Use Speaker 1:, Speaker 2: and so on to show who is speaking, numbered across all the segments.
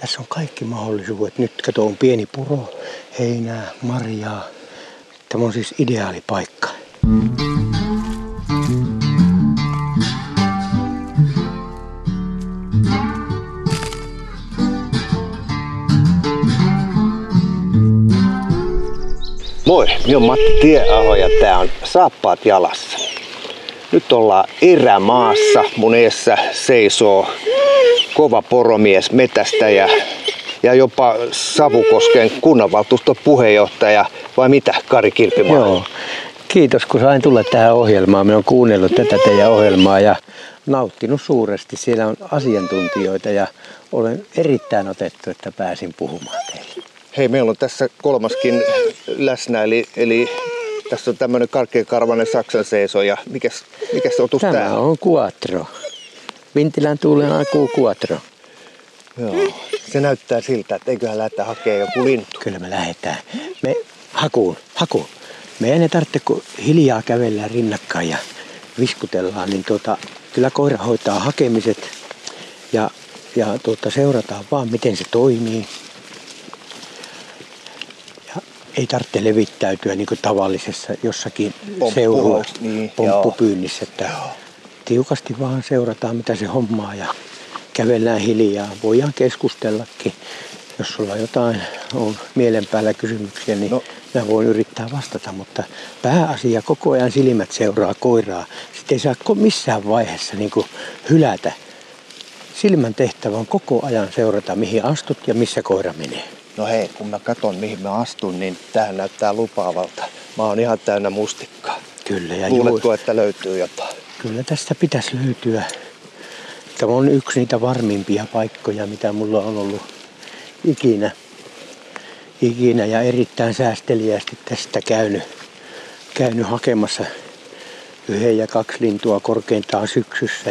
Speaker 1: Tässä on kaikki mahdollisuudet. Nyt kato on pieni puro, heinää, marjaa. Tämä on siis ideaali paikka.
Speaker 2: Moi, minä olen Matti Tieaho ja tää on Saappaat jalassa. Nyt ollaan erämaassa. Mun eessä seisoo kova poromies, metästäjä ja jopa Savukosken kunnanvaltuuston puheenjohtaja. Vai mitä, Kari Kilpimaa?
Speaker 1: Joo. Kiitos kun sain tulla tähän ohjelmaan. Minä olen kuunnellut tätä teidän ohjelmaa ja nauttinut suuresti. Siellä on asiantuntijoita ja olen erittäin otettu, että pääsin puhumaan teille.
Speaker 2: Hei, meillä on tässä kolmaskin läsnä, eli, eli tässä on tämmöinen karkeakarvainen Saksan seisoja. Mikäs, mikäs otus
Speaker 1: Tämä
Speaker 2: tää on?
Speaker 1: on Quattro. Vintilän tuulen alku Quattro.
Speaker 2: Joo. Se näyttää siltä, että eiköhän lähteä hakemaan joku lintu.
Speaker 1: Kyllä me lähdetään. Me hakuun, hakuun. Me ei tarvitse, kun hiljaa kävellään rinnakkain ja viskutellaan, niin tuota, kyllä koira hoitaa hakemiset ja, ja tuota, seurataan vaan, miten se toimii. Ja ei tarvitse levittäytyä niin kuin tavallisessa jossakin
Speaker 2: Pomppu-
Speaker 1: seurua
Speaker 2: niin,
Speaker 1: pomppupyynnissä. Että tiukasti vaan seurataan, mitä se hommaa ja kävellään hiljaa. Voidaan keskustellakin. Jos sulla jotain on mielen päällä kysymyksiä, niin
Speaker 2: No.
Speaker 1: mä voin yrittää vastata, mutta pääasia koko ajan silmät seuraa koiraa. Sitten ei saa missään vaiheessa niin kuin hylätä. Silmän tehtävä on koko ajan seurata, mihin astut ja missä koira menee.
Speaker 2: No hei, kun mä katson mihin mä astun, niin tähän näyttää lupaavalta. Mä oon ihan täynnä mustikkaa.
Speaker 1: Kyllä, ja
Speaker 2: Luuletko,
Speaker 1: juu,
Speaker 2: että löytyy jotain?
Speaker 1: Kyllä tästä pitäisi löytyä. Tämä on yksi niitä varmimpia paikkoja, mitä mulla on ollut ikinä. Ikinä ja erittäin säästeliästi tästä käynyt, käynyt hakemassa yhden ja kaksi lintua korkeintaan syksyssä.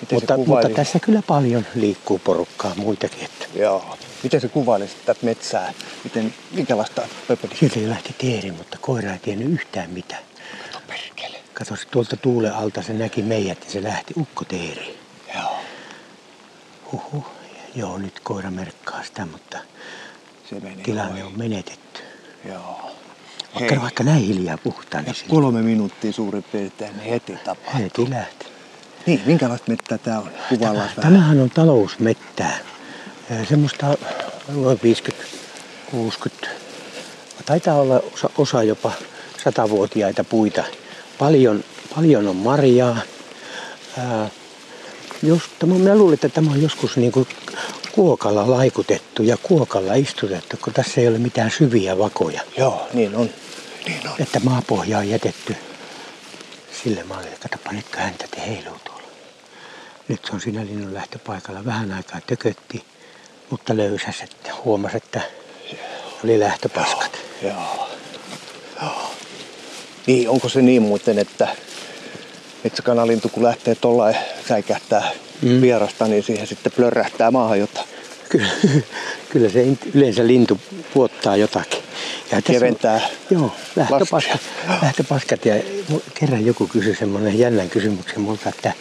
Speaker 2: Miten
Speaker 1: Mutta, mutta tässä kyllä paljon liikkuu porukkaa muitakin. Että
Speaker 2: Joo. Miten se kuvailisi tätä metsää? Miten, minkälaista pöpeliä?
Speaker 1: sieltä lähti teeri, mutta koira ei tiennyt yhtään mitään.
Speaker 2: Kato perkele.
Speaker 1: Kato, se tuolta tuulen alta se näki meidät ja se lähti ukkoteeriin.
Speaker 2: Joo.
Speaker 1: Huhu. Joo, nyt koira merkkaa sitä, mutta
Speaker 2: Se meni
Speaker 1: tilanne
Speaker 2: ohi.
Speaker 1: on menetetty.
Speaker 2: Joo.
Speaker 1: Vaikka, vaikka näin hiljaa puhutaan, niin silti
Speaker 2: kolme minuuttia suurin piirtein niin heti tapahtuu.
Speaker 1: heti lähti.
Speaker 2: Niin, minkälaista mettää tää on? Kuvaillaan vähän.
Speaker 1: Tämähän on talousmettää. Semmoista noin 50, 60, taitaa olla osa, osa jopa satavuotiaita puita. Paljon, paljon on marjaa. Ää, jos, tämä, minä luulen, että tämä on joskus niin kuin kuokalla laikutettu ja kuokalla istutettu, kun tässä ei ole mitään syviä vakoja.
Speaker 2: Joo, niin on. Niin on.
Speaker 1: Että maapohja on jätetty sille mallille. Katsopa nyt, häntä te heiluu tuolla. Nyt se on siinä linnun lähtöpaikalla. Vähän aikaa tökötti, mutta löysäs, että huomasi, että oli lähtöpaskat.
Speaker 2: Joo. Joo. Niin, onko se niin muuten, että metsäkanalintu kun lähtee tuolla säikähtää mm. Vierasta, niin siihen sitten plörrähtää maahan jotain.
Speaker 1: Kyllä, kyllä se yleensä lintu puottaa jotakin. Ja on-
Speaker 2: Keventää
Speaker 1: Joo, lähtöpaskat, lähtöpaskat. Ja kerran joku kysyi semmoinen jännän kysymyksen multa, että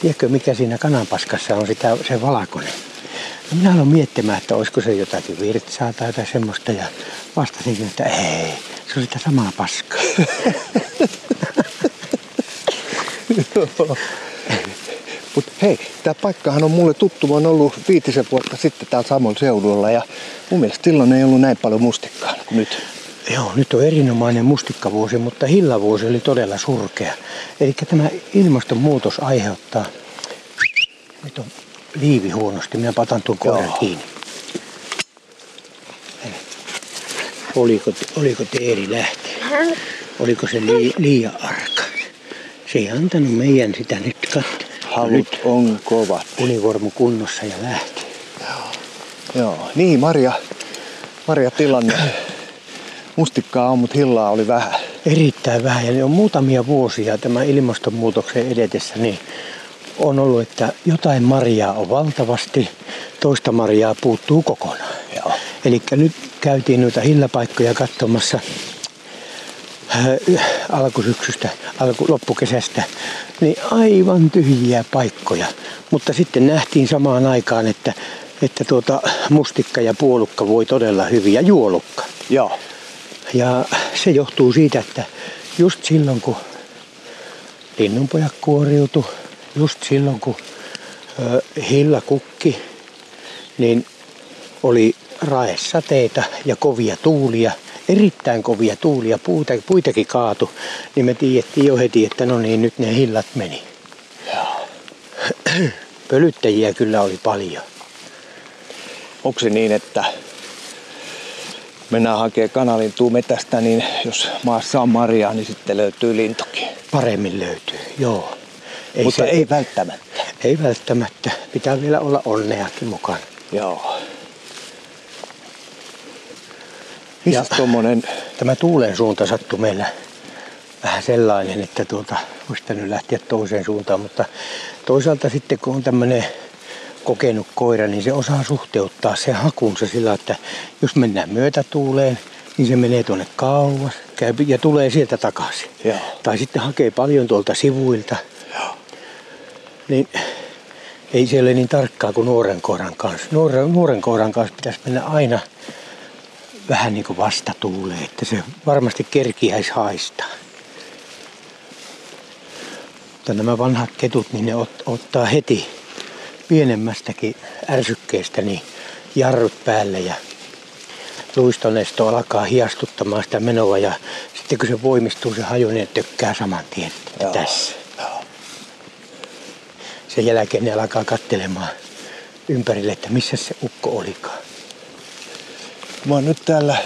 Speaker 1: tiedätkö mikä siinä kananpaskassa on sitä, se valkoinen. Minä aloin miettimään, että olisiko se jotakin virtsaa tai jotain semmoista ja vastasinkin, että ei, se on sitä samaa paskaa.
Speaker 2: Mutta hei, tämä paikkahan on mulle tuttu. Mä oon ollut viitisen vuotta sitten täällä samalla seudulla ja mun mielestä silloin ei ollut näin paljon mustikkaa kuin nyt.
Speaker 1: Joo, nyt on erinomainen mustikkavuosi, mutta hillavuosi oli todella surkea. Eli tämä ilmastonmuutos aiheuttaa... Nyt on liivi huonosti, minä patan tuon koiran
Speaker 2: Joo.
Speaker 1: kiinni. Oliko, oliko teeri lähti? Oliko se lii, liian arka? Se ei antanut meidän sitä nyt katsoa.
Speaker 2: Halut on kovat.
Speaker 1: Univormu kunnossa ja lähti.
Speaker 2: Joo, niin Maria, Maria tilanne. Mustikkaa on, mutta hillaa oli vähän.
Speaker 1: Erittäin vähän ja ne on muutamia vuosia tämän ilmastonmuutoksen edetessä, niin on ollut, että jotain marjaa on valtavasti, toista marjaa puuttuu kokonaan. Eli nyt käytiin noita hillapaikkoja katsomassa. äh, alkusyksystä, alku, loppukesästä, niin aivan tyhjiä paikkoja. Mutta sitten nähtiin samaan aikaan, että, että tuota, mustikka ja puolukka voi todella hyvin ja juolukka.
Speaker 2: Joo.
Speaker 1: Ja se johtuu siitä, että just silloin kun linnunpojat kuoriutu, just silloin kun hilla kukki, niin oli raesateita ja kovia tuulia, erittäin kovia tuulia, puuta, puitakin kaatu, niin me tiedettiin jo heti, että no niin, nyt ne hillat meni. Pölyttäjiä kyllä oli paljon.
Speaker 2: Onko se niin, että mennään hakemaan kanalintua metästä, niin jos maassa on marjaa, niin sitten löytyy lintukin.
Speaker 1: Paremmin löytyy, joo.
Speaker 2: Ei Mutta se, ei välttämättä.
Speaker 1: Ei välttämättä. Pitää vielä olla onneakin mukana.
Speaker 2: Joo. Missä tommonen...
Speaker 1: Tämä tuulen suunta sattui meillä vähän sellainen, että tuota, olisi nyt lähteä toiseen suuntaan, mutta toisaalta sitten kun on tämmöinen kokenut koira, niin se osaa suhteuttaa se hakunsa sillä, että jos mennään myötätuuleen, niin se menee tuonne kauas käy, ja tulee sieltä takaisin.
Speaker 2: Joo.
Speaker 1: Tai sitten hakee paljon tuolta sivuilta. Niin ei se ole niin tarkkaa kuin nuoren koiran kanssa. Nuoren, nuoren koiran kanssa pitäisi mennä aina vähän niin kuin vastatuuleen, että se varmasti kerkiäisi haistaa. Mutta nämä vanhat ketut, niin ne ot, ottaa heti pienemmästäkin ärsykkeestä niin jarrut päälle ja luistonesto alkaa hiastuttamaan sitä menoa ja sitten kun se voimistuu se haju, niin tökkää saman tien tässä. Sen jälkeen ne alkaa kattelemaan ympärille, että missä se ukko olikaan.
Speaker 2: Mä oon nyt täällä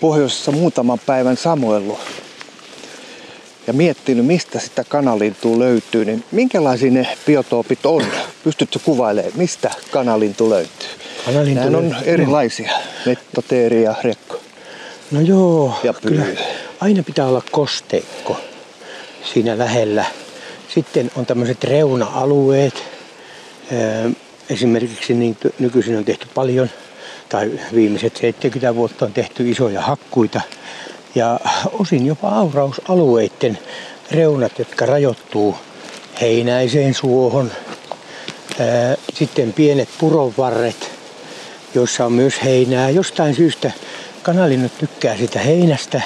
Speaker 2: pohjoisessa muutaman päivän samoillut ja miettinyt, mistä sitä kanalintua löytyy, niin minkälaisia ne biotoopit on? Pystytkö kuvailemaan, mistä kanalintu löytyy? Kanalintu Nämä on erilaisia, metto, teeri ja rekko.
Speaker 1: No joo,
Speaker 2: ja kyllä
Speaker 1: aina pitää olla kosteikko siinä lähellä. Sitten on tämmöiset reuna-alueet. Esimerkiksi niin nykyisin on tehty paljon, tai viimeiset 70 vuotta on tehty isoja hakkuita ja osin jopa aurausalueiden reunat, jotka rajoittuu heinäiseen suohon. Sitten pienet puronvarret, joissa on myös heinää. Jostain syystä kanalinnut tykkää sitä heinästä.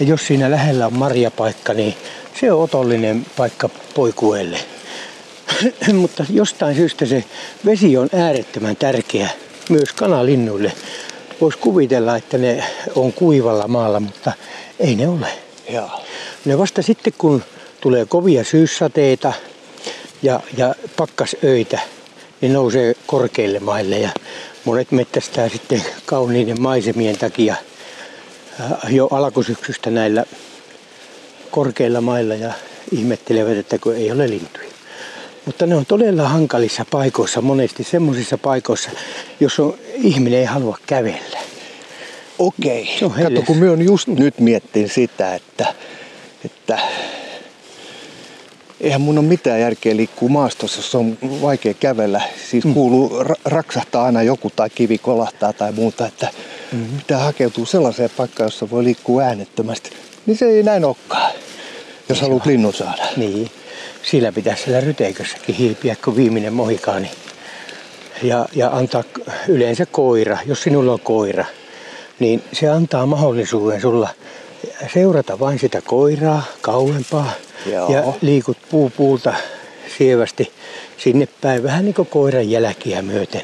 Speaker 1: Ja jos siinä lähellä on marjapaikka, niin se on otollinen paikka poikuelle. Mutta jostain syystä se vesi on äärettömän tärkeä myös kanalinnuille voisi kuvitella, että ne on kuivalla maalla, mutta ei ne ole.
Speaker 2: Joo.
Speaker 1: Ne vasta sitten, kun tulee kovia syyssateita ja, ja pakkasöitä, niin nousee korkeille maille ja monet mettästää sitten kauniiden maisemien takia äh, jo alkusyksystä näillä korkeilla mailla ja ihmettelevät, että kun ei ole lintuja. Mutta ne on todella hankalissa paikoissa, monesti semmoisissa paikoissa, jos on, ihminen ei halua kävellä.
Speaker 2: Okei. Se on Kato, kun me on just nyt miettin sitä, että, että eihän mun ole mitään järkeä liikkua maastossa, jos on vaikea kävellä. Siis mm. kuuluu, ra- raksahtaa aina joku tai kivi kolahtaa tai muuta, että mm-hmm. pitää hakeutua sellaiseen paikkaan, jossa voi liikkua äänettömästi. Niin se ei näin olekaan, jos haluat linnun saada.
Speaker 1: Niin sillä pitäisi siellä ryteikössäkin hiipiä kuin viimeinen mohikaani. Ja, ja antaa yleensä koira, jos sinulla on koira, niin se antaa mahdollisuuden sulla seurata vain sitä koiraa kauempaa Joo. ja liikut puu puulta sievästi sinne päin, vähän niin kuin koiran jälkiä myöten.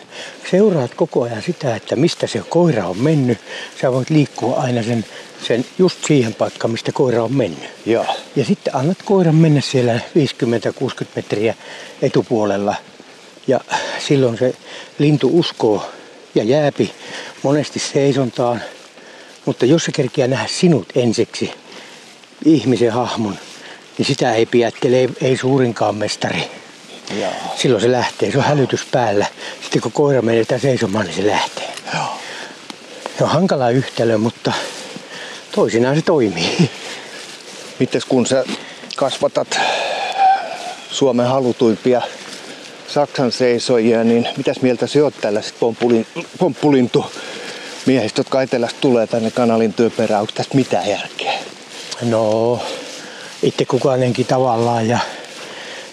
Speaker 1: Seuraat koko ajan sitä, että mistä se koira on mennyt. Sä voit liikkua aina sen sen just siihen paikkaan, mistä koira on mennyt.
Speaker 2: Joo.
Speaker 1: Ja sitten annat koiran mennä siellä 50-60 metriä etupuolella. Ja silloin se lintu uskoo ja jääpi monesti seisontaan. Mutta jos se kerkiää nähdä sinut ensiksi, ihmisen hahmon, niin sitä ei piättele, ei, ei suurinkaan mestari.
Speaker 2: Joo.
Speaker 1: Silloin se lähtee, se on hälytys päällä. Sitten kun koira menee seisomaan, niin se lähtee.
Speaker 2: Joo.
Speaker 1: Se on hankala yhtälö, mutta toisinaan se toimii.
Speaker 2: Mites kun sä kasvatat Suomen halutuimpia Saksan seisojia, niin mitäs mieltä sä oot tällaiset pomppulin, pomppulintu miehistä, jotka etelästä tulee tänne kanalintyön perään? Onko tästä mitään järkeä?
Speaker 1: No, itse kukainenkin tavallaan ja,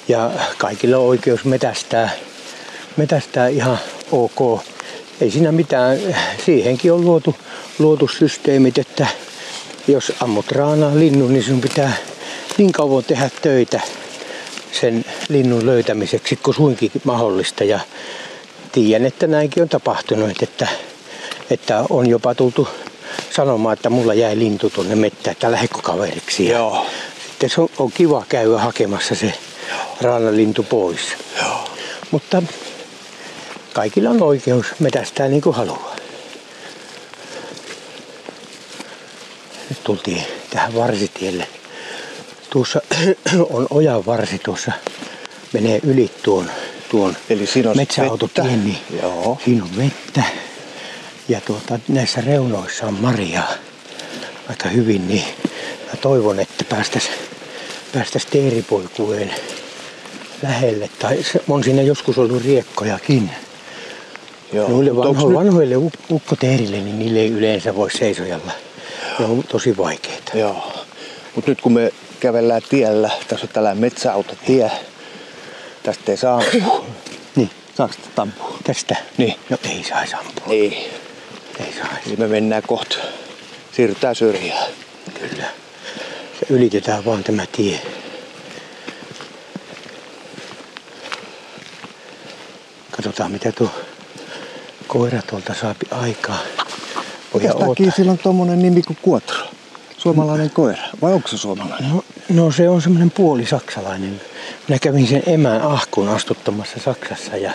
Speaker 1: ja kaikilla on oikeus metästää, metästää ihan ok. Ei siinä mitään, siihenkin on luotu, luotu systeemit, että jos ammut raanaa linnun, niin sun pitää niin kauan tehdä töitä sen linnun löytämiseksi, kun suinkin mahdollista. Ja tiedän, että näinkin on tapahtunut, että, että on jopa tultu sanomaan, että mulla jäi lintu tuonne mettään, että lähdekö kaveriksi.
Speaker 2: Joo.
Speaker 1: Sitten se on, on kiva käydä hakemassa se raanalintu pois.
Speaker 2: Joo.
Speaker 1: Mutta kaikilla on oikeus metästää niin kuin haluaa. Nyt tultiin tähän varsitielle. Tuossa on ojan varsi tuossa. Menee yli tuon, tuon
Speaker 2: Eli siinä on
Speaker 1: metsäautotien. Niin
Speaker 2: Joo.
Speaker 1: Siinä on vettä. Ja tuota, näissä reunoissa on marjaa aika hyvin, niin mä toivon, että päästäisiin päästäis teeripoikueen lähelle. Tai on siinä joskus ollut riekkojakin.
Speaker 2: Joo.
Speaker 1: Noille vanho, vanhoille uk- ukkoteerille, niin niille ei yleensä voi seisojalla. Ne on tosi vaikeita.
Speaker 2: Joo. Mutta nyt kun me kävellään tiellä, tässä on tällainen metsäautotie, tästä ei saa ampua.
Speaker 1: Niin,
Speaker 2: Saako tästä ampua?
Speaker 1: tästä.
Speaker 2: Niin.
Speaker 1: No ei saisi ampua.
Speaker 2: Niin.
Speaker 1: Ei saisi.
Speaker 2: Eli me mennään kohta. Siirrytään syrjään.
Speaker 1: Kyllä. Se ylitetään vaan tämä tie. Katsotaan mitä tuo koira tuolta saapi aikaa. Voi
Speaker 2: Mikäs takia sillä on tommonen nimi kuin Kuotro? Suomalainen koira. Vai onko se suomalainen?
Speaker 1: No, no se on semmoinen puoli saksalainen. Minä kävin sen emän ahkuun astuttamassa Saksassa ja,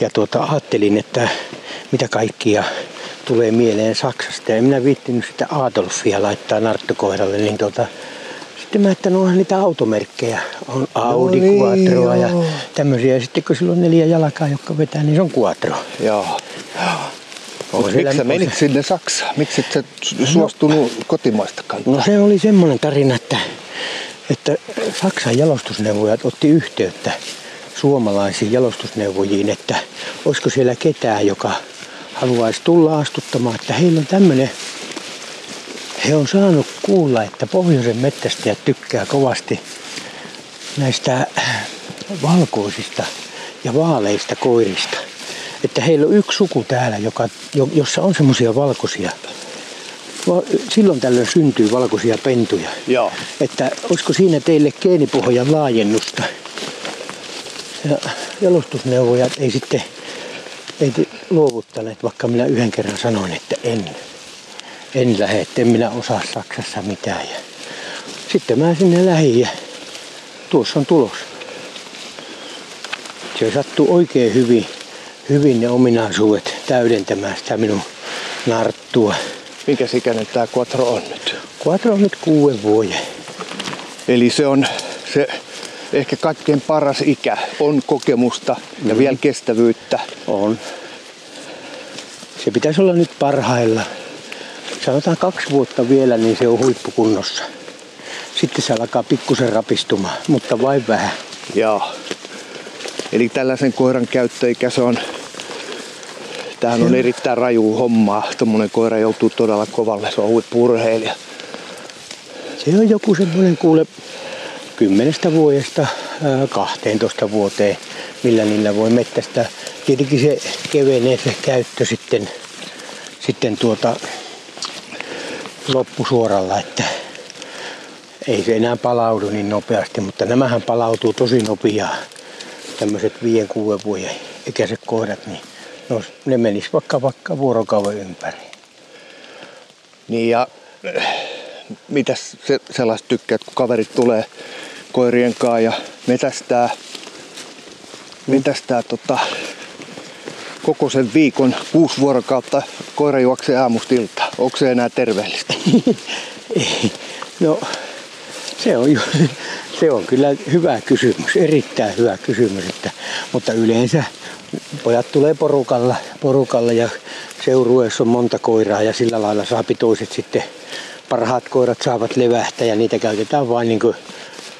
Speaker 1: ja tuota, ajattelin, että mitä kaikkia tulee mieleen Saksasta. Ja minä viittinyt sitä Adolfia laittaa narttukoiralle, niin tuota, sitten mä, että no onhan niitä automerkkejä. On Audi,
Speaker 2: niin,
Speaker 1: Quattroa ja tämmöisiä. Ja sitten kun sillä on neljä jalkaa, jotka vetää, niin se on Quattro.
Speaker 2: Joo.
Speaker 1: On
Speaker 2: Mut
Speaker 1: siellä-
Speaker 2: miksi sä menit
Speaker 1: se-
Speaker 2: sinne Saksaan? Miksi et sä su- suostunut kotimaista kantaa?
Speaker 1: No se oli semmoinen tarina, että, että Saksan jalostusneuvojat otti yhteyttä suomalaisiin jalostusneuvojiin, että olisiko siellä ketään, joka haluaisi tulla astuttamaan, että heillä on tämmöinen, he on saanut kuulla, että pohjoisen metsästäjät tykkää kovasti näistä valkoisista ja vaaleista koirista. Että heillä on yksi suku täällä, joka, jo- jossa on semmoisia valkoisia Va- Silloin tällöin syntyy valkoisia pentuja.
Speaker 2: Joo.
Speaker 1: Että olisiko siinä teille geenipohjan laajennusta? Ja jalostusneuvojat ei sitten ei luovuttaneet, vaikka minä yhden kerran sanoin, että en, en lähde, että en minä osaa Saksassa mitään. Ja sitten mä sinne lähdin ja tuossa on tulos. Se sattuu oikein hyvin, hyvin ne ominaisuudet täydentämään sitä minun narttua.
Speaker 2: Minkä ikäinen tää Quattro on nyt?
Speaker 1: Quattro on nyt kuuden vuoden.
Speaker 2: Eli se on se ehkä kaikkein paras ikä. On kokemusta ja vielä kestävyyttä.
Speaker 1: On. Se pitäisi olla nyt parhailla. Sanotaan kaksi vuotta vielä, niin se on huippukunnossa. Sitten se alkaa pikkusen rapistumaan, mutta vain vähän.
Speaker 2: Joo. Eli tällaisen koiran käyttöikä se on, tämähän on erittäin raju hommaa. Tuommoinen koira joutuu todella kovalle, se on huippu-urheilija.
Speaker 1: Se on joku semmoinen kuule kymmenestä vuodesta ää, 12 vuoteen, millä niillä voi mettästää. Tietenkin se kevenee se käyttö sitten, sitten tuota loppusuoralla, että ei se enää palaudu niin nopeasti, mutta nämähän palautuu tosi nopeaa. Tämmöiset 5-6 vuoden ikäiset koirat, niin no, ne menis vaikka vaikka vuorokauden ympäri.
Speaker 2: Niin ja mitäs se, sellaista tykkäät, kun kaverit tulee koirien kanssa ja metästää, metästää tota, koko sen viikon, kuusi vuorokautta, koira juoksee aamusta iltaan. Onko se enää terveellistä?
Speaker 1: No, se on, ju- se on kyllä hyvä kysymys, erittäin hyvä kysymys. Että, mutta yleensä pojat tulee porukalla, porukalla ja seurueessa on monta koiraa ja sillä lailla saapi toiset sitten, parhaat koirat saavat levähtää ja niitä käytetään vain niin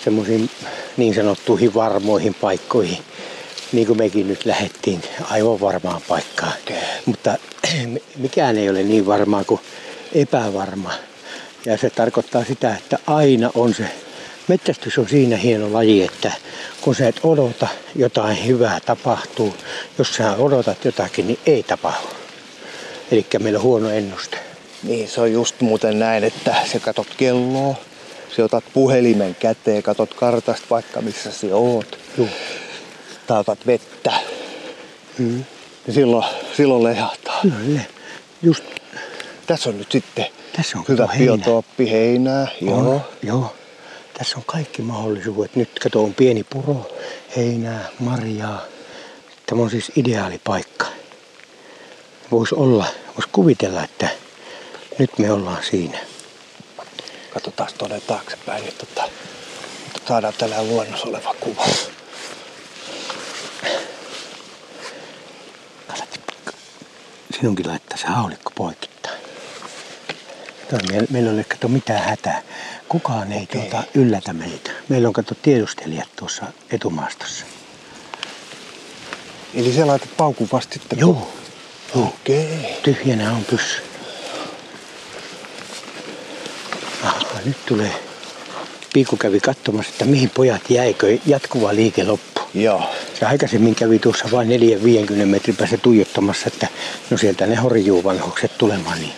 Speaker 1: semmoisiin niin sanottuihin varmoihin paikkoihin. Niin kuin mekin nyt lähdettiin aivan varmaan paikkaan. Mutta mikään ei ole niin varmaa kuin epävarma. Ja se tarkoittaa sitä, että aina on se, metsästys on siinä hieno laji, että kun sä et odota jotain hyvää tapahtuu, jos sä odotat jotakin, niin ei tapahdu. Eli meillä on huono ennuste.
Speaker 2: Niin, se on just muuten näin, että sä katot kelloa, sä otat puhelimen käteen, katot kartasta vaikka missä sä oot.
Speaker 1: Joo.
Speaker 2: Tai otat vettä.
Speaker 1: Mm.
Speaker 2: Ja silloin, silloin lehahtaa.
Speaker 1: Kyllä, just
Speaker 2: Tässä on nyt sitten
Speaker 1: tässä on
Speaker 2: hyvä biotooppi, heinää.
Speaker 1: On,
Speaker 2: Joo.
Speaker 1: joo. Tässä on kaikki mahdollisuudet. Nyt kato on pieni puro, heinää, marjaa. Tämä on siis ideaali paikka. Voisi olla, voisi kuvitella, että nyt me ollaan siinä.
Speaker 2: Katsotaan tuonne taaksepäin, niin tota, saadaan tällä luonnossa oleva kuva.
Speaker 1: Sinunkin laittaa se haulikko poikittain. Meillä ei ole kato mitään hätää. Kukaan ei
Speaker 2: Okei.
Speaker 1: tuota yllätä meitä. Meillä on kato tiedustelijat tuossa etumaastossa.
Speaker 2: Eli sä laitat paukun vasta sitten?
Speaker 1: Joo,
Speaker 2: Okei.
Speaker 1: tyhjänä on pyssy. Aha, nyt tulee. Piikku kävi katsomassa, että mihin pojat jäikö jatkuva liike loppu.
Speaker 2: Joo.
Speaker 1: Se aikaisemmin kävi tuossa vain 4-50 metrin päässä tuijottamassa, että no sieltä ne horjuu vanhukset tulemaan. Niin.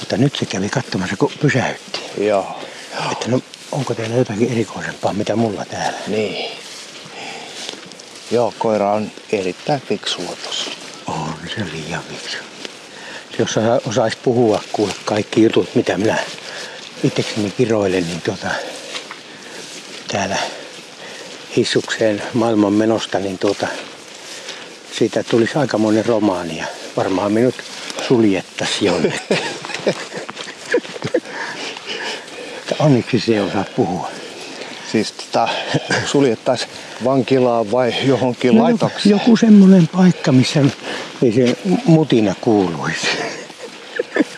Speaker 1: Mutta nyt se kävi katsomassa, kun pysäytti.
Speaker 2: Joo.
Speaker 1: Että no, onko teillä jotakin erikoisempaa, mitä mulla täällä?
Speaker 2: Niin. Joo, koira on erittäin fiksua tossa.
Speaker 1: On se liian fiksu. Jos osa- osais puhua kuule kaikki jutut, mitä minä itsekseni kiroilen, niin tuota, täällä hissukseen maailman menosta, niin tuota, siitä tulisi aika monen romaani ja varmaan minut suljettaisiin jonnekin. Mutta Onneksi se ei osaa puhua.
Speaker 2: Siis tota, suljettais vankilaan vai johonkin
Speaker 1: No,
Speaker 2: laitokseen?
Speaker 1: joku semmoinen paikka, missä ei se mutina kuuluisi.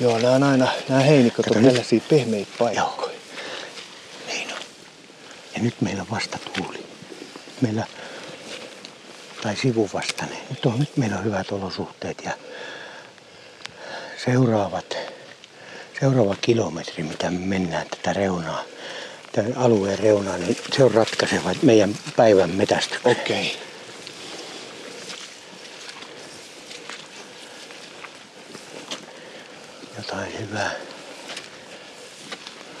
Speaker 2: Joo, nämä on aina, nämä heinikot
Speaker 1: Kato
Speaker 2: on tällaisia pehmeitä paikkoja.
Speaker 1: Niin on. Ja nyt meillä on vasta tuuli. Meillä, tai sivuvastainen. Nyt, on, nyt meillä on hyvät olosuhteet ja seuraavat, seuraava kilometri, mitä me mennään tätä reunaa, tämän alueen reunaa, niin se on ratkaiseva meidän päivän metästykseen.
Speaker 2: Okei.
Speaker 1: Jotain hyvää.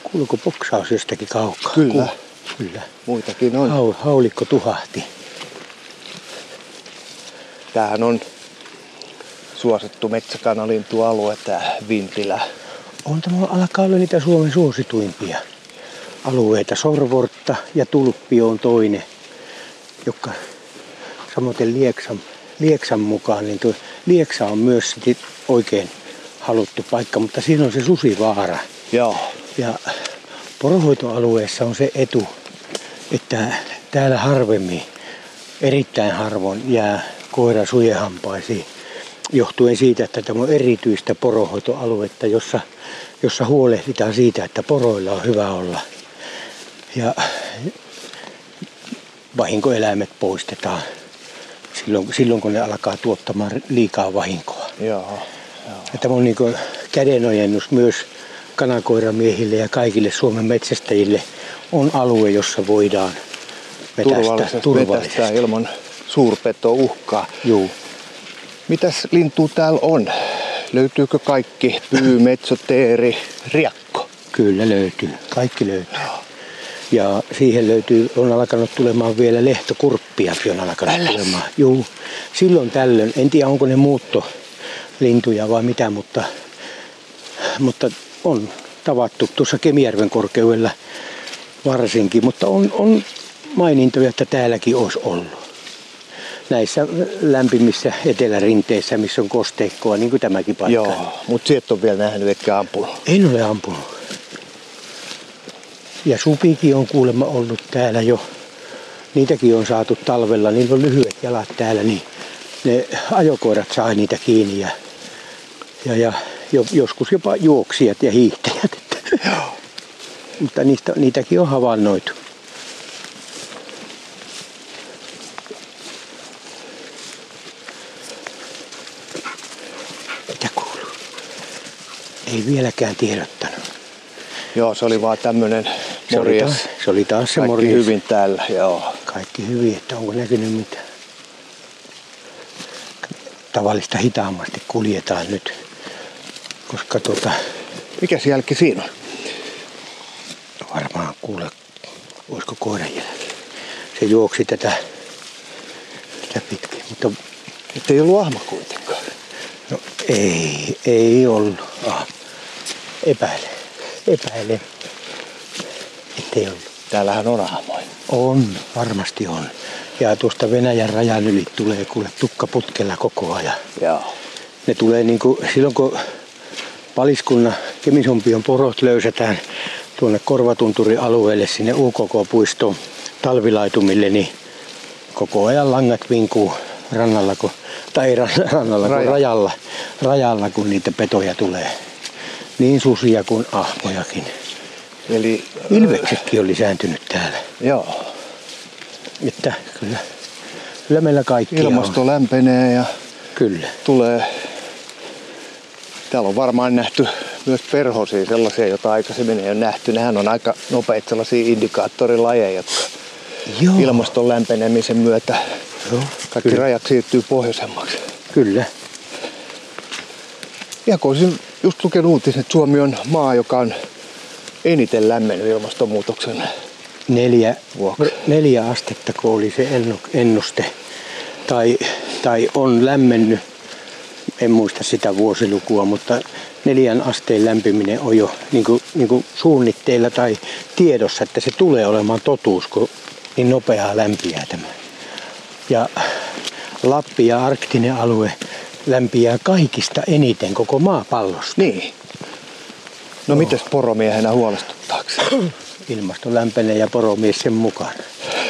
Speaker 1: Kuuluuko poksaus jostakin kaukaa?
Speaker 2: Kyllä.
Speaker 1: Kyllä.
Speaker 2: Muitakin on.
Speaker 1: Hau, haulikko tuhahti.
Speaker 2: Tämähän on suosittu metsäkanalintualue, tää Vintilä.
Speaker 1: On tämä alkaa olla niitä Suomen suosituimpia alueita. Sorvortta ja Tulppi on toinen, joka samoin Lieksan, Lieksan mukaan, niin tuo Lieksa on myös oikein haluttu paikka, mutta siinä on se susivaara.
Speaker 2: Joo.
Speaker 1: Ja porohoitoalueessa on se etu, että täällä harvemmin, erittäin harvoin jää koira sujehampaisiin. Johtuen siitä, että tämä on erityistä porohoitoaluetta, jossa, jossa huolehditaan siitä, että poroilla on hyvä olla. Ja vahinkoeläimet poistetaan silloin, silloin kun ne alkaa tuottamaan liikaa vahinkoa.
Speaker 2: Joo.
Speaker 1: Ja tämä on niin kädenojennus myös kanakoiramiehille ja kaikille Suomen metsästäjille on alue, jossa voidaan metästää
Speaker 2: Turvallisesti,
Speaker 1: turvallisesti.
Speaker 2: metästää ilman suurpeto-uhkaa.
Speaker 1: Juu.
Speaker 2: Mitäs lintua täällä on? Löytyykö kaikki? Pyy, metso, teeri, riakko.
Speaker 1: Kyllä löytyy. Kaikki löytyy. Ja siihen löytyy, on alkanut tulemaan vielä lehtokurppiakin on alkanut
Speaker 2: Älläs.
Speaker 1: tulemaan. Juu. Silloin tällöin, en tiedä onko ne muuttolintuja vai mitä, mutta, mutta on tavattu tuossa Kemijärven korkeudella varsinkin, mutta on, on mainintoja, että täälläkin olisi ollut. Näissä lämpimissä etelärinteissä, missä on kosteikkoa, niin kuin tämäkin paikka.
Speaker 2: Joo, mutta sieltä on vielä nähnyt etkä ampunut.
Speaker 1: En ole ampunut. Ja supikin on kuulemma ollut täällä jo. Niitäkin on saatu talvella. Niillä on lyhyet jalat täällä, niin ne ajokoirat saa niitä kiinni. Ja, ja, ja jo, joskus jopa juoksijat ja hiihtäjät. Mutta niistä, niitäkin on havainnoitu. Ei vieläkään tiedottanut.
Speaker 2: Joo, se oli vaan tämmönen
Speaker 1: Se oli, taas, se oli taas se
Speaker 2: Kaikki
Speaker 1: morjes.
Speaker 2: hyvin täällä, joo.
Speaker 1: Kaikki hyvin, että onko näkynyt mitään. Tavallista hitaammasti kuljetaan nyt, koska tuota,
Speaker 2: Mikäs jälki siinä on?
Speaker 1: varmaan kuule, olisiko koiran jälki. Se juoksi tätä, tätä pitkin, mutta
Speaker 2: Että ei ollut ahma kuitenkaan.
Speaker 1: no, ei, ei ollut. Ah, epäilen, epäilen, ettei ollut.
Speaker 2: Täällähän on ahmoja.
Speaker 1: On, varmasti on. Ja tuosta Venäjän rajan yli tulee kuule tukkaputkella koko ajan.
Speaker 2: Joo.
Speaker 1: Ne tulee niin kuin, silloin kun paliskunnan Kemisompion porot löysätään tuonne Korvatunturin alueelle sinne UKK-puistoon talvilaitumille, niin koko ajan langat vinkuu rannalla, kun, tai rannalla, kun rajalla, rajalla, kun niitä petoja tulee. Niin susia kuin ahmojakin.
Speaker 2: Eli...
Speaker 1: Ilveksetkin on lisääntynyt täällä.
Speaker 2: Joo.
Speaker 1: Että kyllä, kyllä meillä kaikki
Speaker 2: Ilmasto
Speaker 1: on.
Speaker 2: lämpenee ja
Speaker 1: Kyllä.
Speaker 2: tulee... Täällä on varmaan nähty myös perhosia, sellaisia, joita aikaisemmin ei ole nähty. Nehän on aika nopeita sellaisia indikaattorilajeja, jotka
Speaker 1: Joo.
Speaker 2: ilmaston lämpenemisen myötä
Speaker 1: Joo,
Speaker 2: kaikki
Speaker 1: kyllä.
Speaker 2: rajat siirtyy pohjoisemmaksi.
Speaker 1: Kyllä.
Speaker 2: Ja kun just lukenut uutisen, että Suomi on maa, joka on eniten lämmennyt ilmastonmuutoksen.
Speaker 1: Neljä,
Speaker 2: Vuoksi.
Speaker 1: neljä astetta, kun oli se ennu- ennuste. Tai, tai on lämmennyt, en muista sitä vuosilukua, mutta neljän asteen lämpiminen on jo niin kuin, niin kuin suunnitteilla tai tiedossa, että se tulee olemaan totuus, kun niin nopeaa lämpiää tämä. Ja Lappi ja arktinen alue lämpiää kaikista eniten koko maapallosta.
Speaker 2: Niin. No mites poromiehenä huolestuttaako?
Speaker 1: Ilmasto lämpenee ja poromies sen mukaan.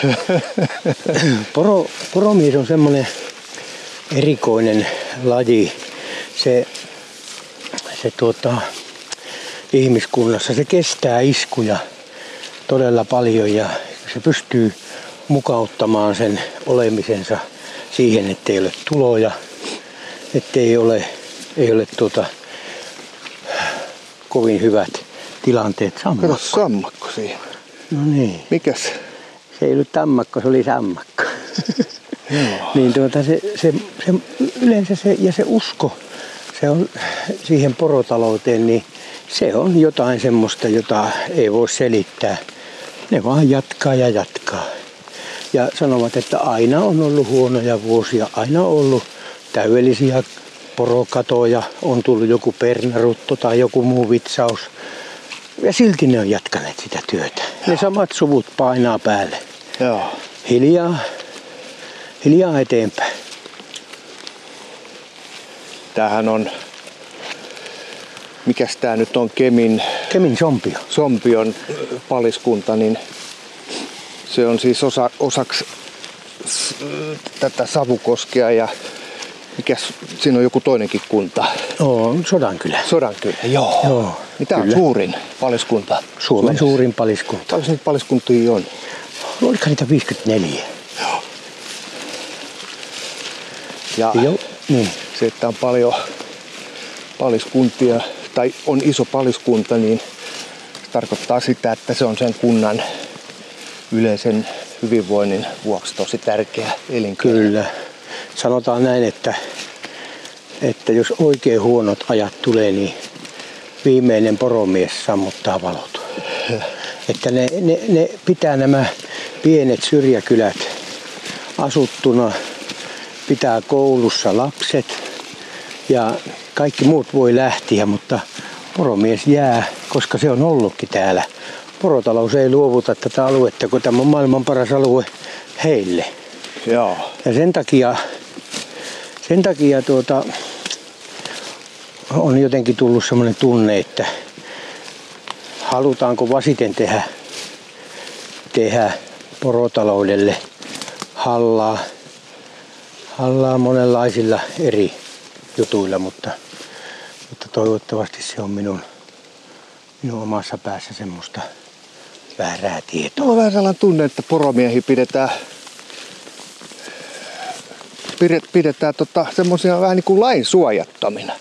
Speaker 1: Poro, poromies on semmoinen erikoinen laji. Se, se tuota, ihmiskunnassa se kestää iskuja todella paljon ja se pystyy mukauttamaan sen olemisensa siihen, ettei ole tuloja, ettei ole, ei ole tuota, kovin hyvät tilanteet
Speaker 2: Kato
Speaker 1: sammakko.
Speaker 2: sammakko siinä.
Speaker 1: No niin.
Speaker 2: Mikäs?
Speaker 1: Se ei ollut tammakko, se oli sammakko. Niin tuota, se, se, se, yleensä se, ja se usko se on siihen porotalouteen, niin se on jotain semmoista, jota ei voi selittää. Ne vaan jatkaa ja jatkaa. Ja sanovat, että aina on ollut huonoja vuosia, aina on ollut täydellisiä porokatoja, on tullut joku pernarutto tai joku muu vitsaus. Ja silti ne on jatkaneet sitä työtä. Ne samat suvut painaa päälle.
Speaker 2: Joo.
Speaker 1: Hiljaa, hiljaa eteenpäin.
Speaker 2: Tämähän on... Mikäs tää nyt on Kemin
Speaker 1: Kemin sompio.
Speaker 2: Sompion paliskunta, niin se on siis osa, osaksi tätä Savukoskea ja mikäs, siinä on joku toinenkin kunta.
Speaker 1: On Sodankylä.
Speaker 2: Sodankylä, joo.
Speaker 1: Joo,
Speaker 2: Niin tää on suurin paliskunta.
Speaker 1: Suomen
Speaker 2: Suomessa.
Speaker 1: suurin paliskunta.
Speaker 2: Paljon niitä paliskuntia on?
Speaker 1: Oliko niitä 54?
Speaker 2: Ja
Speaker 1: Joo. Niin.
Speaker 2: se, että on paljon paliskuntia tai on iso paliskunta, niin se tarkoittaa sitä, että se on sen kunnan yleisen hyvinvoinnin vuoksi tosi tärkeä elinkeino.
Speaker 1: Kyllä. Sanotaan näin, että, että jos oikein huonot ajat tulee, niin viimeinen poromies sammuttaa valot. Että ne, ne, ne pitää nämä pienet syrjäkylät asuttuna, pitää koulussa lapset ja kaikki muut voi lähteä, mutta poromies jää, koska se on ollutkin täällä. Porotalous ei luovuta tätä aluetta, kun tämä on maailman paras alue heille.
Speaker 2: Joo.
Speaker 1: Ja sen takia, sen takia tuota, on jotenkin tullut semmoinen tunne, että halutaanko vasiten tehdä, tehdä porotaloudelle hallaa, hallaa monenlaisilla eri jutuilla, mutta, mutta toivottavasti se on minun, minun omassa päässä semmoista väärää tietoa.
Speaker 2: Mulla on vähän sellainen tunne, että poromiehiä pidetään, pidet- pidetään tota, semmoisia vähän niin kuin lain suojattomina.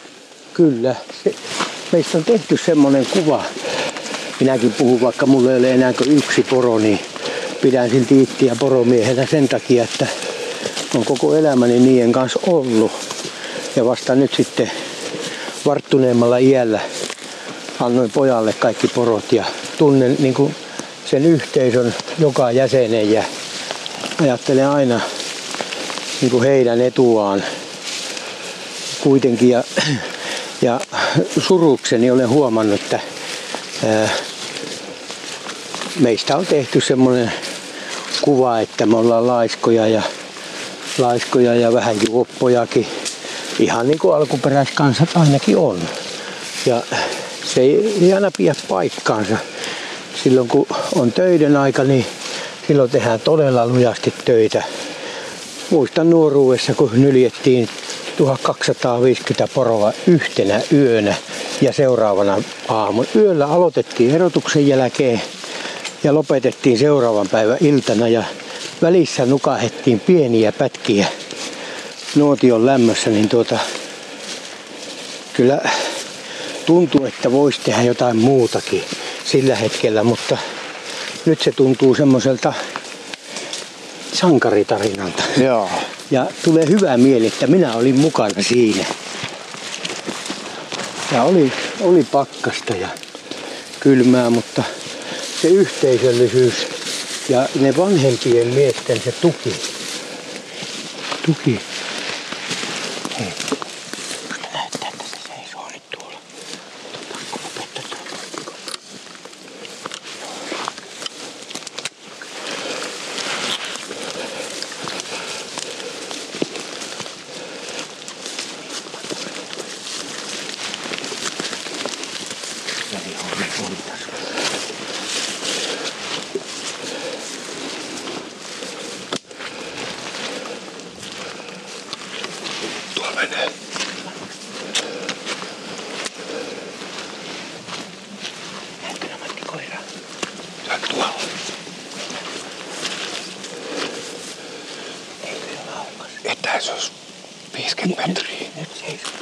Speaker 1: Kyllä, se, meistä on tehty semmoinen kuva. Minäkin puhun, vaikka mulla ei ole enää kuin yksi poro, niin pidän silti ittiä poromiehenä sen takia, että on koko elämäni niiden kanssa ollut. Ja vasta nyt sitten varttuneemmalla iällä annoin pojalle kaikki porot ja tunnen niin kuin sen yhteisön joka jäsenen ja ajattelen aina niin kuin heidän etuaan kuitenkin. Ja, ja surukseni olen huomannut, että ää, meistä on tehty semmoinen kuva, että me ollaan laiskoja ja, laiskoja ja vähän juoppojakin. Ihan niin kuin alkuperäiskansat ainakin on. Ja se ei, ei aina pidä paikkaansa. Silloin kun on töiden aika, niin silloin tehdään todella lujasti töitä. Muistan nuoruudessa, kun nyljettiin 1250 poroa yhtenä yönä ja seuraavana aamun. Yöllä aloitettiin erotuksen jälkeen ja lopetettiin seuraavan päivän iltana ja välissä nukahettiin pieniä pätkiä nuotion lämmössä, niin tuota, kyllä tuntuu, että voisi tehdä jotain muutakin sillä hetkellä, mutta nyt se tuntuu semmoiselta sankaritarinalta.
Speaker 2: Joo.
Speaker 1: Ja tulee hyvä mieli, että minä olin mukana siinä. Ja oli, oli pakkasta ja kylmää, mutta se yhteisöllisyys ja ne vanhempien miesten se tuki. Tuki. Hei, musta näyttää, että se seisoo nyt tuolla. Pakko lopettaa tuo. Välihommi voitas.
Speaker 2: Tuolla menee.
Speaker 1: Näytkö Matti koira?
Speaker 2: Se on tuolla.
Speaker 1: Ei kyllä laukas.
Speaker 2: Etäisyys 50 metriä.
Speaker 1: Nyt seisoo.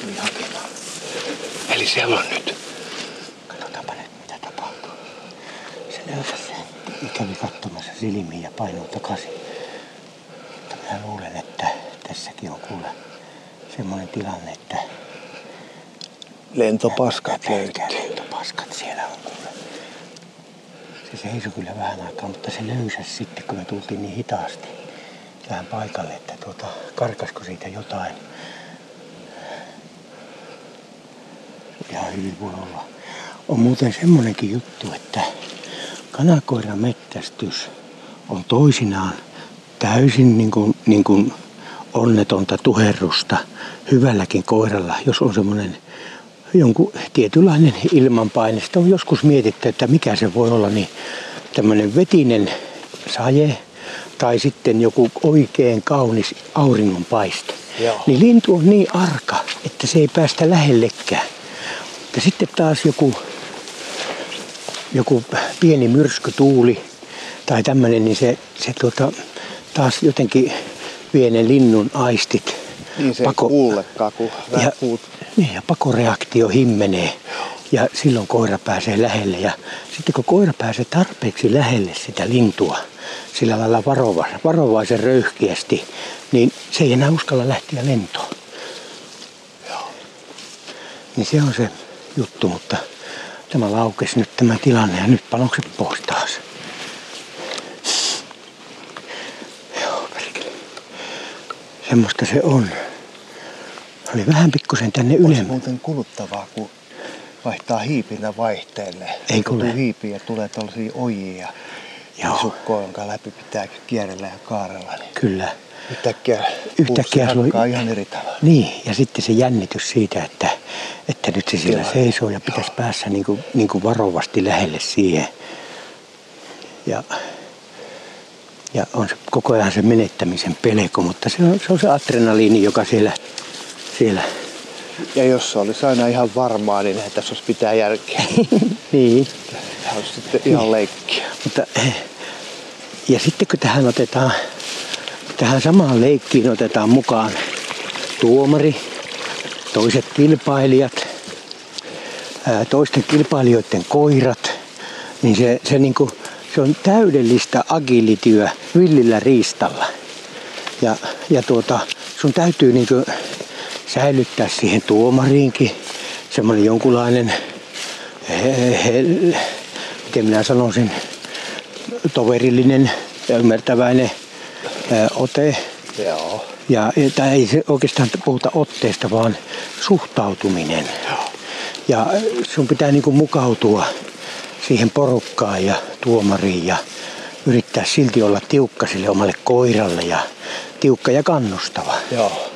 Speaker 1: Tuli hakemaan.
Speaker 2: Eli siellä on nyt.
Speaker 1: Katsotaanpa nyt mitä tapahtuu. Se löysäsi sen. Ja kävi katsomassa silmiin ja painui takaisin. Mutta minä luulen, että tässäkin on kuule semmoinen tilanne, että
Speaker 2: Lentopaskat löytyy.
Speaker 1: lentopaskat siellä on kuule. Se seisoi kyllä vähän aikaa, mutta se löysäsi sitten, kun me tultiin niin hitaasti tähän paikalle, että tuota, karkasko siitä jotain. Ihan hyvin voi olla. On muuten semmonenkin juttu, että kanakoiran mettästys on toisinaan täysin niin kuin, niin kuin onnetonta tuherrusta hyvälläkin koiralla, jos on semmoinen jonkun tietynlainen ilmanpaine. Sitä on joskus mietitty, että mikä se voi olla, niin tämmöinen vetinen saje tai sitten joku oikein kaunis auringonpaiste.
Speaker 2: Joo.
Speaker 1: Niin lintu on niin arka, että se ei päästä lähellekään. Ja sitten taas joku, joku pieni myrskytuuli tai tämmöinen, niin se, se tuota, taas jotenkin vie ne linnun aistit.
Speaker 2: Niin se ei kuullekaan, kun
Speaker 1: ja,
Speaker 2: puut.
Speaker 1: niin, ja pakoreaktio himmenee. Ja silloin koira pääsee lähelle. Ja sitten kun koira pääsee tarpeeksi lähelle sitä lintua, sillä lailla varova, varovaisen röyhkeästi, niin se ei enää uskalla lähteä lentoon. Niin se on se juttu, mutta tämä laukesi nyt tämä tilanne ja nyt panokset pois taas. Joo, perkele. Semmoista se on. Oli vähän pikkusen tänne
Speaker 2: Olisi
Speaker 1: ylemmäs.
Speaker 2: muuten kuluttavaa, kun vaihtaa hiipinä vaihteelle.
Speaker 1: Ei
Speaker 2: kun
Speaker 1: kuule.
Speaker 2: hiipiä ja tulee tällaisia ojia ja
Speaker 1: Joo.
Speaker 2: sukkoa, jonka läpi pitää kierrellä ja kaarella. Niin
Speaker 1: Kyllä.
Speaker 2: Yhtäkkiä,
Speaker 1: Yhtäkkiä sulla-
Speaker 2: hakkaa ihan eri tavalla.
Speaker 1: Niin, ja sitten se jännitys siitä, että, että nyt se siellä
Speaker 2: Kyllä.
Speaker 1: seisoo ja pitäisi päässä niin kuin, niin kuin varovasti lähelle siihen. Ja, ja on se koko ajan se menettämisen pelko, mutta se on se, on se adrenaliini, joka siellä, siellä
Speaker 2: Ja jos se olisi aina ihan varmaa, niin eihän tässä olisi pitää järkeä.
Speaker 1: niin.
Speaker 2: Tämä olisi sitten ihan leikkiä.
Speaker 1: Mutta, eh, ja sitten kun tähän otetaan, tähän samaan leikkiin otetaan mukaan tuomari, toiset kilpailijat, toisten kilpailijoiden koirat, niin se, se, niinku, se on täydellistä agilityä villillä riistalla. Ja, ja tuota, sun täytyy niinku säilyttää siihen tuomariinkin semmoinen jonkunlainen, he, he, miten minä sanoisin, toverillinen ja ymmärtäväinen ää, ote.
Speaker 2: Joo.
Speaker 1: Ja, tää ei se oikeastaan puhuta otteesta, vaan suhtautuminen. Ja sun pitää niinku mukautua siihen porukkaan ja tuomariin ja yrittää silti olla tiukka sille omalle koiralle ja tiukka ja kannustava.
Speaker 2: Joo.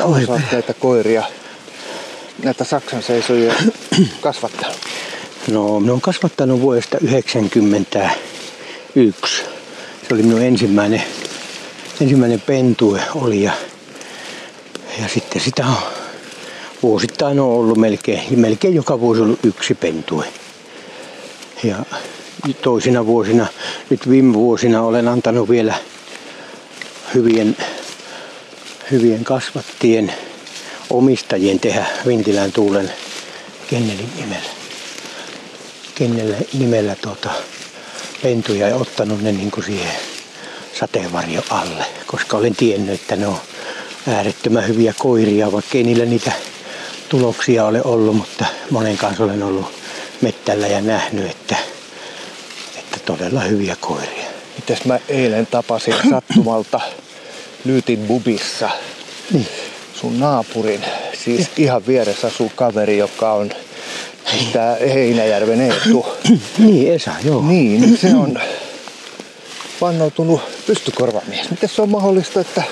Speaker 2: Oot näitä koiria, näitä Saksan seisojia kasvattanut.
Speaker 1: No, minä olen kasvattanut vuodesta 1991. Se oli minun ensimmäinen, ensimmäinen pentue oli ja, ja sitten sitä on vuosittain on ollut melkein, melkein joka vuosi ollut yksi pentue. Ja toisina vuosina, nyt viime vuosina olen antanut vielä hyvien, hyvien kasvattien omistajien tehdä Vintilän tuulen kennelin nimellä kennellä nimellä tuota, pentuja ja ottanut ne niin kuin siihen sateenvarjo alle, koska olen tiennyt, että ne on äärettömän hyviä koiria, vaikka ei niillä niitä tuloksia ole ollut, mutta monen kanssa olen ollut mettällä ja nähnyt, että, että todella hyviä koiria.
Speaker 2: Mites mä eilen tapasin sattumalta Lyytin bubissa
Speaker 1: Niin.
Speaker 2: sun naapurin. Siis ihan vieressä asuu kaveri, joka on siis tää Heinäjärven Eetu.
Speaker 1: Niin, Esa, joo.
Speaker 2: Niin, se on vannoutunut pystykorvamies. Miten se on mahdollista, että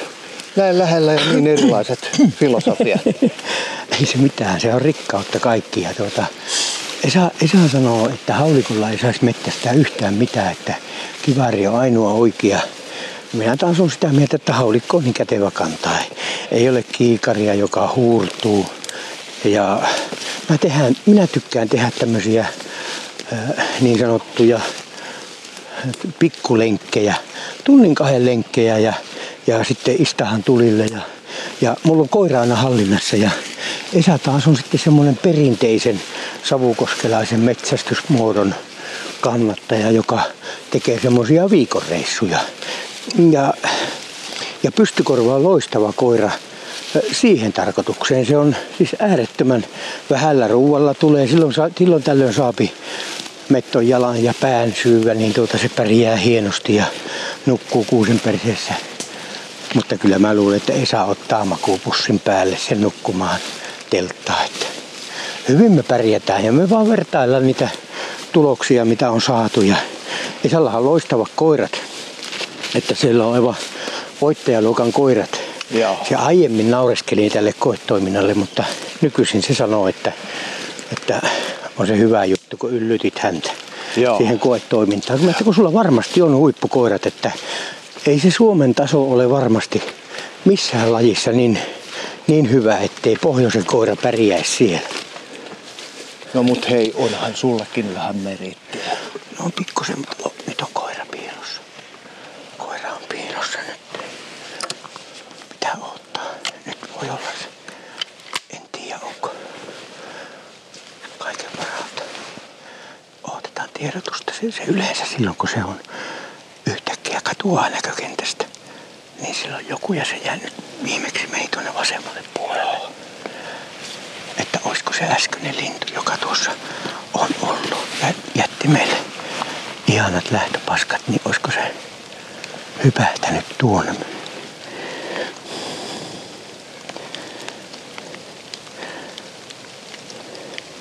Speaker 2: näin lähellä ja niin erilaiset filosofiat?
Speaker 1: ei se mitään, se on rikkautta kaikki. Ja tuota, Esa, Esa sanoo, että haulikolla ei saisi mettästää yhtään mitään, että kiväri on ainoa oikea. Minä taas on sitä mieltä, että haulikko on niin kätevä kantaa. Ei ole kiikaria, joka huurtuu. Ja mä, tehdään, minä tykkään tehdä tämmöisiä äh, niin sanottuja pikkulenkkejä, tunnin kahden lenkkejä ja, ja sitten istahan tulille ja, ja mulla on koira aina hallinnassa ja Esa taas on sitten semmoinen perinteisen savukoskelaisen metsästysmuodon kannattaja, joka tekee semmoisia viikonreissuja. Ja, ja pystykorva on loistava koira siihen tarkoitukseen. Se on siis äärettömän vähällä ruualla tulee. Silloin, saa, silloin tällöin saapi metton jalan ja pään syyvä, niin tuota se pärjää hienosti ja nukkuu kuusen perseessä. Mutta kyllä mä luulen, että Esa ottaa makuupussin päälle sen nukkumaan telttaa. Että hyvin me pärjätään ja me vaan vertaillaan niitä tuloksia, mitä on saatu. Ja Esallahan on loistavat koirat. Että siellä on aivan voittajaluokan koirat.
Speaker 2: Joo.
Speaker 1: Se aiemmin naureskeli tälle koetoiminnalle, mutta nykyisin se sanoo, että, että on se hyvä juttu, kun yllytit häntä
Speaker 2: Joo.
Speaker 1: siihen koetoimintaan. Mä ajattelin, kun sulla varmasti on huippukoirat, että ei se Suomen taso ole varmasti missään lajissa niin, niin hyvä, ettei pohjoisen koira pärjäisi siellä.
Speaker 2: No mut hei, onhan sullakin vähän merittiä.
Speaker 1: No on pikkusen, mutta o, nyt on koira piilossa. Koira on piilossa nyt. Pitää odottaa. Nyt voi olla. En tiedä onko kaiken varalta. Odotetaan tiedotusta. Se, se yleensä silloin kun se on yhtäkkiä katoaa näkökentästä. Niin silloin joku ja se jää nyt viimeksi meni tuonne vasemmalle puolelle. Että olisiko se äskeinen lintu, joka tuossa on ollut ja jätti meille ihanat lähtöpaskat, niin olisiko se hypähtänyt tuonne.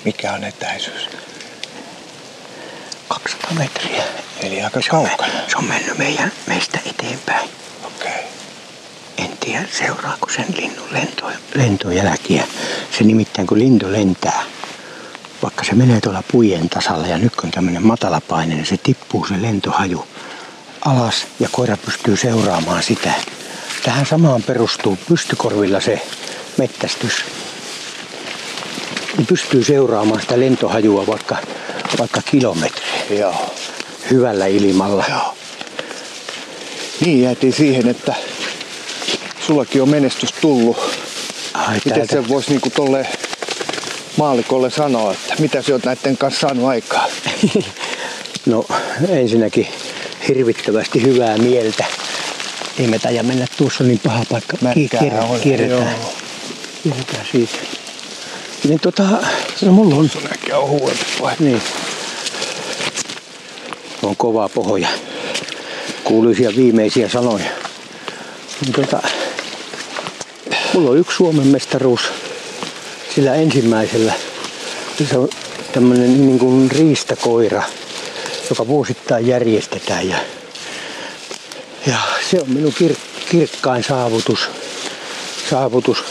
Speaker 2: Mikä on etäisyys?
Speaker 1: 200 metriä.
Speaker 2: Eli aika
Speaker 1: Se on,
Speaker 2: kaukana.
Speaker 1: se on mennyt meidän, meistä eteenpäin.
Speaker 2: Okei. Okay.
Speaker 1: En tiedä, seuraako sen linnun lento, lentojälkiä. Se nimittäin kun lintu lentää, vaikka se menee tuolla pujen tasalla ja nyt kun tämmöinen matalapaine, niin se tippuu se lentohaju alas ja koira pystyy seuraamaan sitä. Tähän samaan perustuu pystykorvilla se mettästys. Ne pystyy seuraamaan sitä lentohajua vaikka, vaikka kilometri
Speaker 2: Joo.
Speaker 1: hyvällä ilmalla.
Speaker 2: Joo. Niin jäätiin siihen, että sullakin on menestys tullut.
Speaker 1: Ai,
Speaker 2: Miten
Speaker 1: täältä-
Speaker 2: se voisi niinku tolle maalikolle sanoa, että mitä sä oot näiden kanssa saanut aikaa?
Speaker 1: No ensinnäkin hirvittävästi hyvää mieltä. Ei me taida mennä tuossa niin paha paikka.
Speaker 2: Märkää
Speaker 1: Kier-
Speaker 2: on,
Speaker 1: kierretään,
Speaker 2: joo.
Speaker 1: kierretään siitä. Niin tota, no mulla on,
Speaker 2: Näkee on huonompi vai?
Speaker 1: niin. On kova pohja. Kuuluisia viimeisiä sanoja. Niin tota, mulla on yksi Suomen mestaruus sillä ensimmäisellä. Se on tämmönen niin kuin riistakoira, joka vuosittain järjestetään. Ja, ja se on minun kir, kirkkain saavutus, saavutus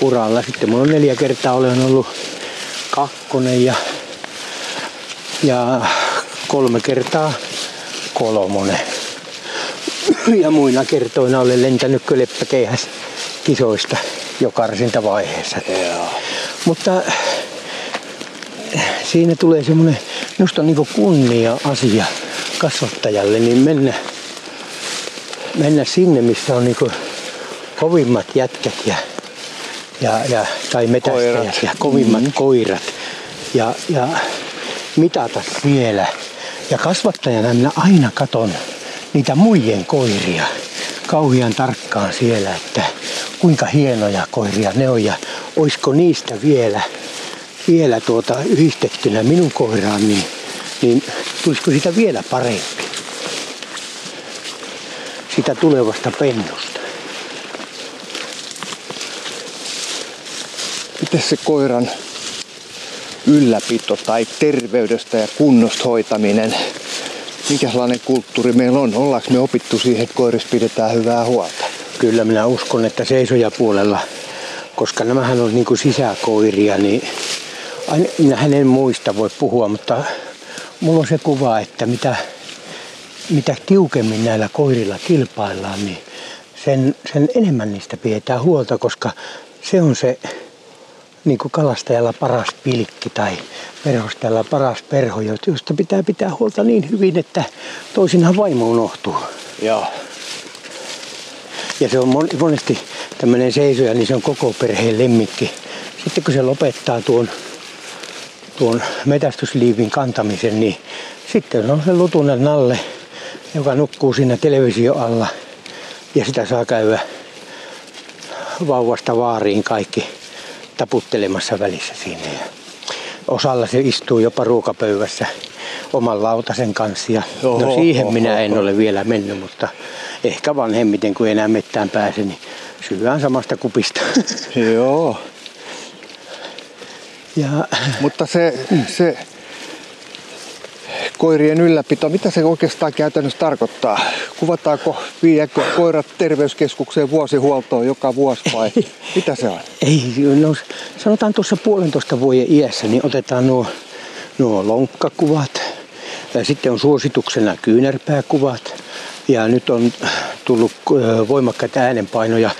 Speaker 1: kilpailuuralla. Sitten mulla on neljä kertaa olen ollut kakkonen ja, ja kolme kertaa kolmonen. Ja muina kertoina olen lentänyt kölppäkeihäs kisoista jo karsintavaiheessa.
Speaker 2: Joo.
Speaker 1: Mutta siinä tulee semmoinen, minusta on niin kunnia asia kasvattajalle, niin mennä, mennä sinne, missä on niin kovimmat jätkät ja, ja, ja, tai metästäjät
Speaker 2: Koirat.
Speaker 1: ja kovimmat mm. koirat ja, ja mitata siellä. Ja kasvattajana minä aina katon niitä muiden koiria kauhean tarkkaan siellä, että kuinka hienoja koiria ne on ja olisiko niistä vielä, vielä tuota yhdistettynä minun koiraan, niin, niin tulisiko sitä vielä parempi. Sitä tulevasta pennusta.
Speaker 2: Miten se koiran ylläpito tai terveydestä ja kunnosta hoitaminen, minkälainen kulttuuri meillä on? Ollaanko me opittu siihen, että koirista pidetään hyvää huolta?
Speaker 1: Kyllä minä uskon, että seisojapuolella, koska nämähän on niin kuin sisäkoiria, niin aina, minähän en muista voi puhua, mutta mulla on se kuva, että mitä, mitä tiukemmin näillä koirilla kilpaillaan, niin sen, sen enemmän niistä pidetään huolta, koska se on se niin kuin kalastajalla paras pilkki tai perhostajalla paras perho, josta pitää pitää huolta niin hyvin, että toisinaan vaimo unohtuu.
Speaker 2: Joo.
Speaker 1: Ja se on mon- monesti tämmöinen seisoja, niin se on koko perheen lemmikki. Sitten kun se lopettaa tuon, tuon metästysliivin kantamisen, niin sitten on se lutunen nalle, joka nukkuu siinä televisio alla. Ja sitä saa käydä vauvasta vaariin kaikki taputtelemassa välissä siinä. Ja osalla se istuu jopa ruokapöydässä oman lautasen kanssa. Ja no
Speaker 2: Oho,
Speaker 1: siihen
Speaker 2: oho,
Speaker 1: minä en
Speaker 2: oho.
Speaker 1: ole vielä mennyt, mutta ehkä vanhemmiten kun enää mettään pääse, niin syödään samasta kupista.
Speaker 2: Joo.
Speaker 1: ja
Speaker 2: Mutta se, se koirien ylläpito, mitä se oikeastaan käytännössä tarkoittaa? Kuvataanko, viiäkö koirat terveyskeskukseen vuosihuoltoon joka vuosi vai mitä se on?
Speaker 1: ei, no, sanotaan tuossa puolentoista vuoden iässä, niin otetaan nuo, nuo lonkkakuvat. Ja sitten on suosituksena kyynärpääkuvat. Ja nyt on tullut voimakkaita äänenpainoja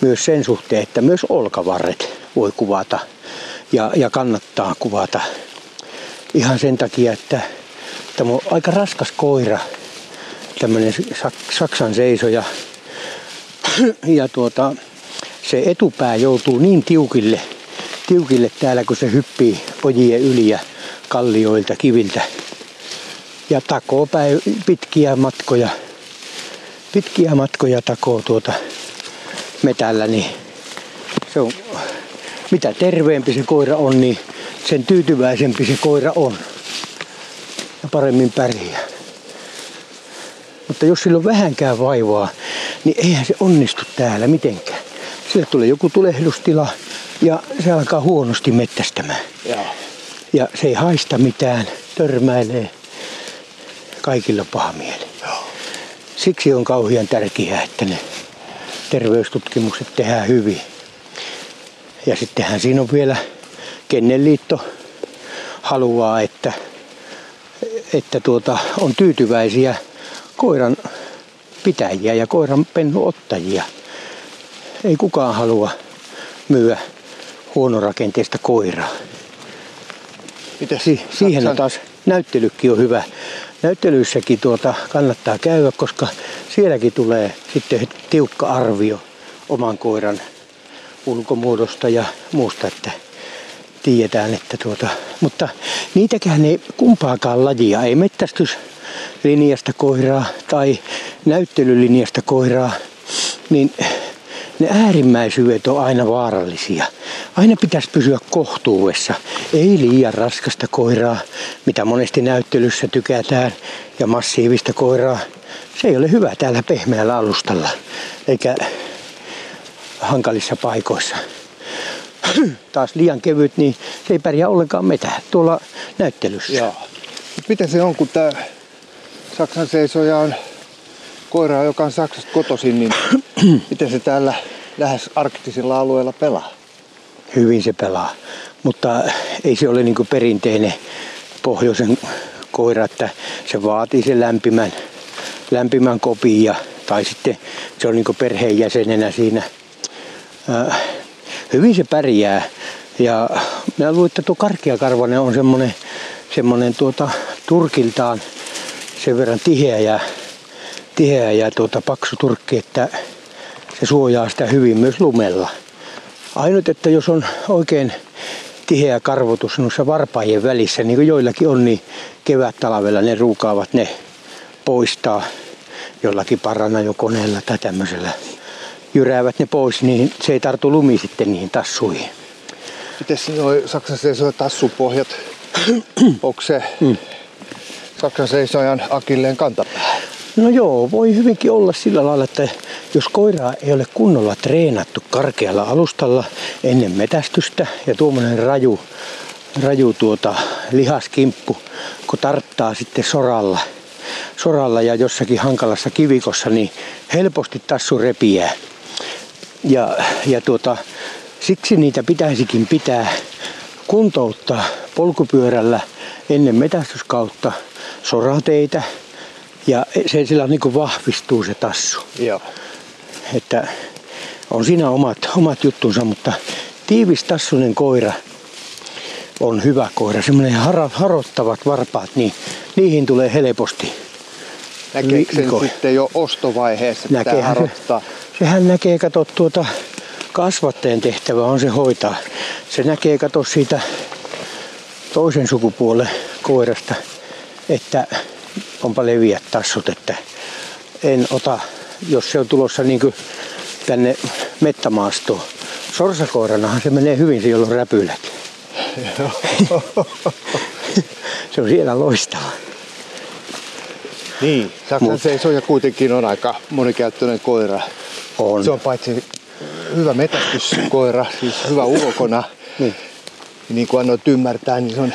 Speaker 1: myös sen suhteen, että myös olkavarret voi kuvata ja, ja kannattaa kuvata. Ihan sen takia, että tämä on aika raskas koira, tämmöinen sak- Saksan seisoja. Ja tuota, se etupää joutuu niin tiukille, tiukille täällä, kun se hyppii pojien yli ja kallioilta, kiviltä. Ja takoo päiv- pitkiä matkoja, pitkiä matkoja takoo tuota metällä, niin se on, mitä terveempi se koira on, niin sen tyytyväisempi se koira on. Ja paremmin pärjää. Mutta jos sillä on vähänkään vaivaa, niin eihän se onnistu täällä mitenkään. Sille tulee joku tulehdustila ja se alkaa huonosti mettästämään.
Speaker 2: Joo.
Speaker 1: Ja se ei haista mitään, törmäilee. Kaikilla paha mieli. Siksi on kauhean tärkeää, että ne terveystutkimukset tehdään hyvin. Ja sittenhän siinä on vielä Kennelliitto haluaa, että, että tuota, on tyytyväisiä koiran pitäjiä ja koiran pennuottajia. Ei kukaan halua myyä huonorakenteista koiraa.
Speaker 2: Mites
Speaker 1: Si- siihen on taas näyttelykin on hyvä. Näyttelyissäkin tuota kannattaa käydä, koska sielläkin tulee sitten tiukka arvio oman koiran ulkomuodosta ja muusta, että tiedetään, että tuota, mutta niitäkään ei kumpaakaan lajia, ei mettästyslinjasta koiraa tai näyttelylinjasta koiraa, niin ne äärimmäisyydet on aina vaarallisia. Aina pitäisi pysyä kohtuudessa. Ei liian raskasta koiraa, mitä monesti näyttelyssä tykätään, ja massiivista koiraa. Se ei ole hyvä täällä pehmeällä alustalla, eikä hankalissa paikoissa. Taas liian kevyt, niin se ei pärjää ollenkaan metään tuolla näyttelyssä.
Speaker 2: Joo. Miten se on, kun tämä Saksan seisoja on koira, joka on Saksasta kotoisin, niin miten se täällä lähes arktisilla alueilla pelaa?
Speaker 1: hyvin se pelaa. Mutta ei se ole niin perinteinen pohjoisen koira, että se vaatii sen lämpimän, lämpimän kopin ja, tai sitten se on niin perheenjäsenenä siinä. Äh, hyvin se pärjää. Ja minä luulen, että tuo karkeakarvainen on semmoinen, semmoinen tuota, turkiltaan sen verran tiheä ja, tiheä ja tuota, paksu turkki, että se suojaa sitä hyvin myös lumella. Ainut, että jos on oikein tiheä karvotus noissa varpaajien välissä, niin kuin joillakin on, niin kevät talvella ne ruukaavat ne poistaa jollakin paranajokoneella tai tämmöisellä. Jyräävät ne pois, niin se ei tartu lumi sitten niihin tassuihin.
Speaker 2: Miten nuo Saksan seisojan tassupohjat, onko se Saksan seisojan akilleen kantapää?
Speaker 1: No joo, voi hyvinkin olla sillä lailla, että jos koiraa ei ole kunnolla treenattu karkealla alustalla ennen metästystä ja tuommoinen raju, raju tuota lihaskimppu, kun tarttaa sitten soralla, soralla ja jossakin hankalassa kivikossa, niin helposti tassu repiää. Ja, ja tuota, siksi niitä pitäisikin pitää kuntouttaa polkupyörällä ennen metästyskautta sorateitä ja se sillä niin vahvistuu se tassu.
Speaker 2: Joo.
Speaker 1: Että on siinä omat, omat juttunsa, mutta tiivis tassunen koira on hyvä koira. Semmoinen haro, harottavat varpaat, niin niihin tulee helposti.
Speaker 2: Näkeekö sen sitten jo ostovaiheessa, pitää
Speaker 1: Näkeehän se,
Speaker 2: harottaa?
Speaker 1: Sehän näkee, kato tuota, kasvattajan tehtävä on se hoitaa. Se näkee, kato siitä toisen sukupuolen koirasta, että onpa leviät tassut, että en ota, jos se on tulossa niin tänne mettämaastoon. Sorsakoiranahan se menee hyvin, se jolla on räpylät. se on siellä loistava.
Speaker 2: Niin, Saksan seisoja kuitenkin on aika monikäyttöinen koira.
Speaker 1: On.
Speaker 2: Se on paitsi hyvä metästyskoira, siis hyvä ulkona.
Speaker 1: Niin.
Speaker 2: niin kuin annoit ymmärtää, niin se on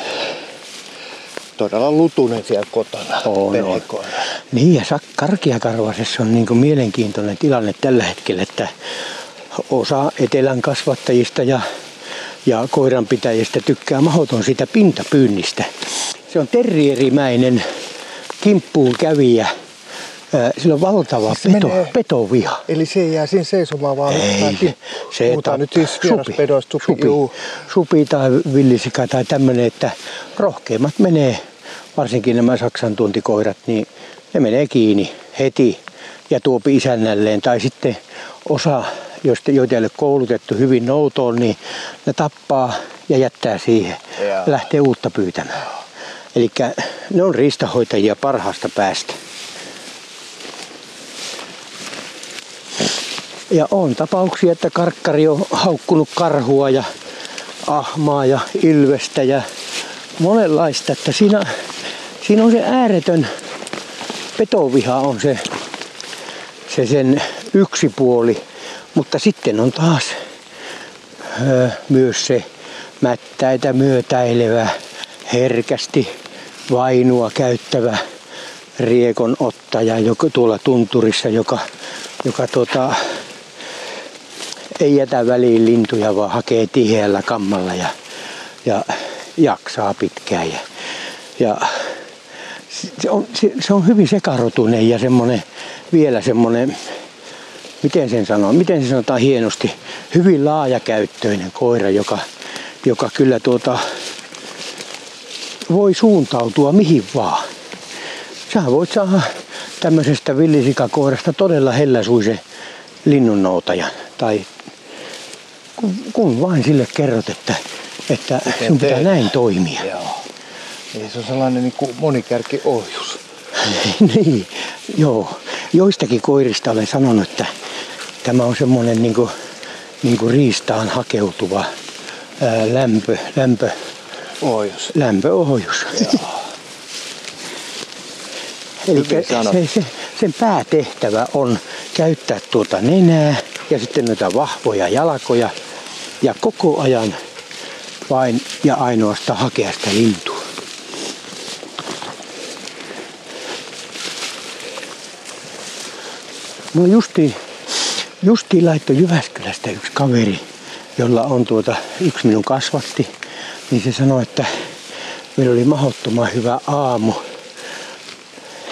Speaker 2: todella lutunen siellä kotona.
Speaker 1: On,
Speaker 2: perhekoira.
Speaker 1: Niin ja karkeakarvaisessa on niin mielenkiintoinen tilanne tällä hetkellä, että osa etelän kasvattajista ja, ja koiranpitäjistä tykkää mahdoton siitä pintapyynnistä. Se on terrierimäinen kimppuun kävijä. Sillä on valtava
Speaker 2: se
Speaker 1: peto,
Speaker 2: menee-
Speaker 1: petoviha.
Speaker 2: Eli se ei jää siinä seisomaan, vaan
Speaker 1: Ei, se, se
Speaker 2: Puhutaan nyt siis vieraspedoista, supi,
Speaker 1: supi,
Speaker 2: juu.
Speaker 1: supi tai villisika tai tämmöinen, että rohkeimmat menee, varsinkin nämä Saksan tuntikoirat, niin ne menee kiinni heti ja tuopi isännälleen. Tai sitten osa, joista- joita ei ole koulutettu hyvin noutoon, niin ne tappaa ja jättää siihen.
Speaker 2: Jaa.
Speaker 1: Lähtee uutta pyytämään. Eli ne on riistahoitajia parhaasta päästä. Ja on tapauksia, että karkkari on haukkunut karhua ja ahmaa ja ilvestä ja monenlaista. Että siinä, siinä on se ääretön petoviha on se, se sen yksi puoli. Mutta sitten on taas ö, myös se mättäitä myötäilevä, herkästi vainua käyttävä riekon ottaja joka, tuolla tunturissa, joka, joka tota, ei jätä väliin lintuja, vaan hakee tiheällä kammalla ja, ja jaksaa pitkään. Ja, ja se, on, se, se on hyvin sekarotunen ja semmoinen, vielä semmoinen, miten sen sanoo, miten se sanotaan hienosti, hyvin laajakäyttöinen koira, joka, joka kyllä tuota, voi suuntautua mihin vaan. Sä voit saada tämmöisestä villisikakoirasta todella helläsuisen linnunnoutajan. Tai kun, kun vain sille kerrot, että, että sun pitää teet? näin toimia.
Speaker 2: Joo. Eli se on sellainen niin kuin monikärkiohjus.
Speaker 1: niin, joo. Joistakin koirista olen sanonut, että tämä on semmoinen niin kuin, niin kuin riistaan hakeutuva ää, lämpö, lämpö,
Speaker 2: ohjus.
Speaker 1: lämpöohjus. Eli se, se, sen päätehtävä on käyttää tuota nenää ja sitten noita vahvoja jalkoja ja koko ajan vain ja ainoastaan hakea sitä lintua. No justi, justi laittoi Jyväskylästä yksi kaveri, jolla on tuota, yksi minun kasvatti, niin se sanoi, että meillä oli mahdottoman hyvä aamu,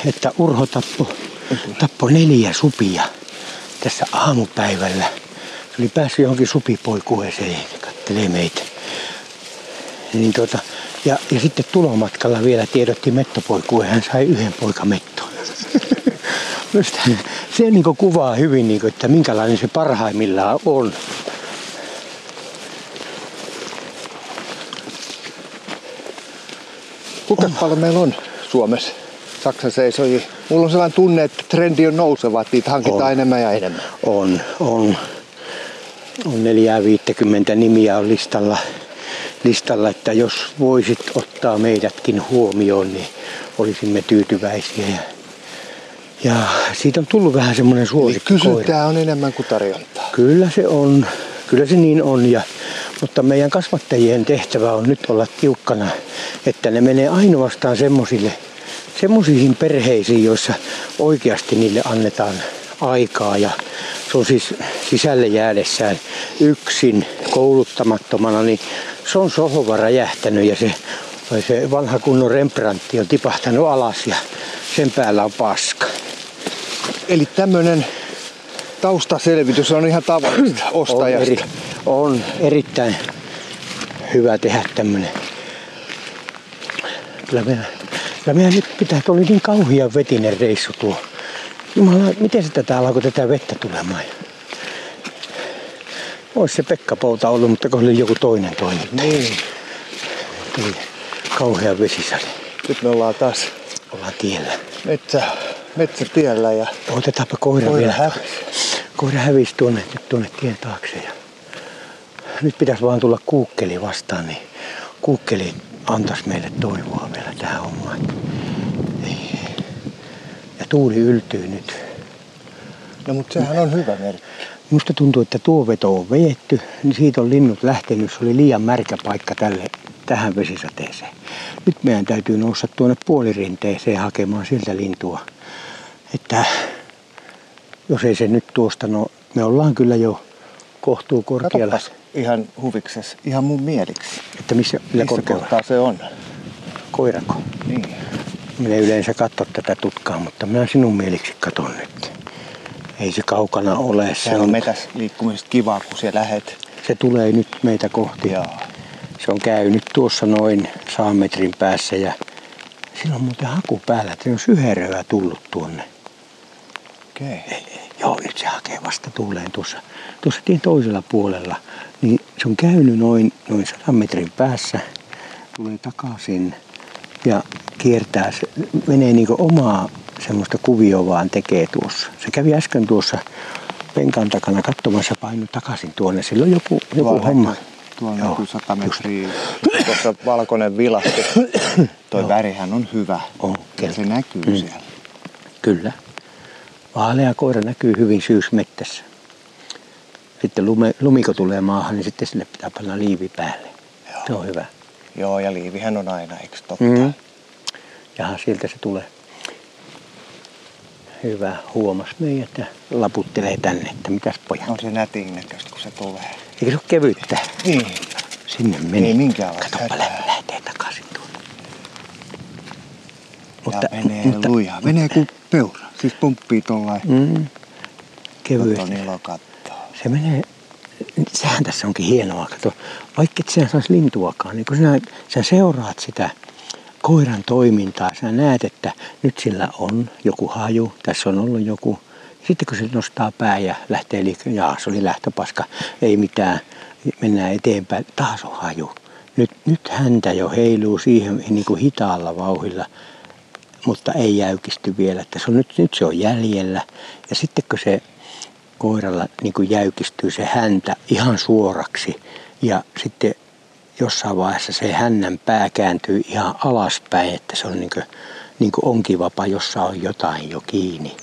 Speaker 1: että Urho tappo, tappo neljä supia tässä aamupäivällä. Se oli päässyt johonkin supipoikueeseen kattelee meitä. Niin tuota, ja, ja sitten tulomatkalla vielä tiedotti mettopoikue, hän sai yhden poikametton. se niin kuvaa hyvin, niin kuin, että minkälainen se parhaimmillaan on.
Speaker 2: Kuinka paljon meillä on Suomessa Saksan seisoi. Mulla on sellainen tunne, että trendi on nouseva, että niitä hankitaan on. enemmän ja enemmän.
Speaker 1: On, on. On 450 nimiä on listalla, listalla, että jos voisit ottaa meidätkin huomioon, niin olisimme tyytyväisiä. Ja, ja siitä on tullut vähän semmoinen suosikki.
Speaker 2: kysyntää on enemmän kuin tarjontaa.
Speaker 1: Kyllä se on. Kyllä se niin on. Ja, mutta meidän kasvattajien tehtävä on nyt olla tiukkana, että ne menee ainoastaan semmoisille semmoisiin perheisiin, joissa oikeasti niille annetaan aikaa ja se on siis sisälle jäädessään yksin kouluttamattomana, niin se on sohova räjähtänyt ja se, se vanha kunnon Rembrandti on tipahtanut alas ja sen päällä on paska.
Speaker 2: Eli tämmöinen taustaselvitys on ihan tavallista ostajasta. On, eri,
Speaker 1: on erittäin hyvä tehdä tämmöinen. Kyllä meidän ja meidän nyt pitää, että oli niin kauhia vetinen reissu tuo. Jumala, miten se tätä alkoi tätä vettä tulemaan? Olisi se Pekka Pouta ollut, mutta kun oli joku toinen toimittaja.
Speaker 2: Niin.
Speaker 1: Tuli kauhea vesisade.
Speaker 2: Nyt me ollaan taas
Speaker 1: ollaan tiellä.
Speaker 2: Metsä, metsätiellä ja...
Speaker 1: Otetaanpa koira, koira vielä. Hävisi. Koira hävisi tuonne, nyt tuonne tien taakse. Ja nyt pitäisi vaan tulla kuukkeli vastaan, niin kuukkeli antaisi meille toivoa vielä tähän hommaan. Ja tuuli yltyy nyt.
Speaker 2: No mutta sehän on hyvä merkki.
Speaker 1: Musta tuntuu, että tuo veto on vejetty, niin siitä on linnut lähtenyt. Se oli liian märkä paikka tälle, tähän vesisateeseen. Nyt meidän täytyy nousta tuonne puolirinteeseen hakemaan siltä lintua. Että jos ei se nyt tuosta, no me ollaan kyllä jo kohtuu korkealla. Katsopas
Speaker 2: ihan huvikses, ihan mun mieliksi.
Speaker 1: Että missä,
Speaker 2: missä kohtaa se on?
Speaker 1: Koirako?
Speaker 2: Niin.
Speaker 1: Minä yleensä katso tätä tutkaa, mutta minä sinun mieliksi katon nyt. Ei se kaukana ole.
Speaker 2: Se, se on metäs liikkumisesta kivaa, kun siellä lähet.
Speaker 1: Se tulee nyt meitä kohti.
Speaker 2: Joo.
Speaker 1: Se on käynyt tuossa noin saan metrin päässä ja sillä on muuten haku päällä, että se on syheröä tullut tuonne.
Speaker 2: Okei. Okay.
Speaker 1: Joo, nyt se hakee vasta tuuleen tuossa, tuossa tien toisella puolella. Niin se on käynyt noin, noin 100 metrin päässä, tulee takaisin ja kiertää, se menee niin omaa semmoista kuvioa vaan tekee tuossa. Se kävi äsken tuossa penkan takana katsomassa painu takaisin tuonne. Sillä on joku, joku tuolla homma.
Speaker 2: Tuolla Joo, näkyy 100 metriä. Tuossa valkoinen vilasti. Toi värihän on hyvä.
Speaker 1: On,
Speaker 2: ja se näkyy mm. siellä.
Speaker 1: Kyllä. Vaalea koira näkyy hyvin syysmettässä. Sitten lume, lumiko tulee maahan, niin sitten sille pitää panna liivi päälle. Joo. Se on hyvä.
Speaker 2: Joo, ja liivihän on aina, eikö totta? Mm.
Speaker 1: Jaha, sieltä se tulee. Hyvä, huomas meidät ja laputtelee tänne, että mitäs pojat.
Speaker 2: On se nätin näköistä, kun se tulee.
Speaker 1: Eikö se ole kevyttä?
Speaker 2: Niin.
Speaker 1: Sinne meni.
Speaker 2: Ei minkäänlaista
Speaker 1: Katoppa, lä- lähtee takaisin tuolta.
Speaker 2: Mutta, ja menee mutta, lujaa. Menee kuin peura. Siis pomppii tollain.
Speaker 1: Mm, kevyesti.
Speaker 2: Totta ilo kattoo.
Speaker 1: Se menee, sehän tässä onkin hienoa, kato, vaikka et sinä saisi lintuakaan, niin kun sinä, sinä seuraat sitä koiran toimintaa, sinä näet, että nyt sillä on joku haju, tässä on ollut joku, sitten kun se nostaa pää ja lähtee liikkeelle, jaa, se oli lähtöpaska, ei mitään, mennään eteenpäin, taas on haju. Nyt, nyt häntä jo heiluu siihen niin kuin hitaalla vauhilla, mutta ei jäykisty vielä, että se on, nyt, nyt se on jäljellä. Ja sitten kun se koiralla niin kuin jäykistyy se häntä ihan suoraksi ja sitten jossain vaiheessa se hännän pää kääntyy ihan alaspäin, että se on niin kuin, niin kuin onkivapa, jossa on jotain jo kiinni.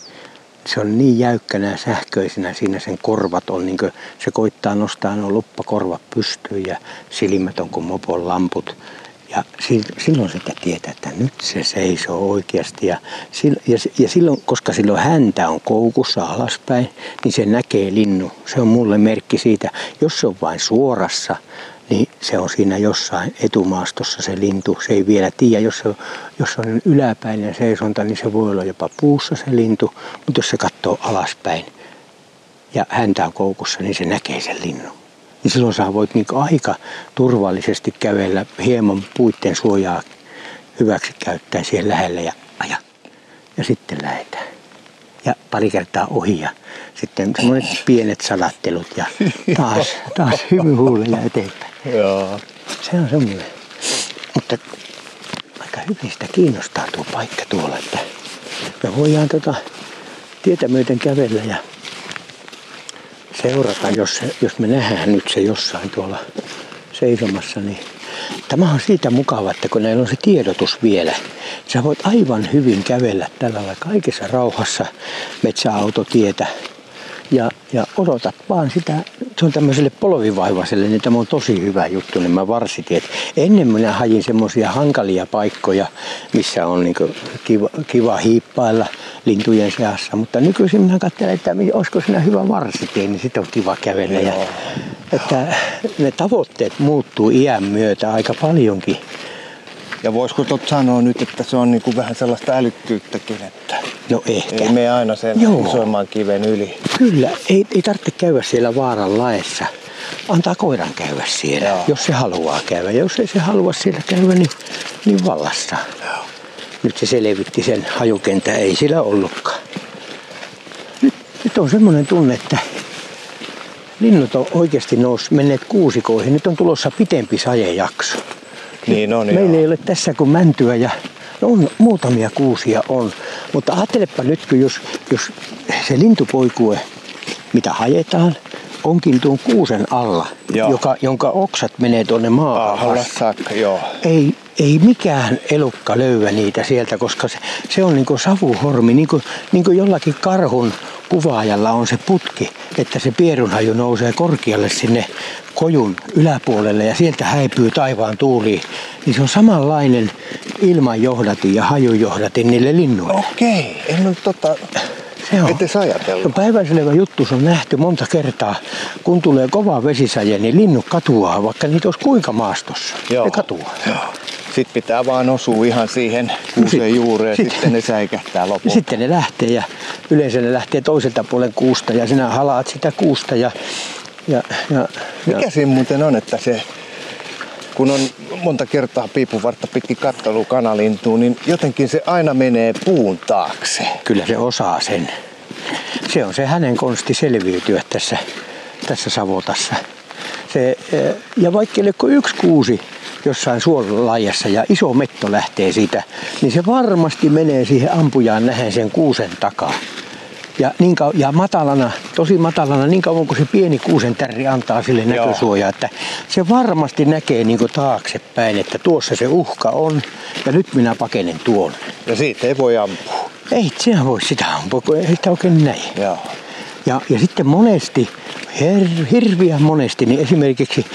Speaker 1: Se on niin jäykkänä ja sähköisenä siinä sen korvat on, niin kuin, se koittaa nostaa nuo luppakorvat pystyyn ja silmät on kuin mopon lamput. Ja si- silloin sitä tietää, että nyt se seisoo oikeasti. Ja, silloin, koska silloin häntä on koukussa alaspäin, niin se näkee linnu. Se on mulle merkki siitä, jos se on vain suorassa, niin se on siinä jossain etumaastossa se lintu. Se ei vielä tiedä, jos se jos on yläpäinen seisonta, niin se voi olla jopa puussa se lintu. Mutta jos se katsoo alaspäin ja häntä on koukussa, niin se näkee sen linnun niin silloin sä voit niin aika turvallisesti kävellä hieman puitten suojaa hyväksi käyttäen siihen lähelle ja aja. Ja sitten lähetään. Ja pari kertaa ohi ja sitten semmoiset pienet salattelut ja taas, taas hymy huulella eteenpäin.
Speaker 2: Joo.
Speaker 1: Se on semmoinen. Mutta aika hyvin sitä kiinnostaa tuo paikka tuolla, että me voidaan tota tietä myöten kävellä ja seurata, jos, se, jos me nähdään nyt se jossain tuolla seisomassa, niin tämä on siitä mukava, että kun näillä on se tiedotus vielä, sä voit aivan hyvin kävellä tällä kaikessa rauhassa metsäautotietä ja, ja odotat vaan sitä, se on tämmöiselle polvivaivaiselle, niin tämä on tosi hyvä juttu, nämä varsitiet. Ennen minä hajin semmoisia hankalia paikkoja, missä on niin kiva, kiva hiippailla lintujen seassa, mutta nykyisin minä katselen, että olisiko siinä hyvä varsitie, niin sitten on kiva kävellä. Ja, että ne tavoitteet muuttuu iän myötä aika paljonkin.
Speaker 2: Ja voisiko tot sanoa nyt, että se on niinku vähän sellaista älykkyyttäkin, että
Speaker 1: No ehkä.
Speaker 2: ei mene aina sen
Speaker 1: Joo.
Speaker 2: isoimman kiven yli.
Speaker 1: Kyllä, ei, ei tarvitse käydä siellä vaaran laessa. Antaa koiran käydä siellä,
Speaker 2: Joo.
Speaker 1: jos se haluaa käydä. Ja jos ei se halua siellä käydä, niin, niin vallassa. Nyt se selvitti sen hajukentän, ei sillä ollutkaan. Nyt, nyt on semmoinen tunne, että linnut on oikeasti nous, menneet kuusikoihin. Nyt on tulossa pitempi sajejakso.
Speaker 2: Niin on
Speaker 1: Meillä
Speaker 2: joo.
Speaker 1: ei ole tässä kuin mäntyä ja no on, muutamia kuusia on. Mutta ajattelepa nyt, kun jos, jos se lintupoikue, mitä hajetaan, onkin tuon kuusen alla,
Speaker 2: Joo.
Speaker 1: joka, jonka oksat menee tuonne maahan. Ei, ei mikään elukka löyä niitä sieltä, koska se, se on niinku savuhormi, niin kuin, niin kuin jollakin karhun kuvaajalla on se putki, että se pierunhaju nousee korkealle sinne kojun yläpuolelle ja sieltä häipyy taivaan tuuliin. Niin se on samanlainen ilmanjohdatin ja hajujohdatin niille linnuille.
Speaker 2: Okei, en ole tota...
Speaker 1: Se on.
Speaker 2: Ette ajatellut.
Speaker 1: päivänselvä juttu, se on nähty monta kertaa. Kun tulee kova vesisaje, niin linnut katuaa, vaikka niitä olisi kuinka maastossa. Ne katuaa.
Speaker 2: Joo. Sitten pitää vaan osua ihan siihen kuuseen
Speaker 1: sit-
Speaker 2: juureen,
Speaker 1: sit-
Speaker 2: sitten ne säikähtää
Speaker 1: Ja
Speaker 2: lopulta.
Speaker 1: sitten ne lähtee ja yleensä ne lähtee toiselta puolen kuusta ja sinä halaat sitä kuusta ja, ja, ja, ja
Speaker 2: Mikä siinä muuten on, että se, kun on monta kertaa piipuvartta pitkin kattelu kanalintuun, niin jotenkin se aina menee puun taakse.
Speaker 1: kyllä se osaa sen. Se on se hänen konsti selviytyä tässä, tässä savotassa. Se, eh, ja vaikka ei ole yksi kuusi jossain suolajassa ja iso metto lähtee siitä, niin se varmasti menee siihen ampujaan nähen sen kuusen takaa. Ja, niin kau- ja matalana, tosi matalana, niin kauan kuin se pieni kuusen tärri antaa sille
Speaker 2: Joo.
Speaker 1: näkösuojaa, että se varmasti näkee niin kuin taaksepäin, että tuossa se uhka on ja nyt minä pakenen tuonne.
Speaker 2: Ja siitä ei voi ampua.
Speaker 1: Ei sinä voi sitä ampua, kun ei sitä oikein näe.
Speaker 2: Joo.
Speaker 1: Ja, ja sitten monesti, her, hirviän monesti, niin esimerkiksi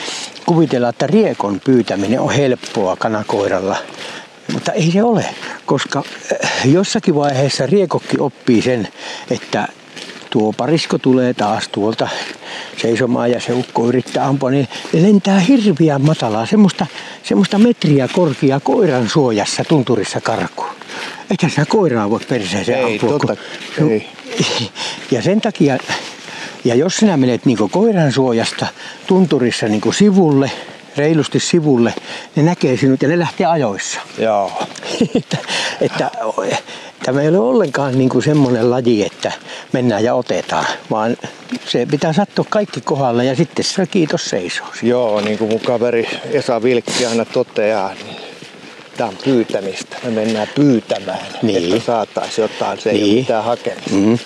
Speaker 1: kuvitellaan, että riekon pyytäminen on helppoa kanakoiralla. Mutta ei se ole, koska äh, jossakin vaiheessa riekokki oppii sen, että tuo parisko tulee taas tuolta seisomaan ja se ukko yrittää ampua, niin lentää hirviä matalaa, semmoista, semmoista metriä korkeaa koiran suojassa tunturissa karkuun. Ethän sä koiraa voi perseeseen
Speaker 2: Ei,
Speaker 1: ampua.
Speaker 2: totta,
Speaker 1: kun-
Speaker 2: ei.
Speaker 1: Ja sen takia, ja jos sinä menet niin koiran suojasta tunturissa niin sivulle, reilusti sivulle, ne näkee sinut ja ne lähtee ajoissa.
Speaker 2: Joo.
Speaker 1: että, että tämä ei ole ollenkaan niin kuin semmoinen laji, että mennään ja otetaan, vaan se pitää sattua kaikki kohdalle ja sitten se kiitos seisoo.
Speaker 2: Joo, niin kuin mun kaveri Esa Vilkki aina toteaa, niin tämä on pyytämistä. Me mennään pyytämään,
Speaker 1: Niin.
Speaker 2: että saataisiin jotain. Se ei
Speaker 1: Niin.
Speaker 2: ole mitään hakemista.
Speaker 1: Mm.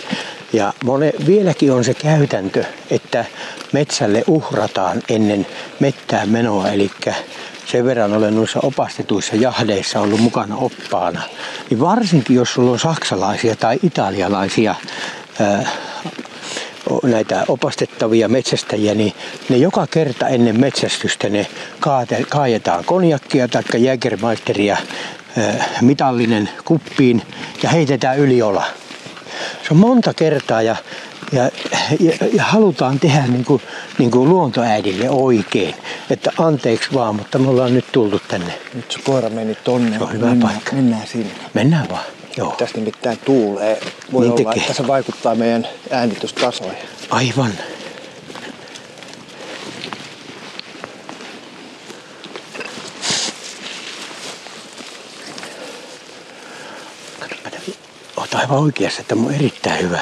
Speaker 1: Ja mone, vieläkin on se käytäntö, että metsälle uhrataan ennen mettään menoa, eli sen verran olen noissa opastetuissa jahdeissa ollut mukana oppaana, niin varsinkin jos sulla on saksalaisia tai italialaisia ää, o- näitä opastettavia metsästäjiä, niin ne joka kerta ennen metsästystä ne kaate, kaajetaan konjakkia tai jägermeisteria ää, mitallinen kuppiin ja heitetään yli ola. Se on monta kertaa ja, ja, ja, ja halutaan tehdä niin kuin, niin kuin luontoäidille oikein. Että anteeksi vaan, mutta me ollaan nyt tultu tänne.
Speaker 2: Nyt se koira meni tonne.
Speaker 1: Se on hyvä
Speaker 2: mennään,
Speaker 1: paikka.
Speaker 2: Mennään sinne.
Speaker 1: Mennään vaan. Joo,
Speaker 2: Tässä nimittäin tuulee. Voi
Speaker 1: Niin
Speaker 2: olla,
Speaker 1: tekee.
Speaker 2: että se vaikuttaa meidän äänitystasoihin.
Speaker 1: aivan. Oot aivan oikeassa, että on erittäin hyvä.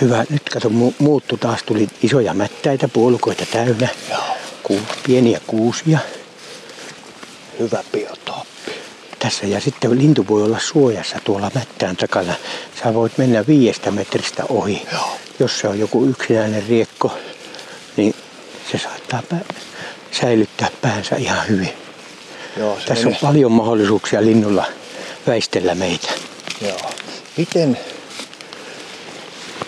Speaker 1: Hyvä. Nyt kato, mu- muuttu taas tuli isoja mättäitä, puolukoita täynnä.
Speaker 2: Joo.
Speaker 1: Ku, pieniä kuusia.
Speaker 2: Hyvä biotooppi.
Speaker 1: tässä ja sitten lintu voi olla suojassa tuolla mättään takana. Sä voit mennä viiestä metristä ohi.
Speaker 2: Joo.
Speaker 1: Jos se on joku yksinäinen riekko, niin se saattaa pä- säilyttää päänsä ihan hyvin.
Speaker 2: Joo,
Speaker 1: Tässä
Speaker 2: menee.
Speaker 1: on paljon mahdollisuuksia linnulla väistellä meitä.
Speaker 2: Joo. Miten,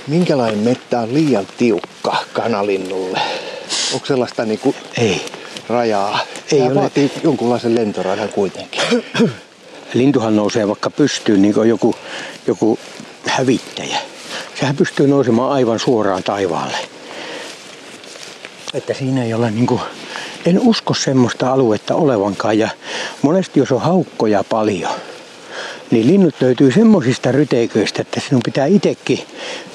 Speaker 2: minkälainen mettä on liian tiukka kanalinnulle? Onko sellaista niinku
Speaker 1: Ei.
Speaker 2: rajaa?
Speaker 1: Ei
Speaker 2: Tää
Speaker 1: ole.
Speaker 2: vaatii jonkunlaisen lentoradan kuitenkin.
Speaker 1: Lintuhan nousee vaikka pystyyn niin kuin joku, joku hävittäjä. Sehän pystyy nousemaan aivan suoraan taivaalle. Että siinä ei ole niin kuin, en usko semmoista aluetta olevankaan. Ja monesti jos on haukkoja paljon, niin linnut löytyy semmoisista ryteiköistä, että sinun pitää itsekin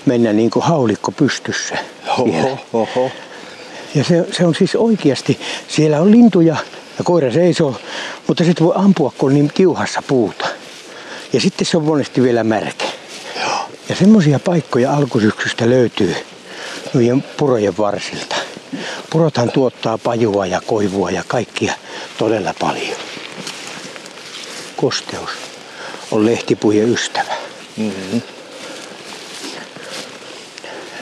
Speaker 1: mennä niin kuin haulikko pystyssä.
Speaker 2: Oho, oho.
Speaker 1: Ja se, se on siis oikeasti, siellä on lintuja ja koira seisoo, mutta sitten voi ampua, kun on niin kiuhassa puuta. Ja sitten se on monesti vielä märkä. Ja semmoisia paikkoja alkusyksystä löytyy noiden purojen varsilta. Purothan tuottaa pajua ja koivua ja kaikkia todella paljon. Kosteus on lehtipujen ystävä.
Speaker 2: Mm-hmm.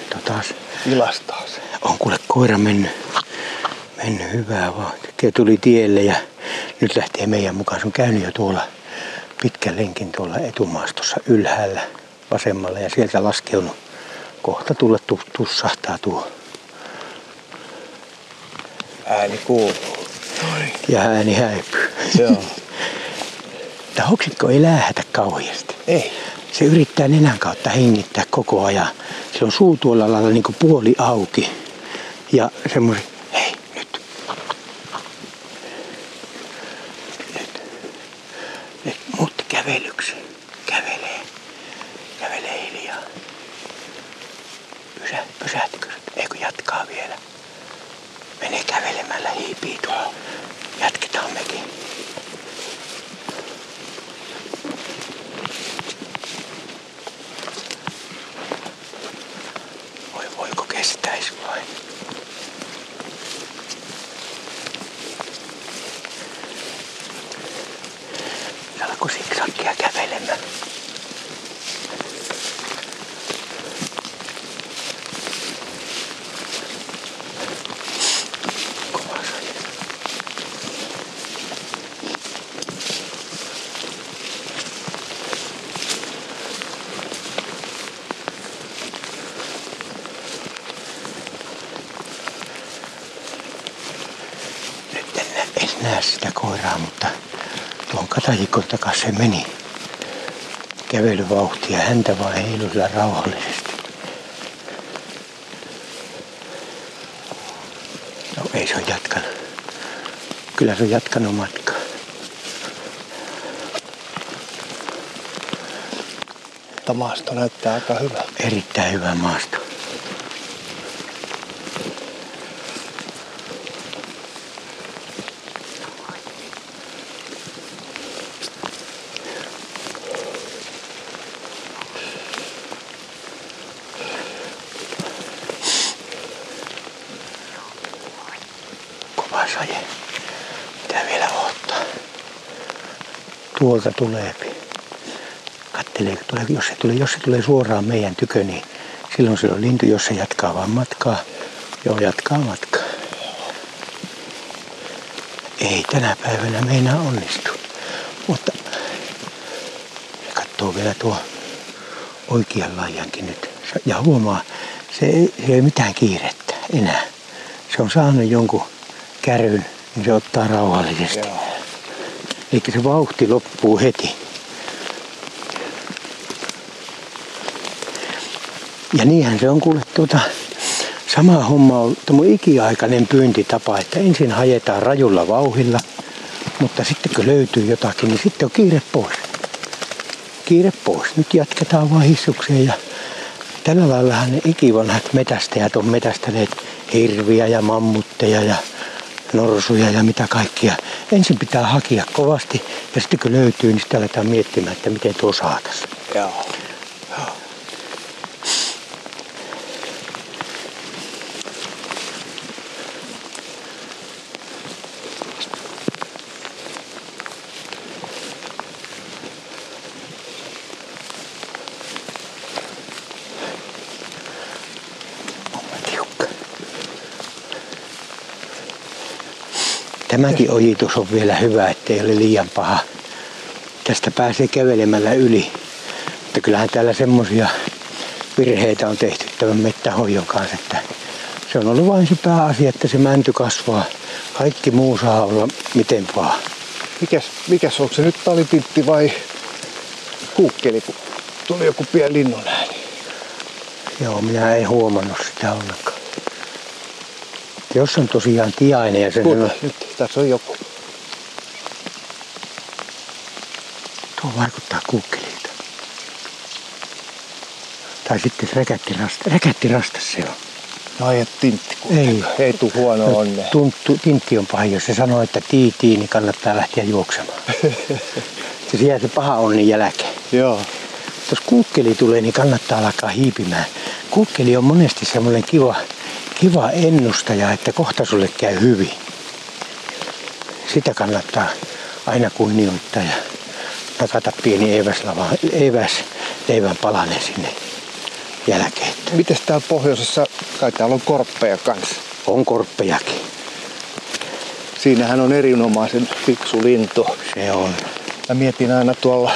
Speaker 1: Totas,
Speaker 2: Ilastaa se.
Speaker 1: on kuule koira mennyt, mennyt hyvää vaan. Tekee tuli tielle ja nyt lähtee meidän mukaan. Se on käynyt jo tuolla pitkän lenkin tuolla etumaastossa ylhäällä vasemmalla ja sieltä laskeunut. Kohta tulla tu- tussahtaa tuo
Speaker 2: Ääni kuuluu.
Speaker 1: ja ääni häipyy.
Speaker 2: Joo.
Speaker 1: Tämä hoksikko ei läähätä kauheasti.
Speaker 2: Ei.
Speaker 1: Se yrittää nenän kautta hengittää koko ajan. Se on suu tuolla lailla niin kuin puoli auki. Ja semmoinen, hei nyt. Nyt. Nyt muutti kävelyksi. Kävelee. Kävelee hiljaa. Pysä, pysähtikö? Eikö jatkaa vielä? Menee kävelemällä hiipii tuolla. Jatketaan mekin. Voi voiko kestäis vain. Se alkoi siksakkia kävelemään. Kova saja. Nyt en, nä- en näe sitä koiraa, mutta tuo tuohon katajikon takas se meni Häntä vaan heilui sillä rauhallisesti. No ei se ole jatkanut. Kyllä se on jatkanut matkaa.
Speaker 2: Mutta maasto näyttää aika hyvä.
Speaker 1: Erittäin hyvä maasto. Kova saje. Pitää vielä odottaa. Tuolta tulee. Kattelee, tulee, jos se tulee, jos se tulee suoraan meidän tykö, niin silloin se on lintu, jos se jatkaa vaan matkaa. Joo, jatkaa matkaa. Ei tänä päivänä meinaa onnistu. Mutta katsoo vielä tuo oikean laajankin nyt. Ja huomaa, se ei, se ei mitään kiirettä enää. Se on saanut jonkun käryn, niin se ottaa rauhallisesti.
Speaker 2: Joo.
Speaker 1: Eli se vauhti loppuu heti. Ja niinhän se on kuule tuota, sama homma on tuo ikiaikainen pyyntitapa, että ensin hajetaan rajulla vauhilla, mutta sitten kun löytyy jotakin, niin sitten on kiire pois. Kiire pois. Nyt jatketaan vaan hissukseen ja tällä laillahan ne ikivanhat metästäjät on metästäneet hirviä ja mammutteja ja norsuja ja mitä kaikkia. Ensin pitää hakea kovasti ja sitten kun löytyy, niin sitten aletaan miettimään, että miten tuo saataisiin.
Speaker 2: Joo.
Speaker 1: Tämäkin ojitus on vielä hyvä, ettei ole liian paha. Tästä pääsee kävelemällä yli. Mutta kyllähän täällä semmosia virheitä on tehty tämän mettähoidon kanssa, että se on ollut vain se pääasia, että se mänty kasvaa. Kaikki muu saa olla miten vaan.
Speaker 2: Mikäs, mikäs onko se nyt talitintti vai kuukkeli, kun tuli joku pieni linnun ääni?
Speaker 1: Joo, minä en huomannut sitä ollenkaan. Jos on tosiaan tiainen ja sen
Speaker 2: Kuule, nyt tässä on joku.
Speaker 1: Tuo vaikuttaa kuukkelilta. Tai sitten se räkättirasta. Räkättirastas se on.
Speaker 2: No ei, tintti
Speaker 1: Ei.
Speaker 2: Ei tuu huono onne.
Speaker 1: Tunttu, tintti on paha. Jos se sanoo, että tiitii, niin kannattaa lähteä juoksemaan. se jää se paha onni jälkeen.
Speaker 2: Joo.
Speaker 1: Jos kuukkeli tulee, niin kannattaa alkaa hiipimään. Kuukkeli on monesti semmoinen kiva, kiva ennustaja, että kohta sulle käy hyvin. Sitä kannattaa aina kunnioittaa ja nakata pieni eväslava, eväs leivän palanen sinne jälkeen.
Speaker 2: Mites täällä pohjoisessa, kai täällä on korppeja kanssa.
Speaker 1: On korppejakin.
Speaker 2: Siinähän on erinomaisen fiksu lintu.
Speaker 1: Se on.
Speaker 2: Mä mietin aina tuolla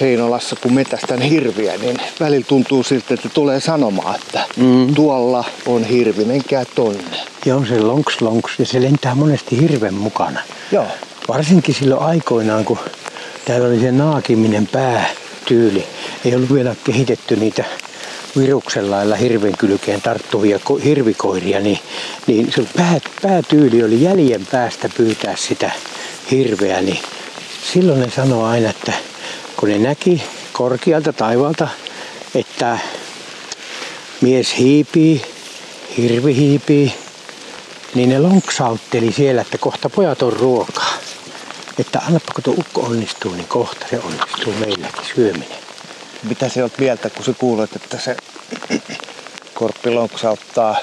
Speaker 2: Heinolassa, kun metästän hirviä, niin välillä tuntuu siltä, että tulee sanomaan, että
Speaker 1: Mm.
Speaker 2: tuolla on hirvi, menkää tonne.
Speaker 1: Ja on se lonks lonks ja se lentää monesti hirven mukana.
Speaker 2: Joo.
Speaker 1: Varsinkin silloin aikoinaan, kun täällä oli se naakiminen päätyyli. Ei ollut vielä kehitetty niitä viruksen lailla hirven kylkeen tarttuvia ko- hirvikoiria, niin, niin se pää, päätyyli oli jäljen päästä pyytää sitä hirveä. Niin silloin ne sanoi aina, että kun ne näki korkealta taivaalta, että mies hiipii, hirvi hiipii, niin ne lonksautteli siellä, että kohta pojat on ruokaa. Että annapa kun tuo ukko onnistuu, niin kohta se onnistuu meilläkin syöminen.
Speaker 2: Mitä se oot mieltä, kun sä kuulet, että se korppi lonksauttaa?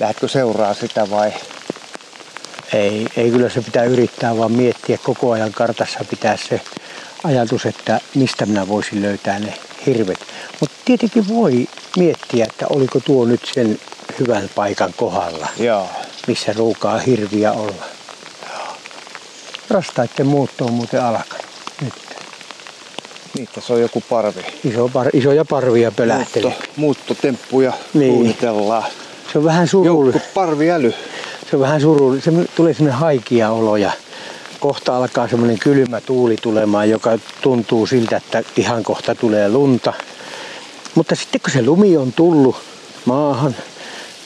Speaker 2: Lähdetkö seuraa sitä vai?
Speaker 1: Ei, ei kyllä se pitää yrittää vaan miettiä koko ajan kartassa pitää se ajatus, että mistä minä voisin löytää ne hirvet. Mutta tietenkin voi miettiä, että oliko tuo nyt sen hyvän paikan kohdalla,
Speaker 2: Joo.
Speaker 1: missä ruukaa hirviä olla. Rastaiden muutto on muuten alkanut nyt.
Speaker 2: Niin, tässä on joku parvi.
Speaker 1: Iso par, isoja parvia pölähteli.
Speaker 2: Muutto, muuttotemppuja
Speaker 1: Niin.
Speaker 2: suunnitellaan.
Speaker 1: Se on vähän
Speaker 2: Joukko
Speaker 1: surullista.
Speaker 2: parviäly.
Speaker 1: Se on vähän surullista. Se tulee semmoinen haikia olo ja kohta alkaa semmoinen kylmä tuuli tulemaan, joka tuntuu siltä, että ihan kohta tulee lunta. Mutta sitten kun se lumi on tullut maahan,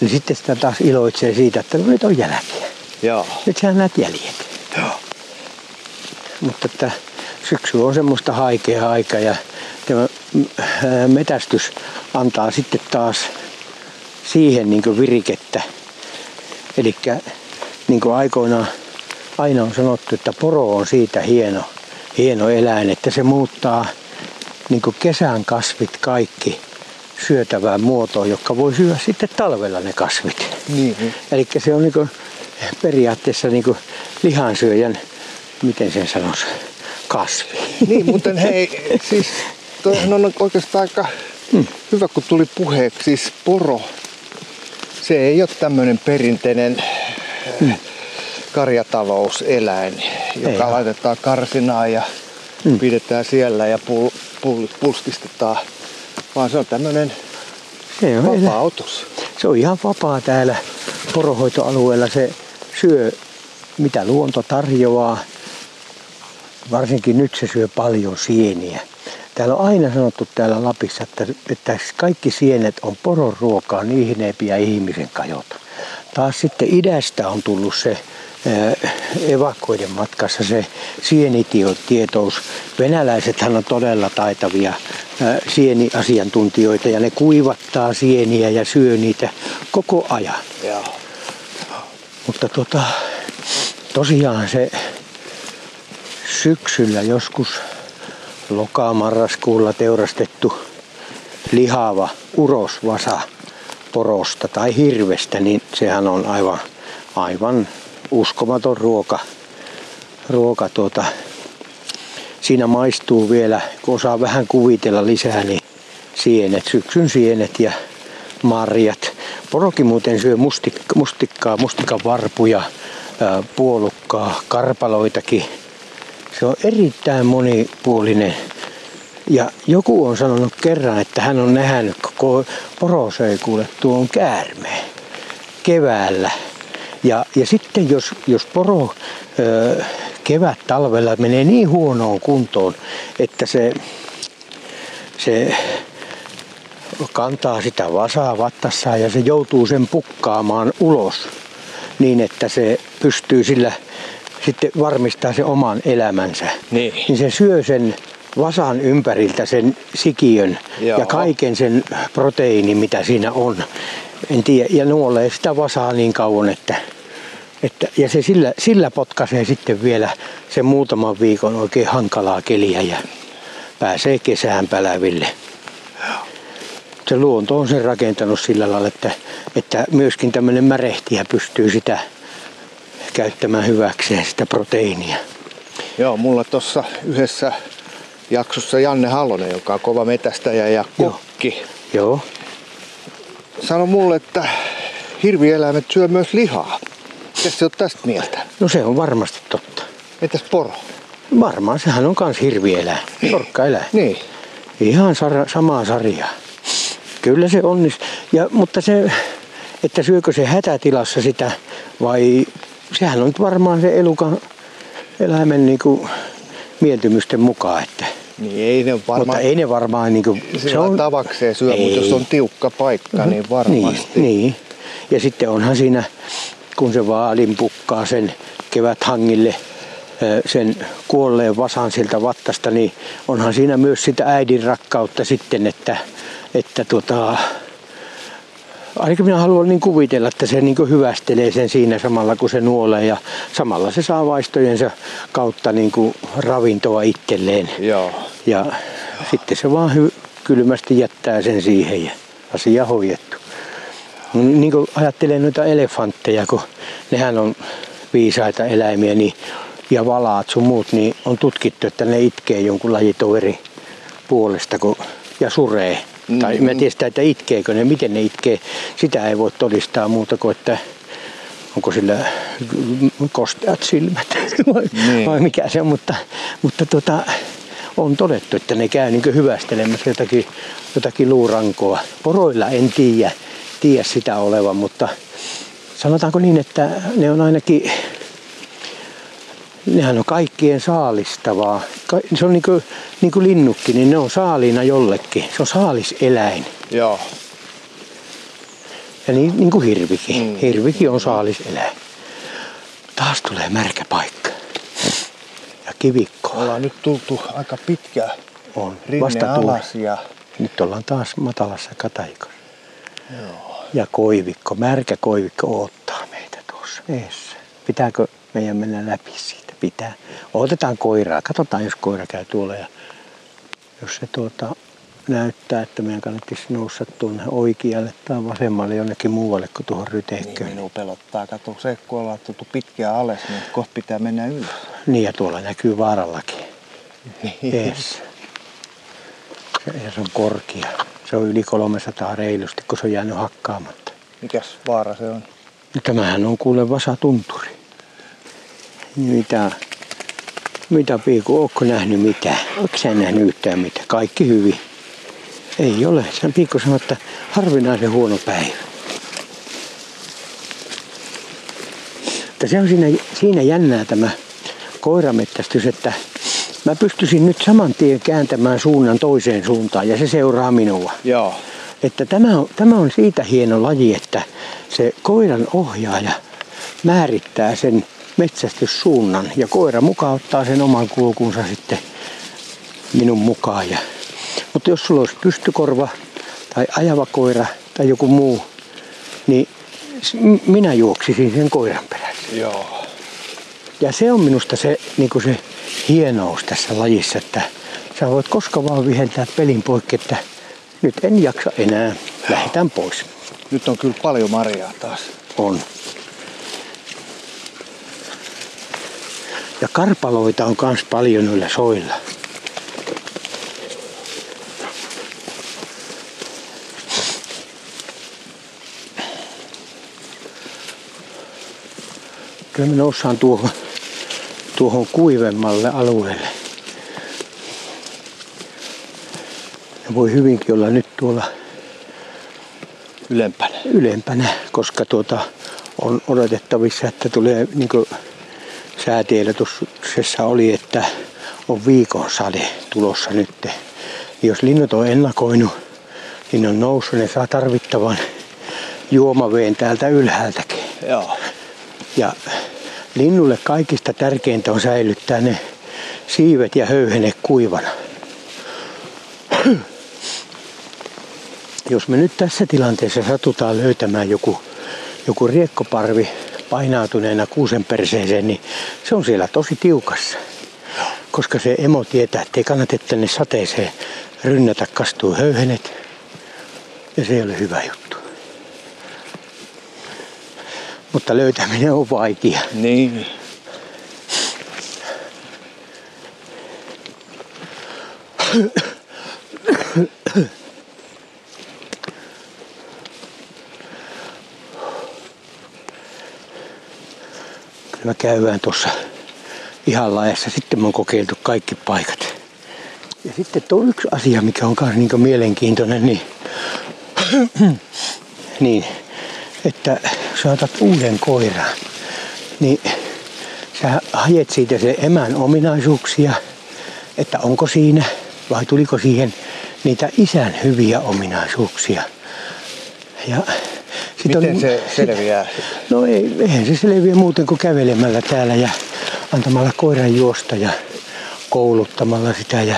Speaker 1: niin sitten sitä taas iloitsee siitä, että no nyt on jälkiä.
Speaker 2: Joo.
Speaker 1: Nyt sä näet jäljet.
Speaker 2: Joo.
Speaker 1: Mutta että syksy on semmoista haikea aika ja tämä metästys antaa sitten taas siihen niin virikettä. Eli niin kuin aikoinaan aina on sanottu, että poro on siitä hieno, hieno eläin, että se muuttaa niin kesän kasvit kaikki syötävään muotoon, joka voi syödä sitten talvella ne kasvit.
Speaker 2: Niin.
Speaker 1: Eli se on niin periaatteessa niin lihansyöjän, miten sen sanoisi, kasvi.
Speaker 2: Niin, mutta hei, siis toihan on oikeastaan aika hmm. hyvä, kun tuli puheeksi. Siis poro, se ei ole tämmöinen perinteinen hmm. karjatalouseläin, joka ei laitetaan karsinaan ja hmm. pidetään siellä ja pul, pul, pulskistetaan, vaan se on tämmöinen se on vapautus.
Speaker 1: Se on ihan vapaa täällä porohoitoalueella. Se syö mitä luonto tarjoaa. Varsinkin nyt se syö paljon sieniä. Täällä on aina sanottu täällä Lapissa, että, että kaikki sienet on poron ruokaa, niihin ei pidä ihmisen kajota. Taas sitten idästä on tullut se evakkoiden matkassa se sienitietous. Venäläisethän on todella taitavia sieniasiantuntijoita ja ne kuivattaa sieniä ja syö niitä koko ajan.
Speaker 2: Joo.
Speaker 1: Mutta tota, tosiaan se syksyllä joskus lokamarraskuulla teurastettu lihava urosvasa porosta tai hirvestä, niin sehän on aivan, aivan uskomaton ruoka. ruoka tuota. Siinä maistuu vielä, kun osaa vähän kuvitella lisää, niin sienet, syksyn sienet ja marjat. Porokin muuten syö mustikka, mustikkaa, mustikan varpuja, puolukkaa, karpaloitakin. Se on erittäin monipuolinen. Ja joku on sanonut kerran, että hän on nähnyt koko poro söi kuule tuon käärmeen keväällä. Ja, ja sitten jos, jos poro ö, kevät talvella menee niin huonoon kuntoon, että se, se kantaa sitä vasaa vattassaan ja se joutuu sen pukkaamaan ulos niin, että se pystyy sillä sitten varmistaa se oman elämänsä.
Speaker 2: Niin.
Speaker 1: niin se syö sen vasan ympäriltä sen sikiön Joo. ja kaiken sen proteiinin, mitä siinä on. En tiedä, ja nuolee sitä vasaa niin kauan, että, että ja se sillä, sillä potkaisee sitten vielä sen muutaman viikon oikein hankalaa keliä ja pääsee kesään päläville se luonto on sen rakentanut sillä lailla, että, että myöskin tämmöinen märehtiä pystyy sitä käyttämään hyväkseen sitä proteiinia.
Speaker 2: Joo, mulla tuossa yhdessä jaksossa Janne Hallonen, joka on kova metästäjä ja kokki.
Speaker 1: Joo. Joo.
Speaker 2: Sano mulle, että hirvieläimet syö myös lihaa. Mitä se on tästä mieltä?
Speaker 1: No se on varmasti totta.
Speaker 2: Mitäs poro?
Speaker 1: Varmaan, sehän on kans hirvieläin, niin. sorkkaeläin.
Speaker 2: Niin.
Speaker 1: Ihan sar- samaa sarjaa. Kyllä se onnistuu. Ja, mutta se, että syökö se hätätilassa sitä vai sehän on nyt varmaan se elukan eläimen niin kuin, mieltymysten mukaan. Että,
Speaker 2: niin ei ne varmaan,
Speaker 1: mutta ei ne varmaan niin kuin,
Speaker 2: se on tavakseen syö, ei. mutta jos on tiukka paikka, mm-hmm. niin varmasti.
Speaker 1: Niin, niin. Ja sitten onhan siinä, kun se vaalin pukkaa sen keväthangille sen kuolleen vasan sieltä vattasta, niin onhan siinä myös sitä äidin rakkautta sitten, että että tota, ainakin minä haluan niin kuvitella, että se niin hyvästelee sen siinä samalla kun se nuolee ja samalla se saa vaistojensa kautta niin kuin ravintoa itselleen.
Speaker 2: Joo.
Speaker 1: Ja sitten se vaan hy- kylmästi jättää sen siihen ja asia hoidettu. Niin kuin ajattelen noita elefantteja, kun nehän on viisaita eläimiä niin, ja valaat sun muut, niin on tutkittu, että ne itkee jonkun lajitoveri puolesta kun, ja suree. Mm-hmm. Tai mä tiedän sitä, että itkeekö ne, miten ne itkee. Sitä ei voi todistaa muuta kuin, että onko sillä kosteat silmät vai, niin. vai mikä se on. Mutta, mutta tota, on todettu, että ne käy niin hyvästelemässä jotakin, jotakin luurankoa. Poroilla en tiedä, tiedä sitä olevan, mutta sanotaanko niin, että ne on ainakin nehän on kaikkien saalistavaa. Se on niin kuin, niin kuin linnukki, niin ne on saaliina jollekin. Se on saaliseläin.
Speaker 2: Joo.
Speaker 1: Ja niin, niin kuin hirvikin. Mm. Hirvikin on saaliseläin. Taas tulee märkä paikka. Ja kivikko.
Speaker 2: Ollaan nyt tultu aika pitkään
Speaker 1: on.
Speaker 2: rinne
Speaker 1: Vasta
Speaker 2: alas ja
Speaker 1: Nyt ollaan taas matalassa kataikossa. Ja koivikko, märkä koivikko odottaa meitä tuossa eessä. Pitääkö meidän mennä läpi siitä? Pitää. Otetaan koiraa. Katsotaan, jos koira käy tuolla. Ja jos se tuota, näyttää, että meidän kannattaisi nousta tuonne oikealle tai vasemmalle jonnekin muualle kuin tuohon
Speaker 2: niin
Speaker 1: ryteikköön.
Speaker 2: minua pelottaa. Kato se, kun ollaan tultu pitkään alas, niin kohta pitää mennä ylös.
Speaker 1: Niin ja tuolla näkyy vaarallakin. Ees. Ja se on korkea. Se on yli 300 reilusti, kun se on jäänyt hakkaamatta.
Speaker 2: Mikäs vaara se on?
Speaker 1: No tämähän on kuule vasatunturi. Mitä, mitä Piiku, ootko nähnyt mitään? Ootko sä nähnyt yhtään mitään? Kaikki hyvin. Ei ole. Sen Piikku sanoi, että harvinaisen huono päivä. Mutta se on siinä, siinä jännää tämä koiramettästys, että mä pystyisin nyt saman tien kääntämään suunnan toiseen suuntaan ja se seuraa minua.
Speaker 2: Joo.
Speaker 1: Että tämä on, tämä on siitä hieno laji, että se koiran ohjaaja määrittää sen metsästyssuunnan ja koira mukaan ottaa sen oman kulkunsa sitten minun mukaan. Ja, mutta jos sulla olisi pystykorva tai ajava koira tai joku muu, niin minä juoksisin sen koiran perässä.
Speaker 2: Joo.
Speaker 1: Ja se on minusta se, niin se hienous tässä lajissa, että sä voit koska vaan vihentää pelin poikki, että nyt en jaksa enää, lähdetään pois.
Speaker 2: Nyt on kyllä paljon marjaa taas.
Speaker 1: On. Ja karpaloita on myös paljon noilla soilla. Kyllä me noussaan tuohon, tuohon kuivemmalle alueelle. Ja voi hyvinkin olla nyt tuolla
Speaker 2: Ylempänä.
Speaker 1: ylempänä, koska tuota, on odotettavissa, että tulee niin säätiedotuksessa oli, että on viikon sade tulossa nyt. Jos linnut on ennakoinut, niin on noussut, ne saa tarvittavan juomaveen täältä ylhäältäkin.
Speaker 2: Joo.
Speaker 1: Ja linnulle kaikista tärkeintä on säilyttää ne siivet ja höyhenet kuivana. Jos me nyt tässä tilanteessa satutaan löytämään joku, joku riekkoparvi painautuneena kuusen perseeseen, niin se on siellä tosi tiukassa. Koska se emo tietää, että ei kannata tänne sateeseen rynnätä kastuu höyhenet. Ja se ei ole hyvä juttu. Mutta löytäminen on vaikea.
Speaker 2: Niin.
Speaker 1: Me käydään tuossa ihan laajassa. Sitten me on kokeiltu kaikki paikat. Ja sitten tuo yksi asia, mikä on myös niin mielenkiintoinen, niin, niin että sä otat uuden koiran, niin sä haet siitä se emän ominaisuuksia, että onko siinä vai tuliko siihen niitä isän hyviä ominaisuuksia. Ja sit
Speaker 2: Miten se selviää?
Speaker 1: No ei, eihän se selviä muuten kuin kävelemällä täällä ja antamalla koiran juosta ja kouluttamalla sitä. Ja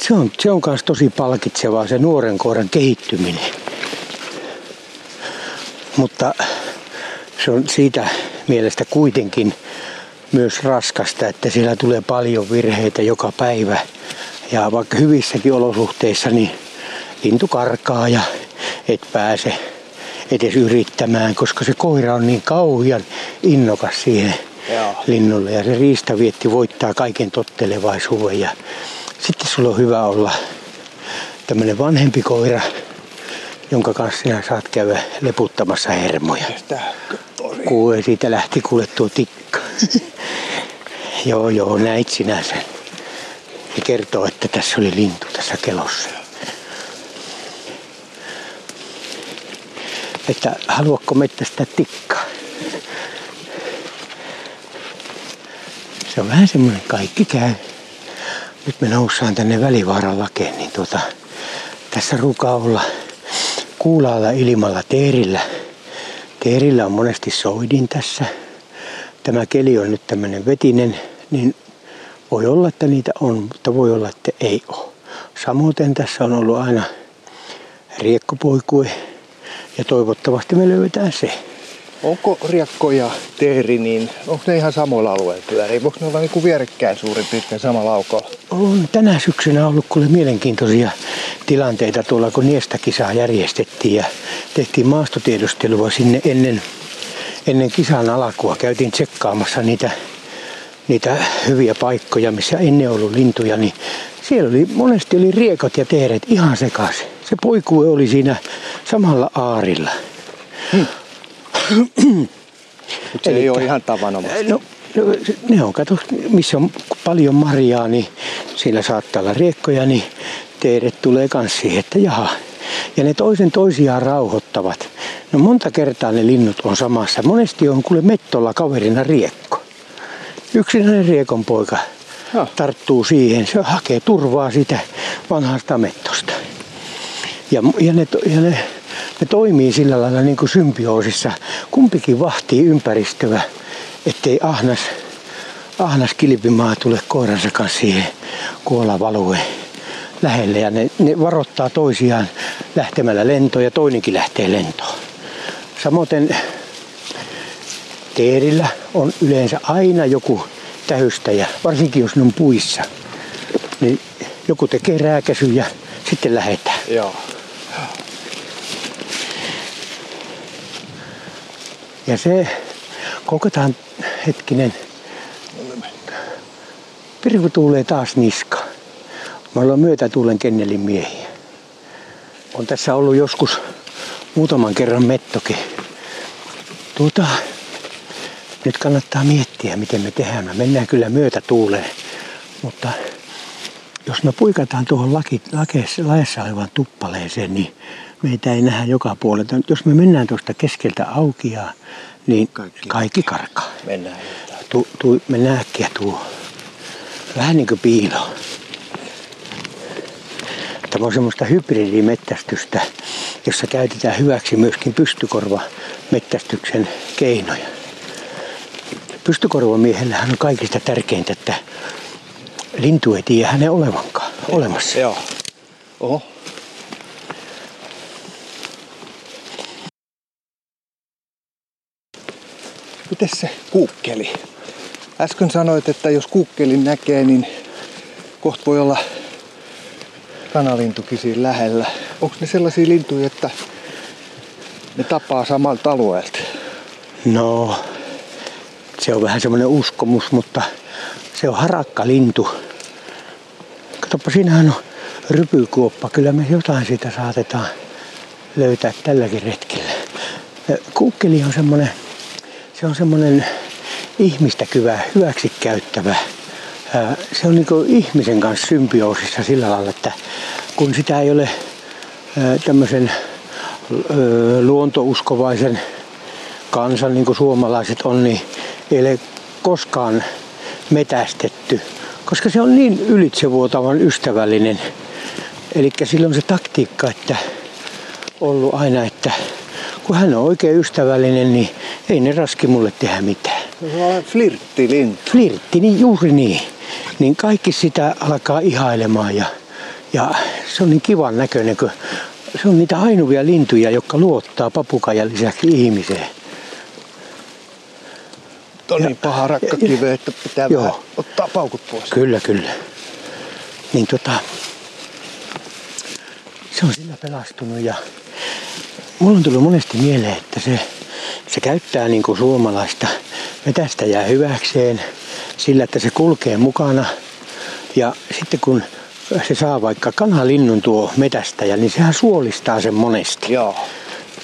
Speaker 1: se on, se on myös tosi palkitsevaa se nuoren koiran kehittyminen. Mutta se on siitä mielestä kuitenkin myös raskasta, että siellä tulee paljon virheitä joka päivä. Ja vaikka hyvissäkin olosuhteissa, niin lintu karkaa ja et pääse edes yrittämään, koska se koira on niin kauhean innokas siihen
Speaker 2: Joo.
Speaker 1: linnulle. Ja se riistavietti voittaa kaiken tottelevaisuuden. Ja sitten sulla on hyvä olla tämmöinen vanhempi koira, jonka kanssa sinä saat käydä leputtamassa hermoja. Kuule, siitä lähti kuule tuo tikka. joo, joo, näit sinä sen. Se kertoo, että tässä oli lintu tässä kelossa. Että haluatko metsästää tikkaa? se on vähän semmoinen kaikki käy. Nyt me noussaan tänne välivaaran lakeen, niin tuota, tässä ruukaa olla kuulaalla ilmalla teerillä. Teerillä on monesti soidin tässä. Tämä keli on nyt tämmöinen vetinen, niin voi olla, että niitä on, mutta voi olla, että ei ole. Samoin tässä on ollut aina riekkopoikue ja toivottavasti me löydetään se.
Speaker 2: Onko riekko ja teeri, niin onko ne ihan samoilla alueilla pyörii? Voiko ne olla niin kuin vierekkäin suurin piirtein samalla laukolla?
Speaker 1: On tänä syksynä ollut kuule mielenkiintoisia tilanteita tuolla, kun Niesta-kisaa järjestettiin ja tehtiin maastotiedustelua sinne ennen, ennen kisan alkua. Käytiin tsekkaamassa niitä, niitä hyviä paikkoja, missä ennen ollut lintuja, niin siellä oli, monesti oli riekot ja teeret ihan sekaisin. Se poikue oli siinä samalla aarilla. Hmm.
Speaker 2: Mutta se Elikkä, ei ole ihan tavanomaista.
Speaker 1: No, no, ne on, kato, missä on paljon marjaa, niin siellä saattaa olla riekkoja, niin teeret tulee kans siihen, että jaha. Ja ne toisen toisiaan rauhoittavat. No monta kertaa ne linnut on samassa. Monesti on kuule mettolla kaverina riekko. Yksinäinen riekon poika no. tarttuu siihen. Se hakee turvaa sitä vanhasta mettosta. Ja, ja, ne, ja ne ne toimii sillä lailla niin kuin symbioosissa. Kumpikin vahtii ympäristöä, ettei ahnas, ahnas kilpimaa tule koiransa kanssa siihen kuolavalueen lähelle. Ja ne, ne varoittaa toisiaan lähtemällä lentoon ja toinenkin lähtee lentoon. Samoin teerillä on yleensä aina joku tähystäjä, varsinkin jos ne on puissa. Niin joku tekee rääkäsy ja sitten lähetään.
Speaker 2: Joo.
Speaker 1: Ja se kokotaan hetkinen. Pirku tuulee taas niska. Me ollaan myötätuulen kennelin miehiä. On tässä ollut joskus muutaman kerran mettokin. Tuota, nyt kannattaa miettiä, miten me tehdään. Me mennään kyllä myötätuuleen, mutta jos me puikataan tuohon laki, lakeessa, laessa olevaan tuppaleeseen, niin meitä ei nähdä joka puolelta. Jos me mennään tuosta keskeltä auki ja niin kaikki, kaikki karkaa.
Speaker 2: Mennään.
Speaker 1: Tu, tu, mennään äkkiä tuo. Vähän niin kuin piilo. Tämä on semmoista hybridimettästystä, jossa käytetään hyväksi myöskin pystykorva mettästyksen keinoja. Pystykorvamiehellähän on kaikista tärkeintä, että lintu ei tiedä hänen olevankaan olemassa.
Speaker 2: Joo. Oho. Miten se kuukkeli? Äsken sanoit, että jos kuukkelin näkee, niin kohta voi olla kanalintukin siinä lähellä. Onko ne sellaisia lintuja, että ne tapaa samalta alueelta?
Speaker 1: No, se on vähän semmoinen uskomus, mutta se on harakkalintu. Katsopa, siinähän on rypykuoppa. Kyllä me jotain siitä saatetaan löytää tälläkin retkellä. Kuukkeli on semmoinen se on semmoinen ihmistä kyvä, hyväksi käyttävä. Se on niin ihmisen kanssa symbioosissa sillä lailla, että kun sitä ei ole tämmöisen luontouskovaisen kansan, niin kuin suomalaiset on, niin ei ole koskaan metästetty, koska se on niin ylitsevuotavan ystävällinen. Eli silloin se taktiikka, että ollut aina, että kun hän on oikein ystävällinen, niin ei ne raski mulle tehdä mitään.
Speaker 2: Se on flirttilintu.
Speaker 1: Flirtti, niin juuri niin. Niin kaikki sitä alkaa ihailemaan ja, ja se on niin kivan näköinen, kun se on niitä ainuvia lintuja, jotka luottaa papukajan lisäksi ihmiseen.
Speaker 2: Tuo on niin paha rakkakive, että pitää joo. vähän ottaa paukut pois.
Speaker 1: Kyllä, kyllä. Niin tota, se on sillä pelastunut ja mulla on tullut monesti mieleen, että se, se käyttää niin kuin suomalaista metästäjää hyväkseen sillä, että se kulkee mukana. Ja sitten kun se saa vaikka kanalinnun tuo metästäjä, niin sehän suolistaa sen monesti.
Speaker 2: Joo.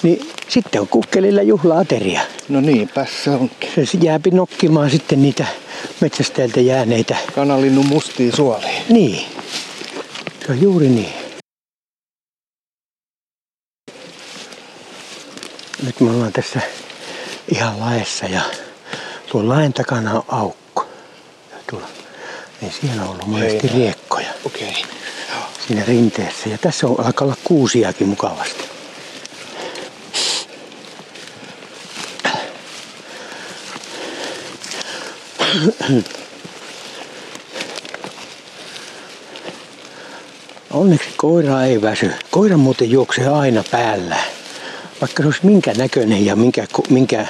Speaker 1: Niin sitten on kukkelilla juhlaateria.
Speaker 2: No niinpä se onkin.
Speaker 1: Se jääpi nokkimaan sitten niitä metsästäjältä jääneitä.
Speaker 2: Kanalinnun mustia suolia.
Speaker 1: Niin. Se on juuri niin. Nyt me ollaan tässä ihan laessa ja tuon laen takana on aukko. tuolla. Niin siellä on ollut monesti riekkoja
Speaker 2: Okei. Okay.
Speaker 1: siinä rinteessä. Ja tässä on alkaa olla kuusiakin mukavasti. Onneksi koira ei väsy. Koira muuten juoksee aina päällä. Vaikka se olisi minkä näköinen ja minkä, minkä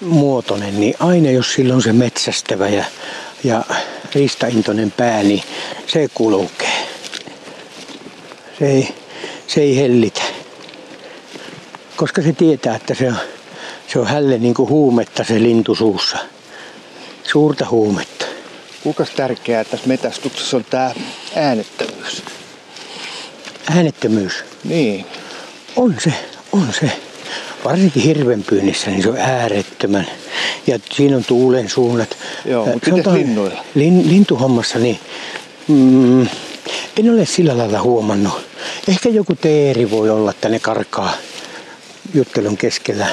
Speaker 1: muotoinen, niin aina jos sillä on se metsästävä ja, ja riistaintoinen pää, niin se kulkee. Se ei, se ei hellitä. Koska se tietää, että se on, se on hälle niin kuin huumetta se lintu suussa. Suurta huumetta.
Speaker 2: Kuinka tärkeää tässä metästyksessä on tämä äänettömyys?
Speaker 1: Äänettömyys.
Speaker 2: Niin.
Speaker 1: On se, on se. Varsinkin hirvenpyynnissä, niin se on äärettömän. Ja siinä on tuulen suunnat.
Speaker 2: Joo,
Speaker 1: Äh,
Speaker 2: mutta
Speaker 1: sanotaan,
Speaker 2: linnuilla?
Speaker 1: Lin, lintuhommassa, niin mm, en ole sillä lailla huomannut. Ehkä joku teeri voi olla, että ne karkaa juttelun keskellä.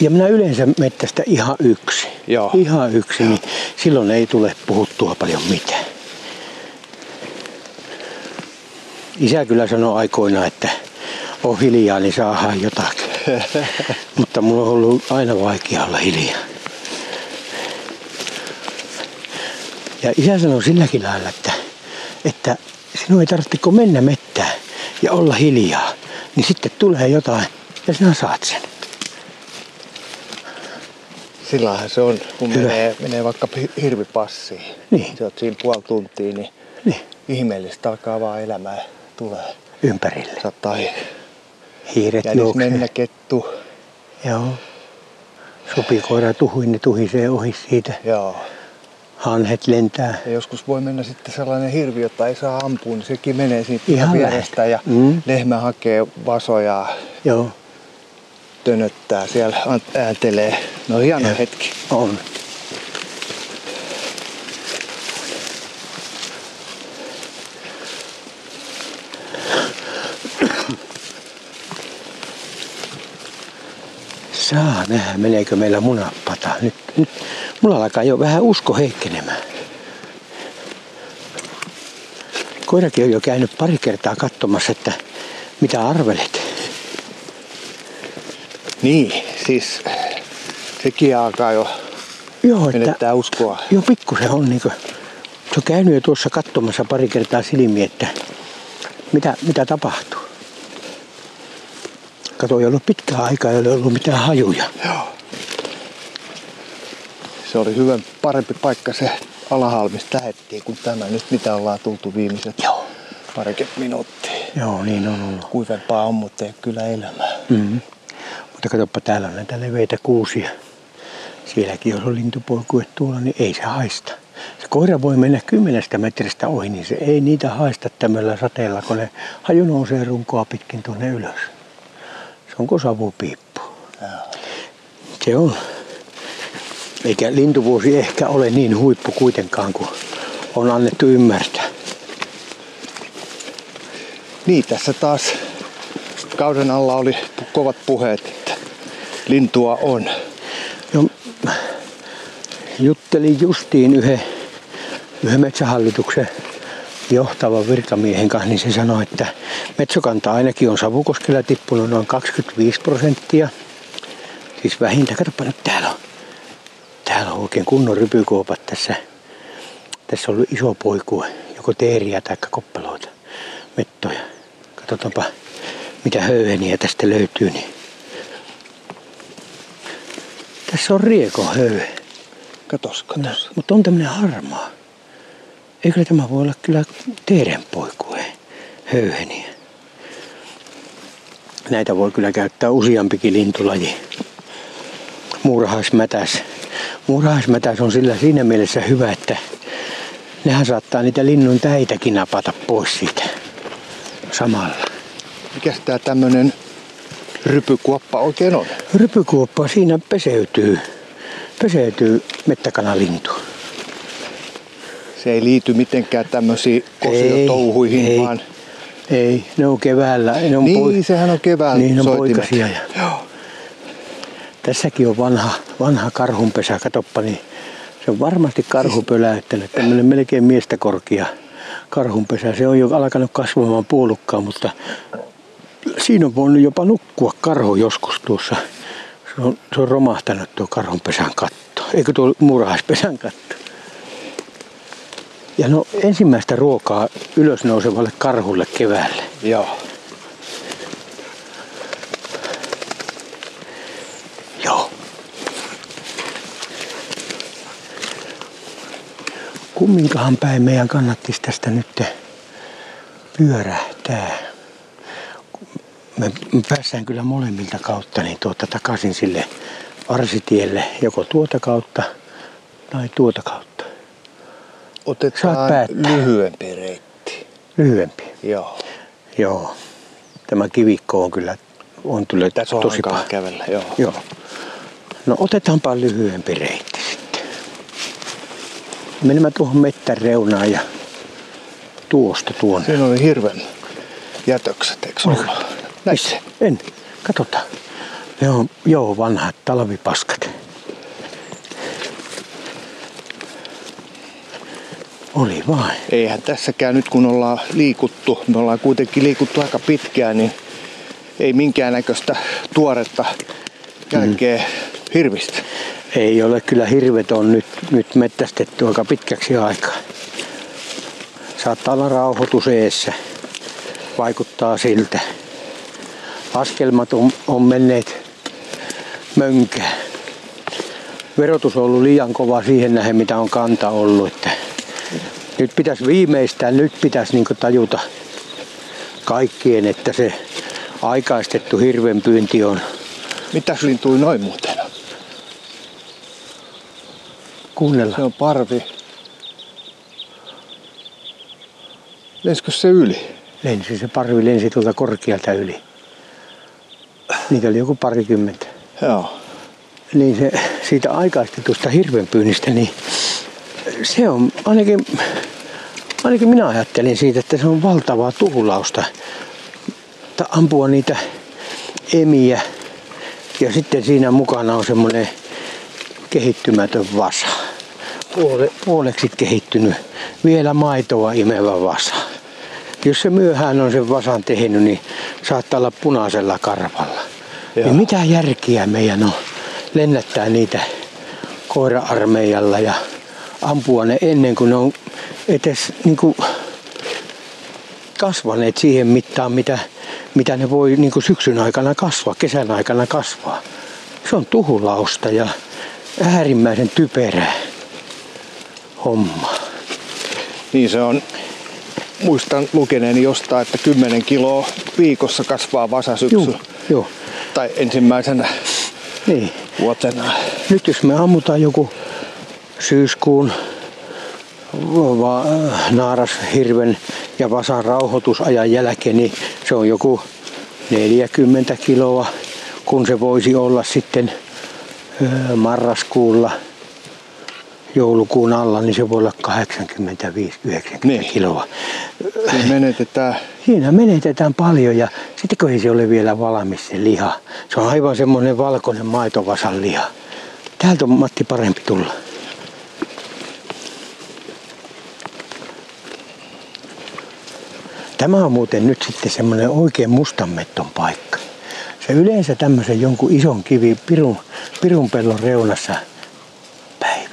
Speaker 1: Ja minä yleensä mettästä ihan yksi.
Speaker 2: Joo.
Speaker 1: Ihan yksi, niin silloin ei tule puhuttua paljon mitään. Isä kyllä sanoi aikoina, että on hiljaa, niin saadaan jotakin. Mutta mulla on ollut aina vaikea olla hiljaa. Ja isä sanoi silläkin lailla, että, että sinun ei tarvitse mennä mettään ja olla hiljaa, niin sitten tulee jotain ja sinä saat sen.
Speaker 2: Sillähän se on, kun
Speaker 1: Hyvä.
Speaker 2: menee, menee vaikka hi- hirvipassiin.
Speaker 1: Niin.
Speaker 2: Se on siinä puoli tuntia, niin
Speaker 1: Niin,
Speaker 2: ihmeellistä alkaa vaan elämää tulee.
Speaker 1: ympärille.
Speaker 2: Saattaa
Speaker 1: Hiiret juoksee.
Speaker 2: mennä kettu.
Speaker 1: Joo. Supikoira tuhui, ne tuhisee ohi siitä.
Speaker 2: Joo.
Speaker 1: Hanhet lentää.
Speaker 2: Ja joskus voi mennä sitten sellainen hirvi, jota ei saa ampua, niin sekin menee siitä
Speaker 1: Ihan
Speaker 2: ihan vierestä ja
Speaker 1: Mm.
Speaker 2: lehmä hakee vasoja,
Speaker 1: Joo,
Speaker 2: tönöttää siellä, ääntelee. No hieno
Speaker 1: Joo.
Speaker 2: hetki.
Speaker 1: on. Saa nähdä, meneekö meillä munapata. Nyt, nyt mulla alkaa jo vähän usko heikkenemään. Koirakin on jo käynyt pari kertaa katsomassa, että mitä arvelet.
Speaker 2: Niin, siis sekin alkaa jo
Speaker 1: Joo, että
Speaker 2: menettää uskoa.
Speaker 1: Joo, pikkusen on niin kuin, se on käynyt jo tuossa katsomassa pari kertaa silmiä, että mitä, mitä tapahtuu. Kato, ei ollut pitkään aikaa, ei ole ollut mitään hajuja.
Speaker 2: Joo. Se oli hyvä, parempi paikka se alahalli, mistä lähettiin, kuin tämä nyt, mitä ollaan tultu viimeiset
Speaker 1: Joo.
Speaker 2: parikymmentä minuuttia.
Speaker 1: Joo, niin on ollut.
Speaker 2: Kuivempaa on, mutta ei kyllä elämää.
Speaker 1: Mm-hmm. Mutta katsoppa, täällä on näitä leveitä kuusia. Sielläkin jos on lintupoikue tuolla, niin ei se haista. Se koira voi mennä kymmenestä metristä ohi, niin se ei niitä haista tämmöllä sateella, kun ne haju nousee runkoa pitkin tuonne ylös. Se on kuin savupiippu. Se on. Eikä lintuvuosi ehkä ole niin huippu kuitenkaan kuin on annettu ymmärtää.
Speaker 2: Niin, tässä taas kauden alla oli kovat puheet, että lintua on.
Speaker 1: Jo, juttelin justiin yhden, yhden metsähallituksen johtavan virkamiehen kanssa, niin se sanoi, että metsokanta ainakin on Savukoskella tippunut noin 25 prosenttia. Siis vähintään, katsoppa nyt täällä on. Täällä on oikein kunnon rypykuopat tässä. Tässä on ollut iso poikue, joko teeriä tai koppeloita, mettoja. Katsotaanpa mitä höyheniä tästä löytyy. Niin. Tässä on rieko höyhe.
Speaker 2: Katos, katos.
Speaker 1: Mutta on tämmöinen harmaa. Eikö tämä voi olla kyllä teerenpoikue, höyheniä. Näitä voi kyllä käyttää useampikin lintulaji. Muurahaismätäs. Muurahaismätäs on sillä siinä mielessä hyvä, että nehän saattaa niitä linnun täitäkin napata pois siitä samalla.
Speaker 2: Mikäs tää tämmönen rypykuoppa oikein on?
Speaker 1: Rypykuoppa siinä peseytyy, peseytyy mettäkanalintu.
Speaker 2: Se ei liity mitenkään tämmöisiin kosiotouhuihin,
Speaker 1: ei,
Speaker 2: vaan...
Speaker 1: Ei, ne on keväällä. Ne on
Speaker 2: Niin, sehän on keväällä
Speaker 1: Niin on poikasia. Ja
Speaker 2: Joo.
Speaker 1: tässäkin on vanha, vanha karhunpesä, katoppa, niin se on varmasti karhu pöläyttänyt. Tämmöinen melkein miestä korkea karhunpesä. Se on jo alkanut kasvamaan puolukkaan, mutta siinä on voinut jopa nukkua karhu joskus tuossa. Se on, se on romahtanut tuo karhunpesän katto. Eikö tuo murahaispesän katto? Ja no ensimmäistä ruokaa ylösnousevalle karhulle keväällä.
Speaker 2: Joo.
Speaker 1: Joo. Kumminkahan päin meidän kannattisi tästä nyt pyörähtää. Me päästään kyllä molemmilta kautta niin tuota takaisin sille varsitielle, joko tuota kautta tai tuota kautta.
Speaker 2: Otetaan lyhyempi reitti.
Speaker 1: Lyhyempi.
Speaker 2: Joo.
Speaker 1: Joo. Tämä kivikko on kyllä on kyllä
Speaker 2: Tässä on
Speaker 1: tosi paha.
Speaker 2: kävellä, joo.
Speaker 1: Joo. No otetaanpa lyhyempi reitti sitten. Menemme tuohon mettän reunaan ja tuosta tuonne.
Speaker 2: Siinä oli hirven jätökset, eikö ollut? Näissä.
Speaker 1: En. Katsotaan. Joo, joo, vanhat talvipaskat. Oli vain.
Speaker 2: Eihän tässäkään nyt kun ollaan liikuttu, me ollaan kuitenkin liikuttu aika pitkään, niin ei minkäännäköistä tuoretta jälkeä
Speaker 1: Mm.
Speaker 2: hirvistä.
Speaker 1: Ei ole kyllä hirvet on nyt, nyt mettästetty aika pitkäksi aikaa. Saattaa olla rauhoitus eessä. Vaikuttaa siltä. Askelmat on, on menneet mönkään. Verotus on ollut liian kova siihen nähden, mitä on kanta ollut. Että nyt pitäisi viimeistään, nyt pitäisi niin tajuta kaikkien, että se aikaistettu hirvenpyynti on
Speaker 2: Mitäs lintui noin muuten?
Speaker 1: kuunnella.
Speaker 2: Se on parvi. Lenskö se yli?
Speaker 1: Lensi se parvi lensi tuolta korkealta yli. Niitä oli joku parikymmentä.
Speaker 2: Joo.
Speaker 1: Niin se siitä aikaistetusta hirvenpyynnistä, niin se on ainakin, ainakin minä ajattelin siitä, että se on valtavaa tuhlausta. Ta- ampua niitä emiä ja sitten siinä mukana on semmoinen kehittymätön vasa. Puole, puoleksi kehittynyt, vielä maitoa imevä vasa. Jos se myöhään on sen vasan tehnyt, niin saattaa olla punaisella karvalla.
Speaker 2: Joo.
Speaker 1: Niin mitä järkiä meidän on lennättää niitä koira-armeijalla ja ampua ne ennen kuin ne on edes niin kuin kasvaneet siihen mittaan, mitä, mitä ne voi niin kuin syksyn aikana kasvaa, kesän aikana kasvaa. Se on tuhulausta ja äärimmäisen typerää homma.
Speaker 2: Niin se on. Muistan lukeneeni jostain, että 10 kiloa viikossa kasvaa vasa syksy.
Speaker 1: Joo, joo.
Speaker 2: Tai ensimmäisenä
Speaker 1: Niin.
Speaker 2: vuotena.
Speaker 1: Nyt jos me ammutaan joku syyskuun va- naarashirven ja vasan rauhoitusajan jälkeen, niin se on joku 40 kiloa, kun se voisi olla sitten marraskuulla joulukuun alla, niin se voi olla 85-90
Speaker 2: Niin.
Speaker 1: kiloa.
Speaker 2: Niin menetetään.
Speaker 1: Siinä menetetään paljon ja sitten kun ei se ole vielä valmis se liha. Se on aivan semmoinen valkoinen maitovasan liha. Täältä on Matti parempi tulla. Tämä on muuten nyt sitten semmoinen oikein mustanmetton paikka. Se yleensä tämmöisen jonkun ison kivi pirun, pirunpellon reunassa päivystää.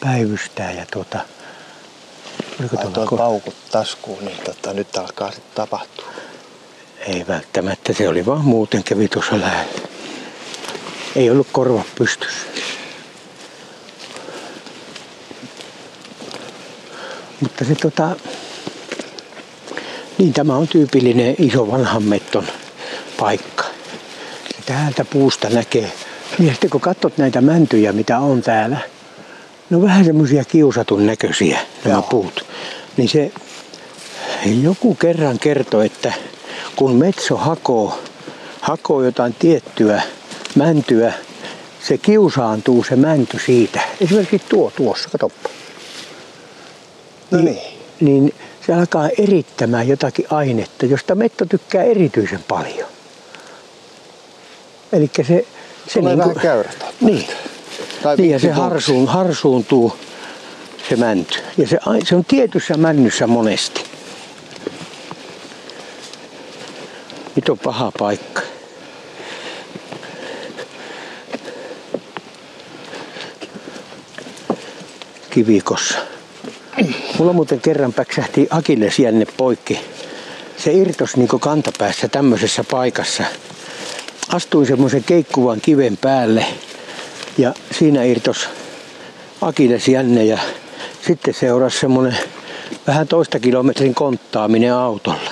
Speaker 1: Päivystää ja tuota... Oliko tuolla
Speaker 2: Laitoin
Speaker 1: ko-
Speaker 2: paukut taskuun, niin tota, nyt alkaa sitten tapahtua.
Speaker 1: Ei välttämättä, se oli vaan muuten kävi tuossa lähellä. Ei ollut korva pystyssä. Mutta se tota, niin tämä on tyypillinen iso vanhan metton paikka. Ja täältä puusta näkee. Ja sitten kun katsot näitä mäntyjä, mitä on täällä, ne on vähän semmoisia kiusatun näköisiä nämä
Speaker 2: Joo.
Speaker 1: puut. Niin se joku kerran kertoi, että kun metso hakoo, hakoo jotain tiettyä mäntyä, se kiusaantuu se mänty siitä. Esimerkiksi tuo tuossa, katoppa.
Speaker 2: No niin.
Speaker 1: Niin se alkaa erittämään jotakin ainetta, josta metto tykkää erityisen paljon. Eli se... se
Speaker 2: Tulee vähän käyrät
Speaker 1: Niin.
Speaker 2: Tai
Speaker 1: niin ja se harsuun, harsuuntuu se mänty. Ja se, se on tietyssä männyssä monesti. Nyt on paha paikka. Kivikossa. Mulla muuten kerran päksähti akilles jänne poikki. Se irtos niinku kantapäässä tämmöisessä paikassa. Astuin semmoisen keikkuvan kiven päälle ja siinä irtos akilles jänne ja sitten seurasi semmoinen vähän toista kilometrin konttaaminen autolle.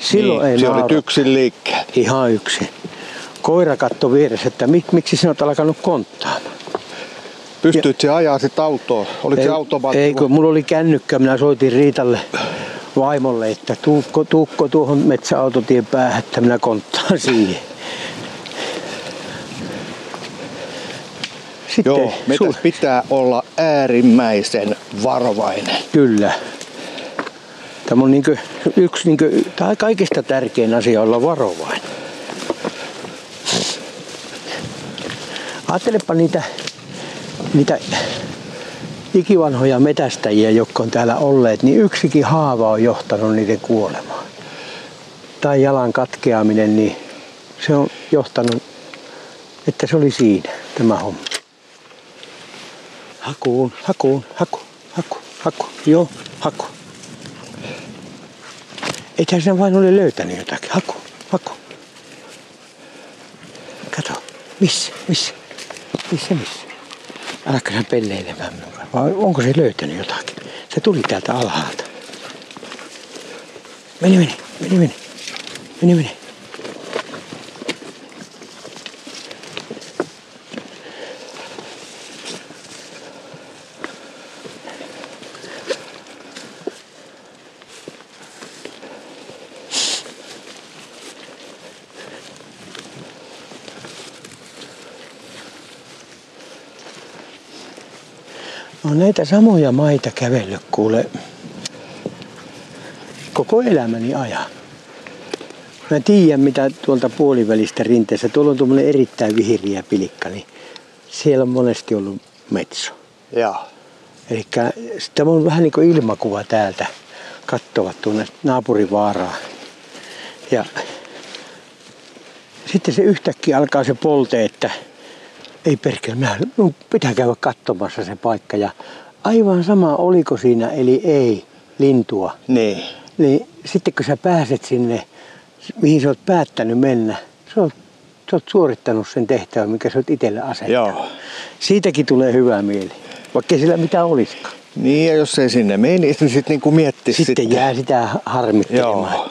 Speaker 1: Silloin
Speaker 2: niin,
Speaker 1: ei
Speaker 2: se oli yksin liikkeellä.
Speaker 1: Ihan yksi. Koira katto vieressä, että mik, miksi sinä olet alkanut konttaamaan.
Speaker 2: Pystyit se ajaa sit autoon? Oliko se automaatti?
Speaker 1: ei, kun mulla oli kännykkä, minä soitin Riitalle vaimolle, että tuukko, tuukko tuohon metsäautotien päähän, että minä konttaan siihen. Sitten
Speaker 2: Joo, metäs pitää olla äärimmäisen varovainen.
Speaker 1: Kyllä. Tämä on niin yksi niin tai kaikista tärkein asia olla varovainen. Ajattelepa niitä, niitä ikivanhoja metästäjiä, jotka on täällä olleet, niin yksikin haava on johtanut niiden kuolemaan. Tai jalan katkeaminen, niin se on johtanut, että se oli siinä tämä homma. Hakuun, hakuun, haku, haku, haku, joo, haku. Eikä sinä vain ole löytänyt jotakin. Haku, haku. Kato, missä, missä, missä, missä. Äläkö sinä pelleilemään kanssa, vai onko se löytänyt jotakin? Se tuli täältä alhaalta. Meni, meni, meni, meni, meni, meni. No näitä samoja maita kävellyt kuule koko elämäni ajan. Mä tiedän mitä tuolta puolivälistä rinteessä. Tuolla on tuommoinen erittäin vihreä pilikka, niin siellä on monesti ollut metso.
Speaker 2: Joo.
Speaker 1: Eli tämä on vähän niin kuin ilmakuva täältä kattovat tuonne naapurivaaraa. Ja sitten se yhtäkkiä alkaa se polte, että ei perkele, minä, minun pitää käydä katsomassa se paikka. Ja aivan sama, oliko siinä eli ei lintua.
Speaker 2: Niin.
Speaker 1: Niin sitten kun sä pääset sinne, mihin sä oot päättänyt mennä, sä oot, sä oot suorittanut sen tehtävän, mikä sä oot itselle asettanut.
Speaker 2: Joo.
Speaker 1: Siitäkin tulee hyvä mieli, vaikka sillä mitään olisikaan.
Speaker 2: Niin ja jos ei sinne menisi, niin sitten niinku miettisi
Speaker 1: Sitten, jää sitä harmittelemaan.
Speaker 2: Joo.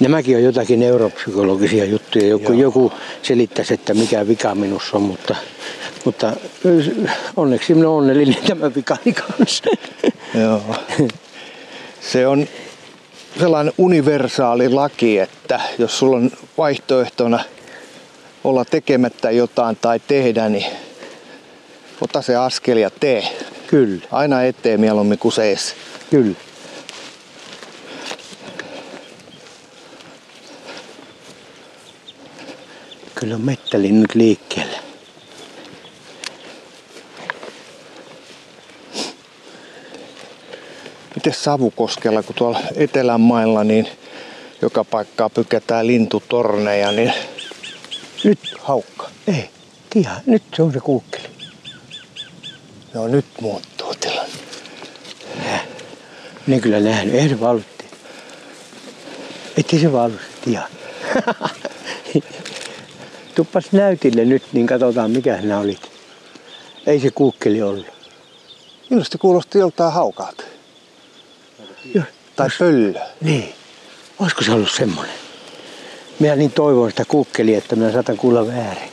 Speaker 1: Nämäkin on jotakin neuropsykologisia juttuja. Joku,
Speaker 2: Joo.
Speaker 1: joku selittäisi, että mikä vika minussa on, mutta, mutta onneksi minä olen onnellinen tämän vikani kanssa.
Speaker 2: Joo. Se on sellainen universaali laki, että jos sulla on vaihtoehtona olla tekemättä jotain tai tehdä, niin ota se askel ja tee.
Speaker 1: Kyllä,
Speaker 2: Aina eteen mieluummin kuin sees.
Speaker 1: kyllä. Kyllä on mettälinnut liikkeelle.
Speaker 2: Miten Savukoskella, kun tuolla etelän mailla, niin joka paikkaa pykätään lintutorneja, niin
Speaker 1: Nyt,
Speaker 2: haukka.
Speaker 1: ei, tiha, nyt se on se kuukkeli.
Speaker 2: No nyt muuttuu tilanne.
Speaker 1: Minä kyllä nähnyt, eihän se valutti. Ettei se valu se tiha. Tuppas näytille nyt, niin katsotaan mikä sinä olit. Ei se kuukkeli ollut.
Speaker 2: Minusta kuulosti joltain haukalta.
Speaker 1: Joo,
Speaker 2: Tai pöllö.
Speaker 1: Niin. Olisiko se ollut semmoinen? Minä niin toivon sitä kukkelia, että minä saatan kuulla väärin.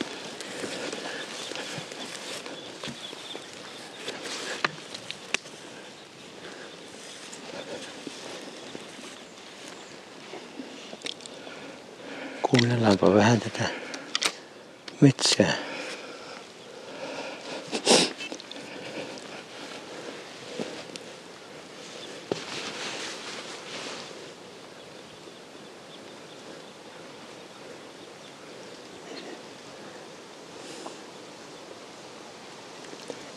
Speaker 1: Kuunnellaanpa vähän tätä metsää.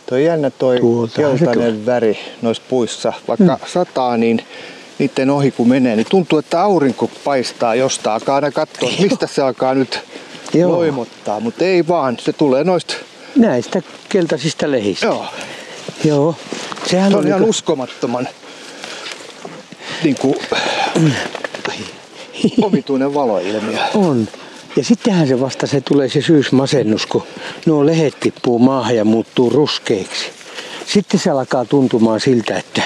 Speaker 2: Toi jännä toi
Speaker 1: Tuoltahan se
Speaker 2: keltainen väri noissa puissa. Vaikka mm. sataa, niin niiden ohi kun menee, niin tuntuu, että aurinko paistaa jostain. Alkaa aina katsoa, mistä se alkaa nyt
Speaker 1: Joo.
Speaker 2: loimottaa. Mutta ei vaan, se tulee noista.
Speaker 1: Näistä keltaisista lehistä.
Speaker 2: Joo,
Speaker 1: Joo. Sehän
Speaker 2: se
Speaker 1: on
Speaker 2: on ihan
Speaker 1: niinku-
Speaker 2: uskomattoman niin kuin, omituinen valoilmiö.
Speaker 1: On. Ja sittenhän se vasta se tulee se syysmasennus, kun nuo lehet tippuu maahan ja muuttuu ruskeiksi. Sitten se alkaa tuntumaan siltä, että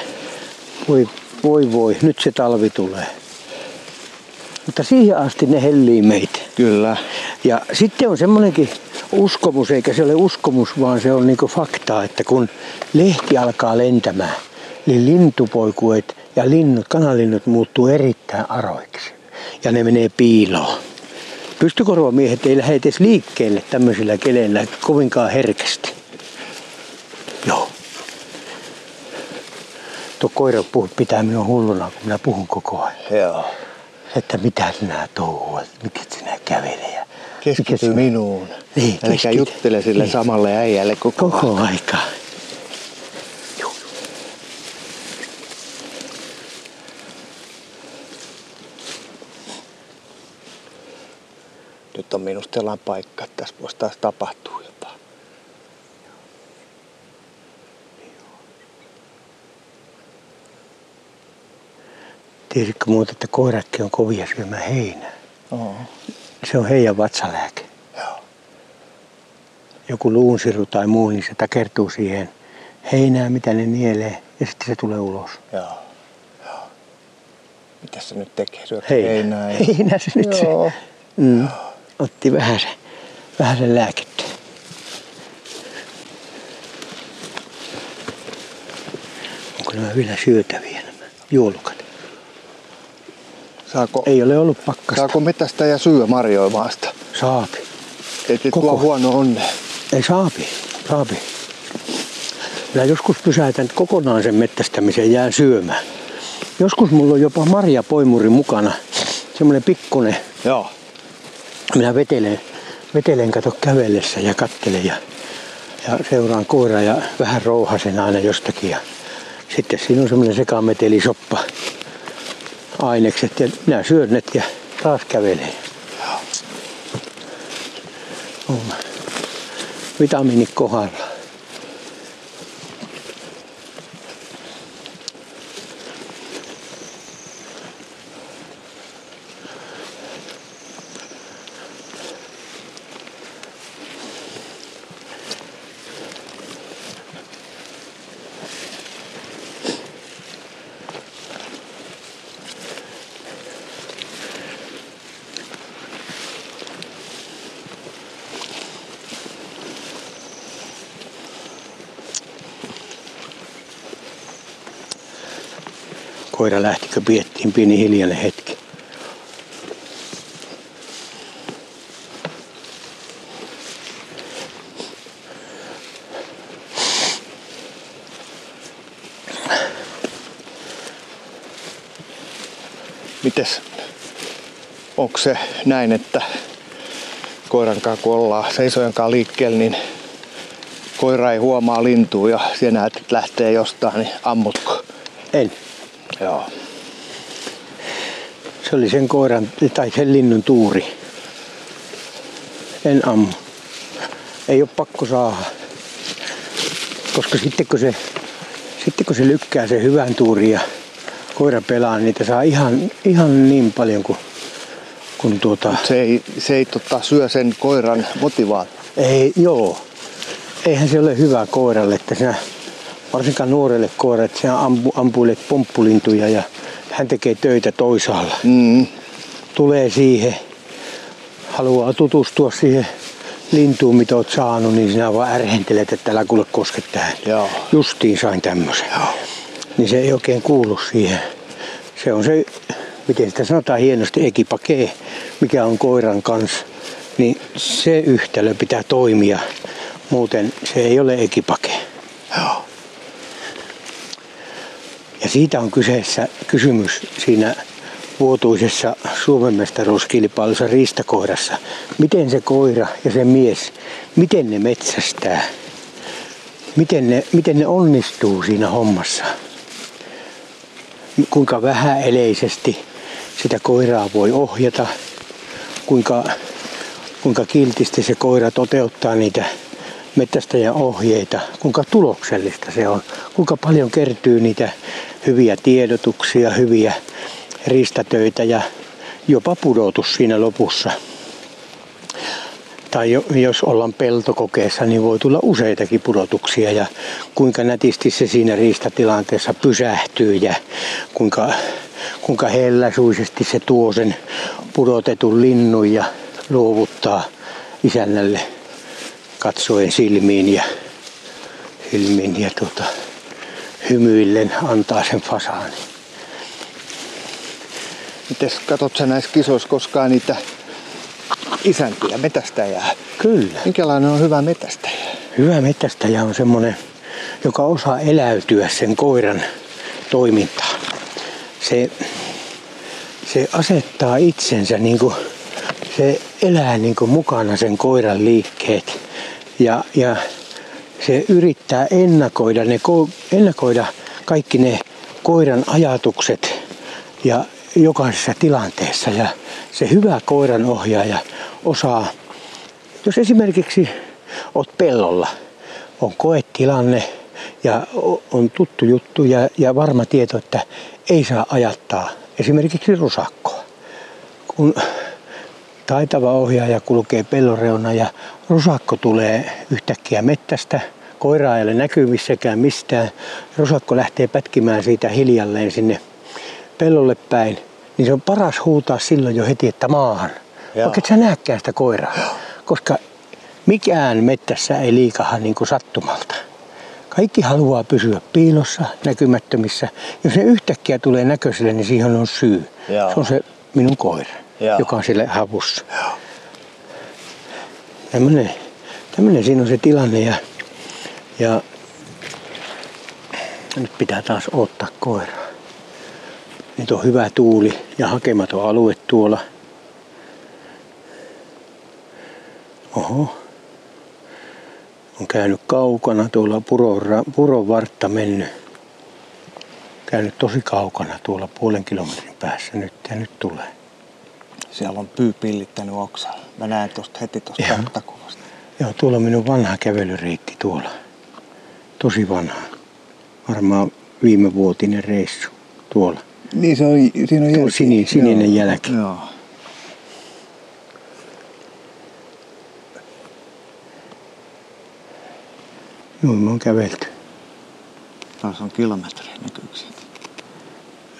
Speaker 1: voi voi, voi nyt se talvi tulee. Mutta siihen asti ne hellii meitä.
Speaker 2: Kyllä.
Speaker 1: Ja sitten on semmoinenkin uskomus, eikä se ole uskomus, vaan se on niinku faktaa, että kun lehti alkaa lentämään, niin lintupoikuet ja linnut, kanalinnut muuttuu erittäin aroiksi. Ja ne menee piiloon. Pystykorvamiehet ei lähde edes liikkeelle tämmöisillä keleillä kovinkaan herkästi. Joo. Tuo koira pitää minua hulluna, kun minä puhun koko ajan.
Speaker 2: Joo.
Speaker 1: Että mitä sinä touhuat, mikä sinä kävelee. ja mikä
Speaker 2: Keskity
Speaker 1: sinä-
Speaker 2: minuun.
Speaker 1: Niin,
Speaker 2: Äläkä
Speaker 1: keskity.
Speaker 2: juttele sille
Speaker 1: Niin.
Speaker 2: samalle äijälle koko,
Speaker 1: Koko aika.
Speaker 2: Nyt on minusta sellainen paikka, että tässä voisi taas tapahtua
Speaker 1: Tiesitkö muuten, että koiratkin on kovia syömään heinää?
Speaker 2: Oo.
Speaker 1: Se on heidän vatsalääke.
Speaker 2: Joo.
Speaker 1: Joku luunsiru tai muu, niin se takertuu siihen heinään, mitä ne nielee, ja sitten se tulee ulos.
Speaker 2: Joo. Joo. Mitäs se nyt tekee? Syö
Speaker 1: Heinä.
Speaker 2: heinää ja...
Speaker 1: Heinä se nyt
Speaker 2: Joo.
Speaker 1: se. Mm. Otti vähän se, vähän sen lääkettä. Onko nämä vielä syötäviä nämä juolukat?
Speaker 2: Saako,
Speaker 1: Ei ole ollut pakkasta.
Speaker 2: saako metästä ja syö marjoja maasta?
Speaker 1: Saapi.
Speaker 2: Ei se
Speaker 1: Koko.
Speaker 2: tuo huono onne.
Speaker 1: Ei saapi. Saapi. Minä joskus pysäytän kokonaan sen mettästämisen jään syömään. Joskus mulla on jopa marjapoimuri mukana. Semmoinen pikkunen.
Speaker 2: Joo.
Speaker 1: Minä vetelen, vetelen kato kävellessä ja kattelen ja, ja seuraan koiraa ja vähän rouhasen aina jostakin. Ja sitten siinä on semmoinen sekametelisoppa ainekset ja minä syön ne ja taas kävelen. On. Vitamiinit kohdalla. Koira lähtikö piettiin pieni hiljainen hetki.
Speaker 2: Mites? Onko se näin, että koiran kanssa kun ollaan seisojan kanssa liikkeellä, niin koira ei huomaa lintua ja sinä näet, että lähtee jostain, niin ammutko?
Speaker 1: En.
Speaker 2: Joo.
Speaker 1: Se oli sen koiran tai sen linnun tuuri. En ammu. Ei ole pakko saada. Koska sitten kun se, sitten kun se lykkää sen hyvän tuurin ja koira pelaa, niin niitä saa ihan, ihan niin paljon kuin, kuin tuota...
Speaker 2: Se ei, se ei tota, syö sen koiran motivaatio.
Speaker 1: Ei, joo. Eihän se ole hyvä koiralle, että sinä, varsinkaan nuorelle koiralle, että sinä ampu, ampuilet pomppulintuja ja hän tekee töitä toisaalla.
Speaker 2: Mm.
Speaker 1: Tulee siihen, haluaa tutustua siihen lintuun, mitä oot saanut, niin sinä vaan ärhentelet, että älä kuule koske tähän.
Speaker 2: Joo.
Speaker 1: Justiin sain tämmöisen. Niin se ei oikein kuulu siihen. Se on se, miten sitä sanotaan hienosti, ekipakee, mikä on koiran kanssa. Niin se yhtälö pitää toimia. Muuten se ei ole ekipake.
Speaker 2: Joo.
Speaker 1: Ja siitä on kyseessä kysymys siinä vuotuisessa Suomen mestaruuskilpailussa riistakoirassa. Miten se koira ja se mies, miten ne metsästää. miten ne, miten ne onnistuu siinä hommassa. Kuinka vähäeleisesti sitä koiraa voi ohjata, kuinka, kuinka kiltisti se koira toteuttaa niitä mettästäjän ohjeita, kuinka tuloksellista se on, kuinka paljon kertyy niitä hyviä tiedotuksia, hyviä ristatöitä ja jopa pudotus siinä lopussa. Tai jos ollaan peltokokeessa, niin voi tulla useitakin pudotuksia ja kuinka nätisti se siinä riistatilanteessa pysähtyy ja kuinka, kuinka helläsuisesti se tuo sen pudotetun linnun ja luovuttaa isännälle katsoen silmiin ja, silmiin ja tuota, hymyillen antaa sen fasaani.
Speaker 2: Mites katot sä näissä kisoissa koskaan niitä isäntiä, metästäjää?
Speaker 1: Kyllä.
Speaker 2: Minkälainen on hyvä metästäjä?
Speaker 1: Hyvä metästäjä on semmoinen, joka osaa eläytyä sen koiran toimintaan. Se, se asettaa itsensä, niin kuin, se elää niin kuin mukana sen koiran liikkeet. Ja, ja se yrittää ennakoida, ne, ennakoida kaikki ne koiran ajatukset ja jokaisessa tilanteessa. Ja se hyvä koiran ohjaaja osaa, jos esimerkiksi oot pellolla, on koetilanne ja on tuttu juttu ja, ja varma tieto, että ei saa ajattaa esimerkiksi rusakkoa. Kun taitava ohjaaja kulkee pelloreuna ja rusakko tulee yhtäkkiä mettästä, koira ei ole näkyvissäkään mistään, rusakko lähtee pätkimään siitä hiljalleen sinne pellolle päin, niin se on paras huutaa silloin jo heti, että maahan. Joo. Vaikka et sä näekään sitä koiraa. Joo. Koska mikään mettässä ei liikaha niin kuin sattumalta. Kaikki haluaa pysyä piilossa, näkymättömissä. Jos ne yhtäkkiä tulee näköiselle, niin siihen on syy. Joo. Se on se minun koira, Joo. joka on sille havussa. Tämmönen, tämmönen siinä on se tilanne ja, ja nyt pitää taas ottaa koiraa. Nyt on hyvä tuuli ja hakematon alue tuolla. Oho. On käynyt kaukana tuolla puron, puron vartta mennyt. Käynyt tosi kaukana tuolla puolen kilometrin päässä nyt ja nyt tulee.
Speaker 2: Siellä on pyy pillittänyt oksalla. Mä näen tuosta heti tuosta karttakuvasta.
Speaker 1: Joo, tuolla on minun vanha kävelyreitti tuolla. Tosi vanha. Varmaan viimevuotinen reissu tuolla.
Speaker 2: Niin se on, siinä on
Speaker 1: jälki. Sini, sininen Joo. jälki. Joo. Noin mä oon kävelty.
Speaker 2: Taas on kilometri näkyykö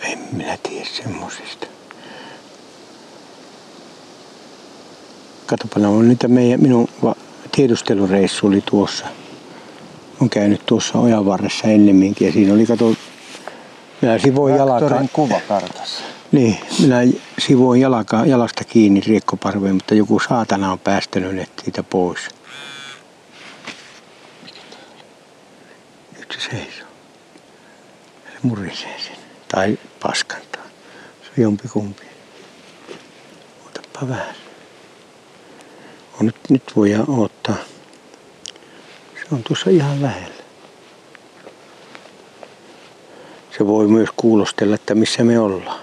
Speaker 1: En minä tiedä semmosista. Katopana on niitä meidän, minun tiedustelureissu oli tuossa. On käynyt tuossa ojan varressa ennemminkin ja siinä oli kato minä sivoin jalaka...
Speaker 2: kuva kartassa.
Speaker 1: Niin, minä sivoin jalaka, jalasta kiinni riekkoparveen, mutta joku saatana on päästänyt ne siitä pois. Nyt se seisoo. Se murisee sen. Tai paskantaa. Se on jompikumpi. Otapa vähän. On nyt, nyt voidaan ottaa. Se on tuossa ihan lähellä. se voi myös kuulostella, että missä me ollaan.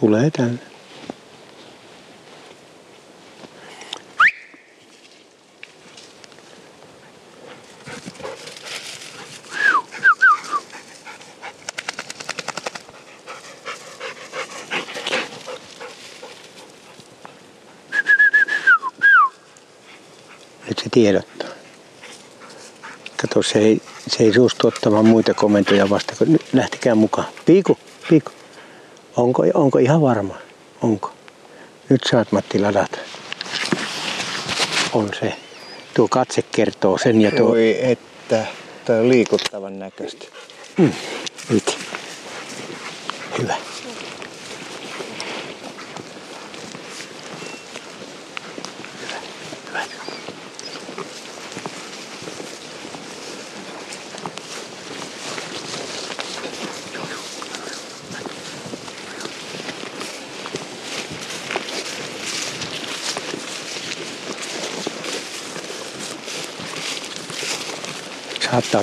Speaker 1: Tulee tänne. Tiedottaa. Kato, se ei, se ei suostu ottamaan muita komentoja vasta, kun nyt lähtikää mukaan. Piiku, piiku. Onko, onko ihan varma? Onko? Nyt saat Matti ladata. On se. Tuo katse kertoo sen ja tuo...
Speaker 2: Voi että, tämä on liikuttavan näköistä.
Speaker 1: Mm,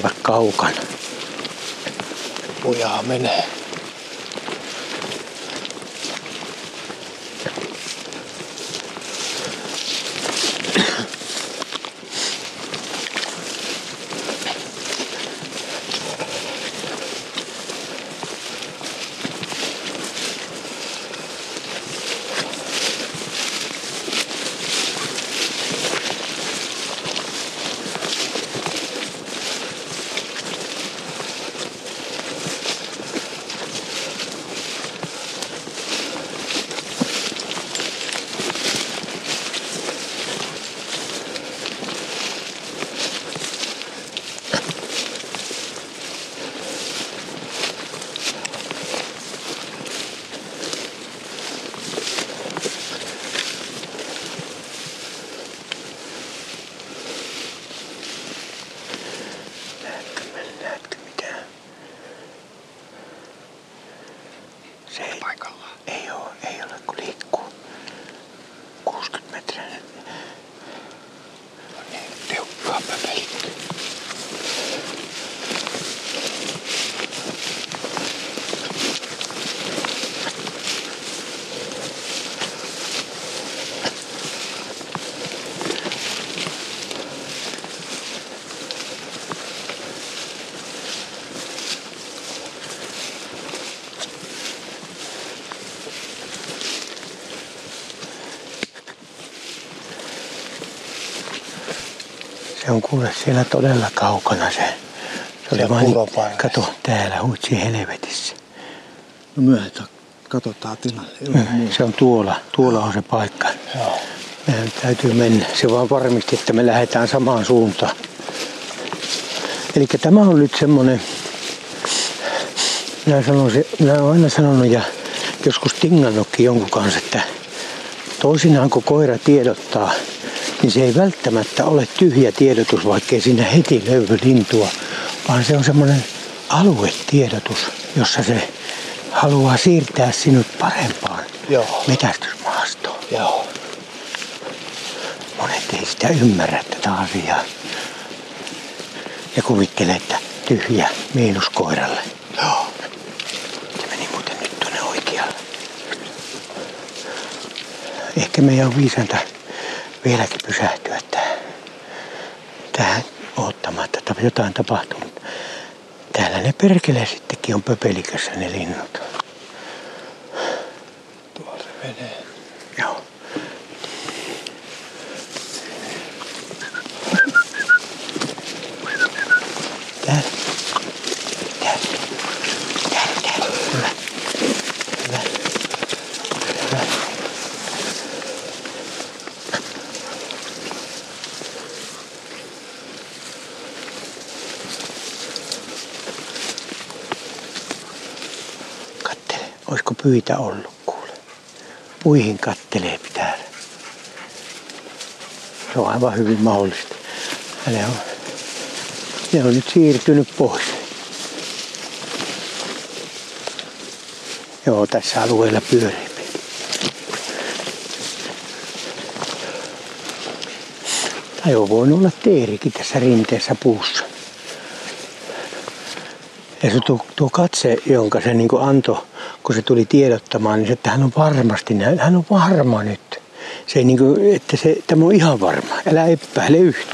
Speaker 1: saattaa olla kaukana.
Speaker 2: Lujaa menee.
Speaker 1: Näetkö, näetkö mitään? Se ei,
Speaker 2: Paikallaan.
Speaker 1: ei ole, ei ole kun liikkuu. 60 metriä.
Speaker 2: No niin, tiukkaa pöpeli.
Speaker 1: Se on kuule siellä todella kaukana se. Se oli vain,
Speaker 2: puropaineessa.
Speaker 1: kato täällä huitsi helvetissä.
Speaker 3: No myöhemmin katsotaan tilanne. muuta.
Speaker 1: Se on tuolla, tuolla on se paikka.
Speaker 2: Joo.
Speaker 1: Meidän täytyy mennä. Se vaan varmisti, että me lähdetään samaan suuntaan. Eli tämä on nyt semmonen, minä, sanoisin, minä olen aina sanonut ja joskus tingannutkin jonkun kanssa, että toisinaan kun koira tiedottaa, niin se ei välttämättä ole tyhjä tiedotus, vaikkei siinä heti löydy lintua, vaan se on semmoinen aluetiedotus, jossa se haluaa siirtää sinut parempaan
Speaker 2: Joo.
Speaker 1: metästysmaastoon.
Speaker 2: Joo.
Speaker 1: Monet ei sitä ymmärrä tätä asiaa. Ja kuvittelee, että tyhjä miinus koiralle.
Speaker 2: Joo.
Speaker 1: Se meni muuten nyt tuonne oikealle. Ehkä meidän on viisanta vieläkin pysähtyä tähän, tähän odottamaan, että jotain tapahtuu. Mutta Täällä ne perkele sittenkin on pöpelikössä ne linnut.
Speaker 2: Tuolla se menee.
Speaker 1: Joo. Täällä. Täällä. Täällä, täällä. Hyvä. Hyvä. Hyvä. Kattele, pyitä ollut kuule? Puihin kattelee pitää. Se on aivan hyvin mahdollista. Ne on, ne on nyt siirtynyt pois. Joo, tässä alueella pyörii. Tai on voinut olla teerikin tässä rinteessä puussa. Ja se tuo, tuo katse, jonka se niin antoi, kun se tuli tiedottamaan, niin se, että hän on varmasti, hän on varma nyt. Se ei niin kuin, että se, tämä on ihan varma. Älä epäile yhtään.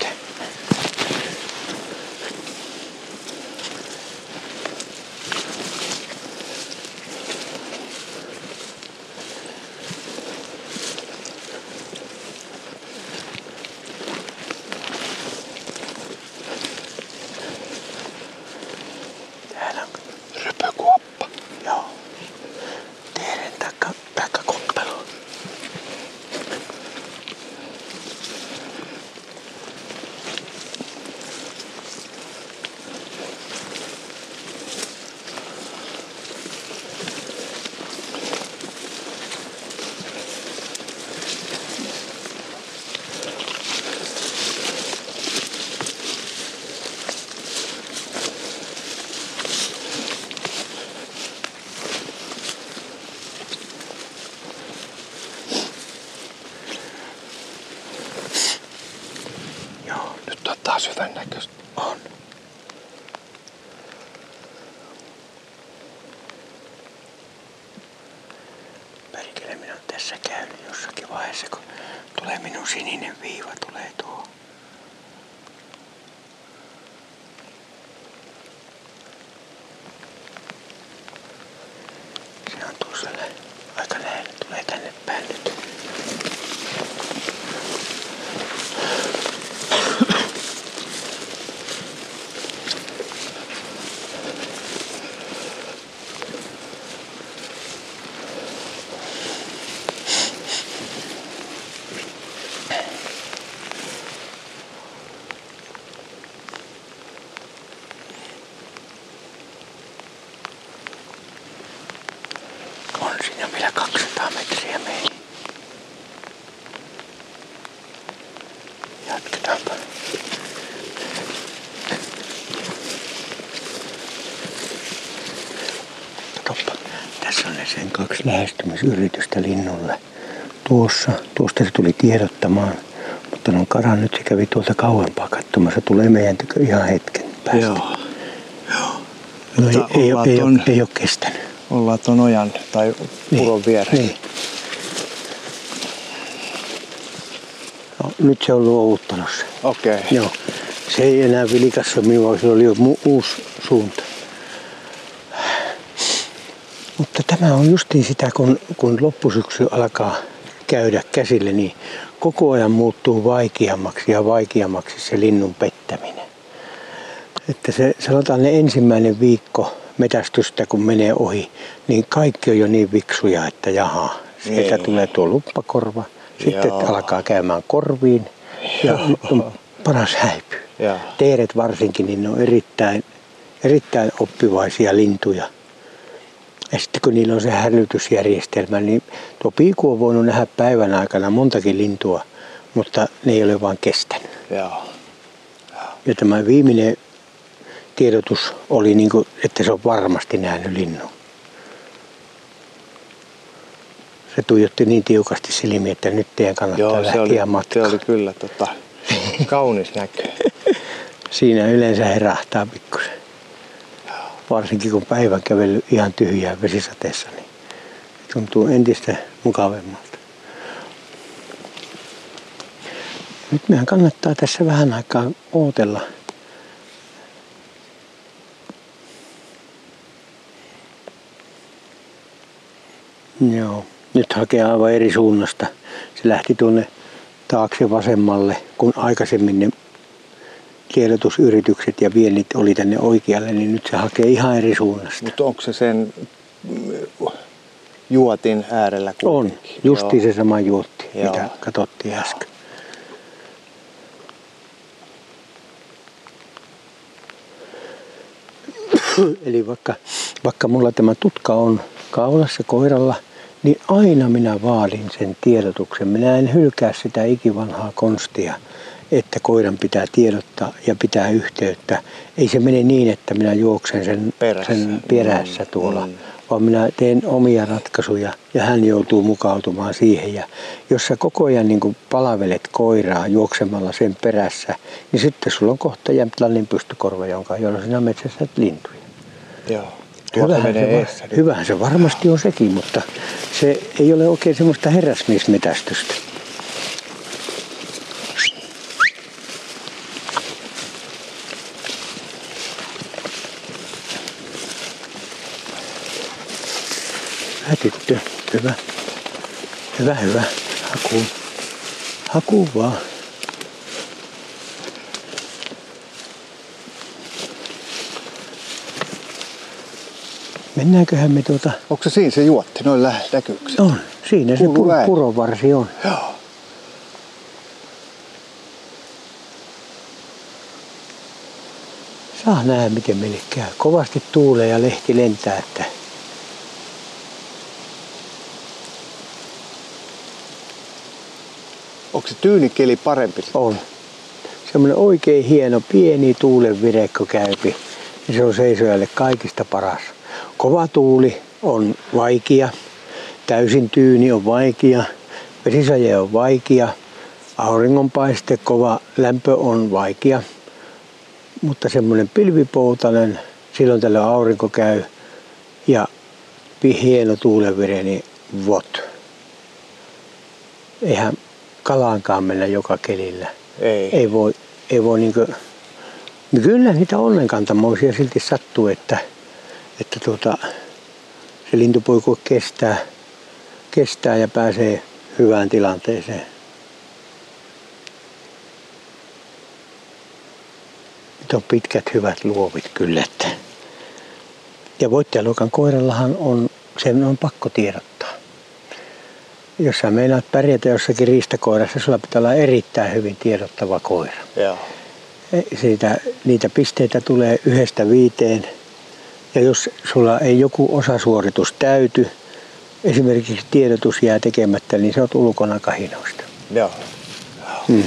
Speaker 1: Kaksi lähestymisyritystä linnulle. Tuossa, tuosta se tuli tiedottamaan, mutta on karannut, se kävi tuolta kauempaa katsomassa. Tulee meidän tykö ihan hetken päästä.
Speaker 3: Joo.
Speaker 1: No,
Speaker 3: Mutta
Speaker 1: ei, ei,
Speaker 3: ollaan
Speaker 1: ei,
Speaker 3: ton-
Speaker 1: ole, ei ole kestänyt.
Speaker 3: Ollaan ton ojan tai puron vieressä.
Speaker 1: Niin. No, nyt se on luovuttanut.
Speaker 3: Okei. Okay.
Speaker 1: Joo. Se ei enää vilikassa minua, se oli jo mu- uusi suunta. Mutta tämä on justiin sitä, kun, kun loppusyksy alkaa käydä käsille, niin koko ajan muuttuu vaikeammaksi ja vaikeammaksi se linnun pettäminen. Että se, sanotaan ne ensimmäinen viikko metästystä, kun menee ohi, niin kaikki on jo niin viksuja, että jaha, sieltä
Speaker 3: Niin.
Speaker 1: tulee tuo luppakorva, sitten
Speaker 3: Joo.
Speaker 1: alkaa käymään korviin ja nyt on paras häipy. Teeret varsinkin, niin ne on erittäin, erittäin oppivaisia lintuja. Ja sitten kun niillä on se hälytysjärjestelmä, niin tuo piiku on voinut nähdä päivän aikana montakin lintua, mutta ne ei ole vaan kestänyt.
Speaker 3: Joo.
Speaker 1: Ja tämä viimeinen tiedotus oli, niin kuin, että se on varmasti nähnyt linnun. Se tuijotti niin tiukasti silmiä, että nyt teidän kannattaa
Speaker 3: Joo, se
Speaker 1: lähteä
Speaker 3: oli, se
Speaker 1: matkaan.
Speaker 3: oli kyllä tota, kaunis näkö.
Speaker 1: Siinä yleensä herähtää pikkusen. Varsinkin kun päivän kävely ihan tyhjää vesisateessa, niin tuntuu entistä mukavemmalta. Nyt meidän kannattaa tässä vähän aikaa ootella. Joo, nyt hakee aivan eri suunnasta. Se lähti tuonne taakse vasemmalle, kun aikaisemmin ne tiedotusyritykset ja viennit oli tänne oikealle, niin nyt se hakee ihan eri suunnasta.
Speaker 3: Mutta onko se sen mm, juotin äärellä
Speaker 1: On,
Speaker 3: kuitenkin?
Speaker 1: justiin
Speaker 3: Joo.
Speaker 1: se sama juotti,
Speaker 3: Joo.
Speaker 1: mitä katsottiin äsken. Eli vaikka, vaikka mulla tämä tutka on kaulassa koiralla, niin aina minä vaadin sen tiedotuksen. Minä en hylkää sitä ikivanhaa konstia, että koiran pitää tiedottaa ja pitää yhteyttä. Ei se mene niin, että minä juoksen sen
Speaker 3: Perässä.
Speaker 1: sen perässä
Speaker 3: Mm,
Speaker 1: tuolla,
Speaker 3: mm.
Speaker 1: vaan minä teen omia ratkaisuja ja hän joutuu mukautumaan siihen. Ja jos sä koko ajan niin kuin palavelet koiraa juoksemalla sen perässä, niin sitten sulla on kohta Jämtlannin pystykorva, jonka jolla sinä metsästät lintuja.
Speaker 3: Joo.
Speaker 1: Hyvähän se,
Speaker 3: eessä
Speaker 1: hyvähän se varmasti on sekin, mutta se ei ole oikein semmoista herrasmiesmetästystä. Hyvä tyttö, hyvä. Hyvä, hyvä. Haku. Haku vaan. Mennäänköhän me tuota...
Speaker 3: Onko se siinä se juotti, noin lähe näkyykö
Speaker 1: On, siinä se
Speaker 3: Kuuluu ääni.
Speaker 1: purovarsi on.
Speaker 3: Joo.
Speaker 1: Saa nähdä miten meille käy. Kovasti tuulee ja lehti lentää, että
Speaker 3: Onko se tyynikeli parempi?
Speaker 1: on. Semmoinen oikein hieno pieni tuulenvirekko käypi. Se on seisojalle kaikista paras. Kova tuuli on vaikea. Täysin tyyni on vaikea. Vesisaje on vaikea. Auringonpaiste, kova lämpö on vaikea. Mutta semmoinen pilvipoutainen, silloin tällä aurinko käy ja hieno tuulenvire, niin vot. Eihän kalaankaan mennä joka kelillä.
Speaker 2: Ei.
Speaker 1: Ei voi, ei voi niin kuin, kyllä niitä onnenkantamoisia silti sattuu, että, että tuota, se lintupoiku kestää, kestää ja pääsee hyvään tilanteeseen. Nyt on pitkät hyvät luovit kyllä. Että. Ja voittajaluokan koirallahan on, sen on pakko tiedottaa. Jos sä meinaat pärjätä jossakin riistakoirassa, sulla pitää olla erittäin hyvin tiedottava koira.
Speaker 2: Joo.
Speaker 1: E, Siitä, niitä pisteitä tulee yhdestä viiteen. Ja jos sulla ei joku osasuoritus täyty, esimerkiksi tiedotus jää tekemättä, niin se on ulkona kahinoista.
Speaker 2: Joo.
Speaker 1: Hmm.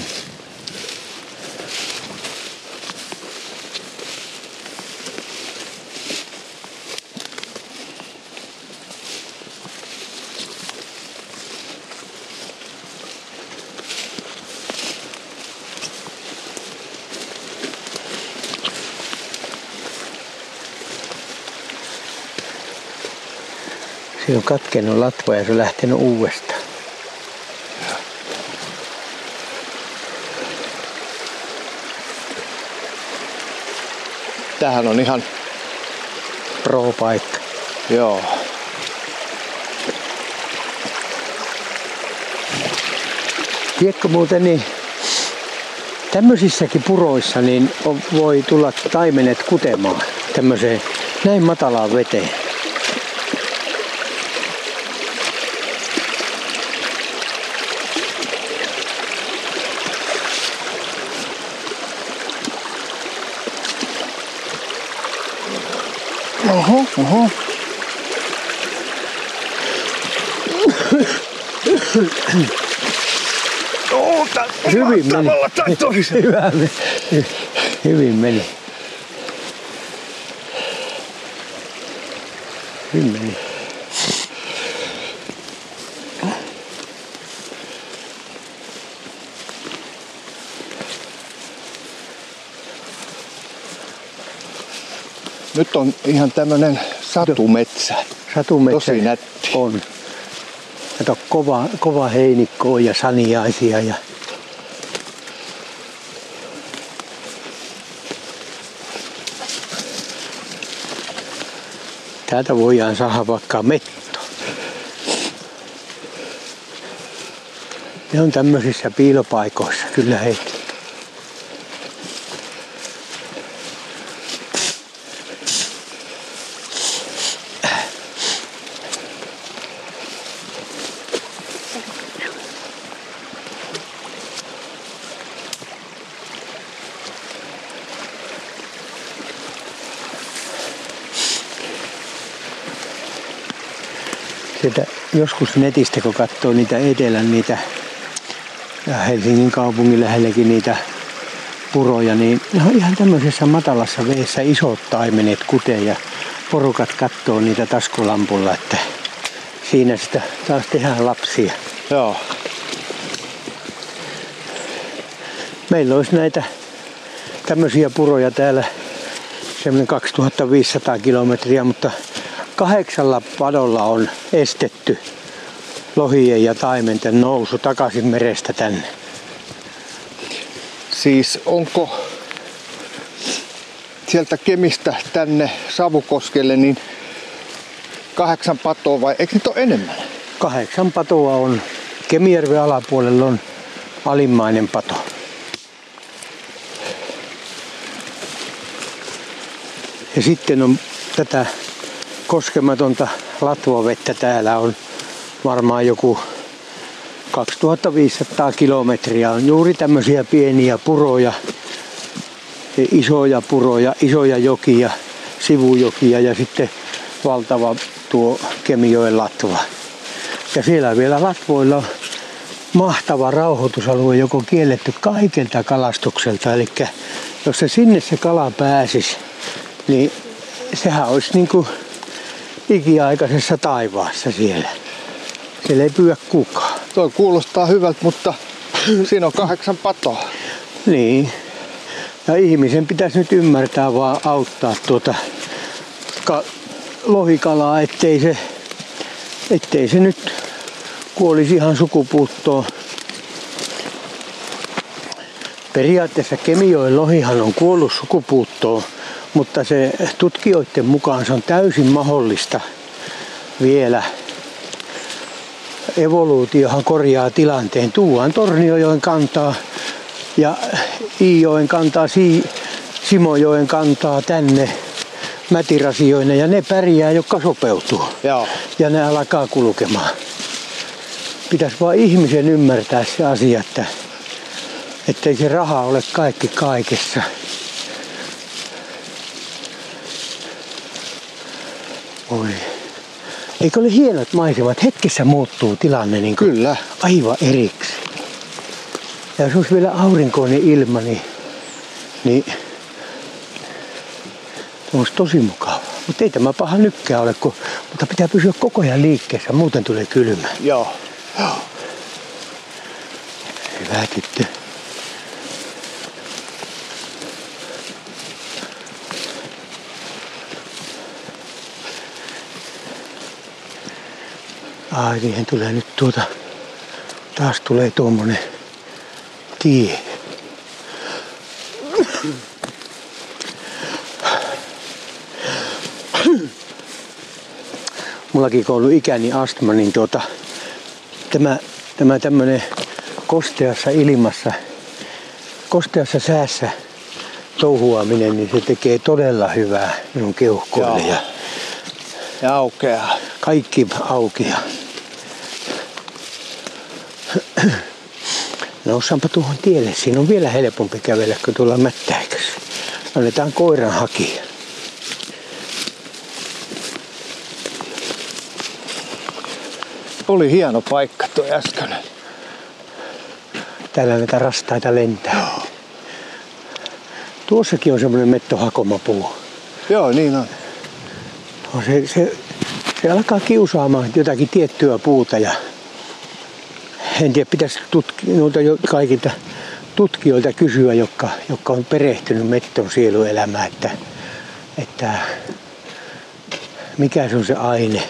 Speaker 1: Se on katkenut latva ja se on lähtenyt uudestaan.
Speaker 2: Tähän on ihan,
Speaker 1: Pro-paikka.
Speaker 2: joo.
Speaker 1: Tiedätkö muuten, niin tämmöisissäkin puroissa niin voi tulla taimenet kutemaan tämmöiseen näin matalaan veteen.
Speaker 2: Oho, oho. Oota,
Speaker 1: Hyvin meni.
Speaker 2: tai.
Speaker 1: Hyvä meni. Hyvin meni. Hyvin meni.
Speaker 2: Nyt on ihan tämmönen satumetsä.
Speaker 1: Satumetsä
Speaker 2: Tosi nätti.
Speaker 1: on. Kato, kova, kova heinikko ja saniaisia ja Täältä voidaan saada vaikka metto. Ne on tämmöisissä piilopaikoissa kyllä heitä. Sieltä joskus netistä, kun katsoo niitä etelän niitä ja Helsingin kaupungin lähelläkin niitä puroja, niin ne on ihan tämmöisessä matalassa veessä isot taimenet kutee ja porukat katsoo niitä taskulampulla, että siinä sitä taas tehdään lapsia.
Speaker 2: Joo.
Speaker 1: Meillä olisi näitä tämmöisiä puroja täällä semmoinen 2500 kilometriä, mutta kahdeksalla padolla on estetty lohien ja taimenten nousu takaisin merestä tänne.
Speaker 2: Siis onko sieltä Kemistä tänne Savukoskelle niin kahdeksan patoa vai eikö nyt ole enemmän?
Speaker 1: Kahdeksan patoa on. Kemijärven alapuolella on alimmainen pato. Ja sitten on tätä koskematonta latvovettä täällä on varmaan joku 2500 kilometriä. On juuri tämmöisiä pieniä puroja, isoja puroja, isoja jokia, sivujokia ja sitten valtava tuo Kemijoen latva. Ja siellä vielä latvoilla on mahtava rauhoitusalue, joka on kielletty kaikelta kalastukselta. Eli jos se sinne se kala pääsisi, niin sehän olisi niin kuin ikiaikaisessa taivaassa siellä. Siellä ei pyydä kukaan.
Speaker 2: Toi kuulostaa hyvältä, mutta siinä on kahdeksan patoa.
Speaker 1: Niin. Ja ihmisen pitäisi nyt ymmärtää vaan auttaa tuota ka- lohikalaa, ettei se, ettei se nyt kuolisi ihan sukupuuttoon. periaatteessa Kemijoen lohihan on kuollut sukupuuttoon, mutta se tutkijoiden mukaan se on täysin mahdollista vielä. Evoluutiohan korjaa tilanteen. Tuuan Torniojoen kantaa ja Iijoen kantaa, Simojoen kantaa tänne mätirasioina ja ne pärjää, jotka sopeutuu.
Speaker 2: Joo.
Speaker 1: Ja ne alkaa kulkemaan. Pitäisi vaan ihmisen ymmärtää se asia, että ettei se raha ole kaikki kaikessa. Oi. Eikö ole hienot maisemat? Hetkessä muuttuu tilanne niin kuin
Speaker 3: Kyllä.
Speaker 1: aivan eriksi. Ja jos olisi vielä aurinkoinen ilma, niin, niin olisi tosi mukava. Mutta ei tämä paha nykkää ole, kun, mutta pitää pysyä koko ajan liikkeessä, muuten tulee kylmä.
Speaker 2: Joo.
Speaker 1: Hyvä tyttö. Ai siihen tulee nyt tuota, taas tulee tuommoinen tie. Mullakin kun ollut ikäni astma, niin tuota, tämä, tämä tämmönen kosteassa ilmassa, kosteassa säässä touhuaminen, niin se tekee todella hyvää minun keuhkoille
Speaker 2: Joo.
Speaker 1: ja
Speaker 2: Ja aukeaa.
Speaker 1: kaikki auki. Noussaanpa tuohon tielle. Siinä on vielä helpompi kävellä kuin tuolla mättäikössä. Annetaan koiran hakia.
Speaker 2: Oli hieno paikka tuo äsken.
Speaker 1: Täällä näitä rastaita lentää. Tuossakin on semmoinen mettohakomapuu.
Speaker 2: Joo, niin on.
Speaker 1: No se, se, se alkaa kiusaamaan jotakin tiettyä puuta ja en tiedä, pitäisi tutki, noilta jo kaikilta tutkijoilta kysyä, jotka, jotka on perehtynyt metton sieluelämään, että, että mikä se on se aine,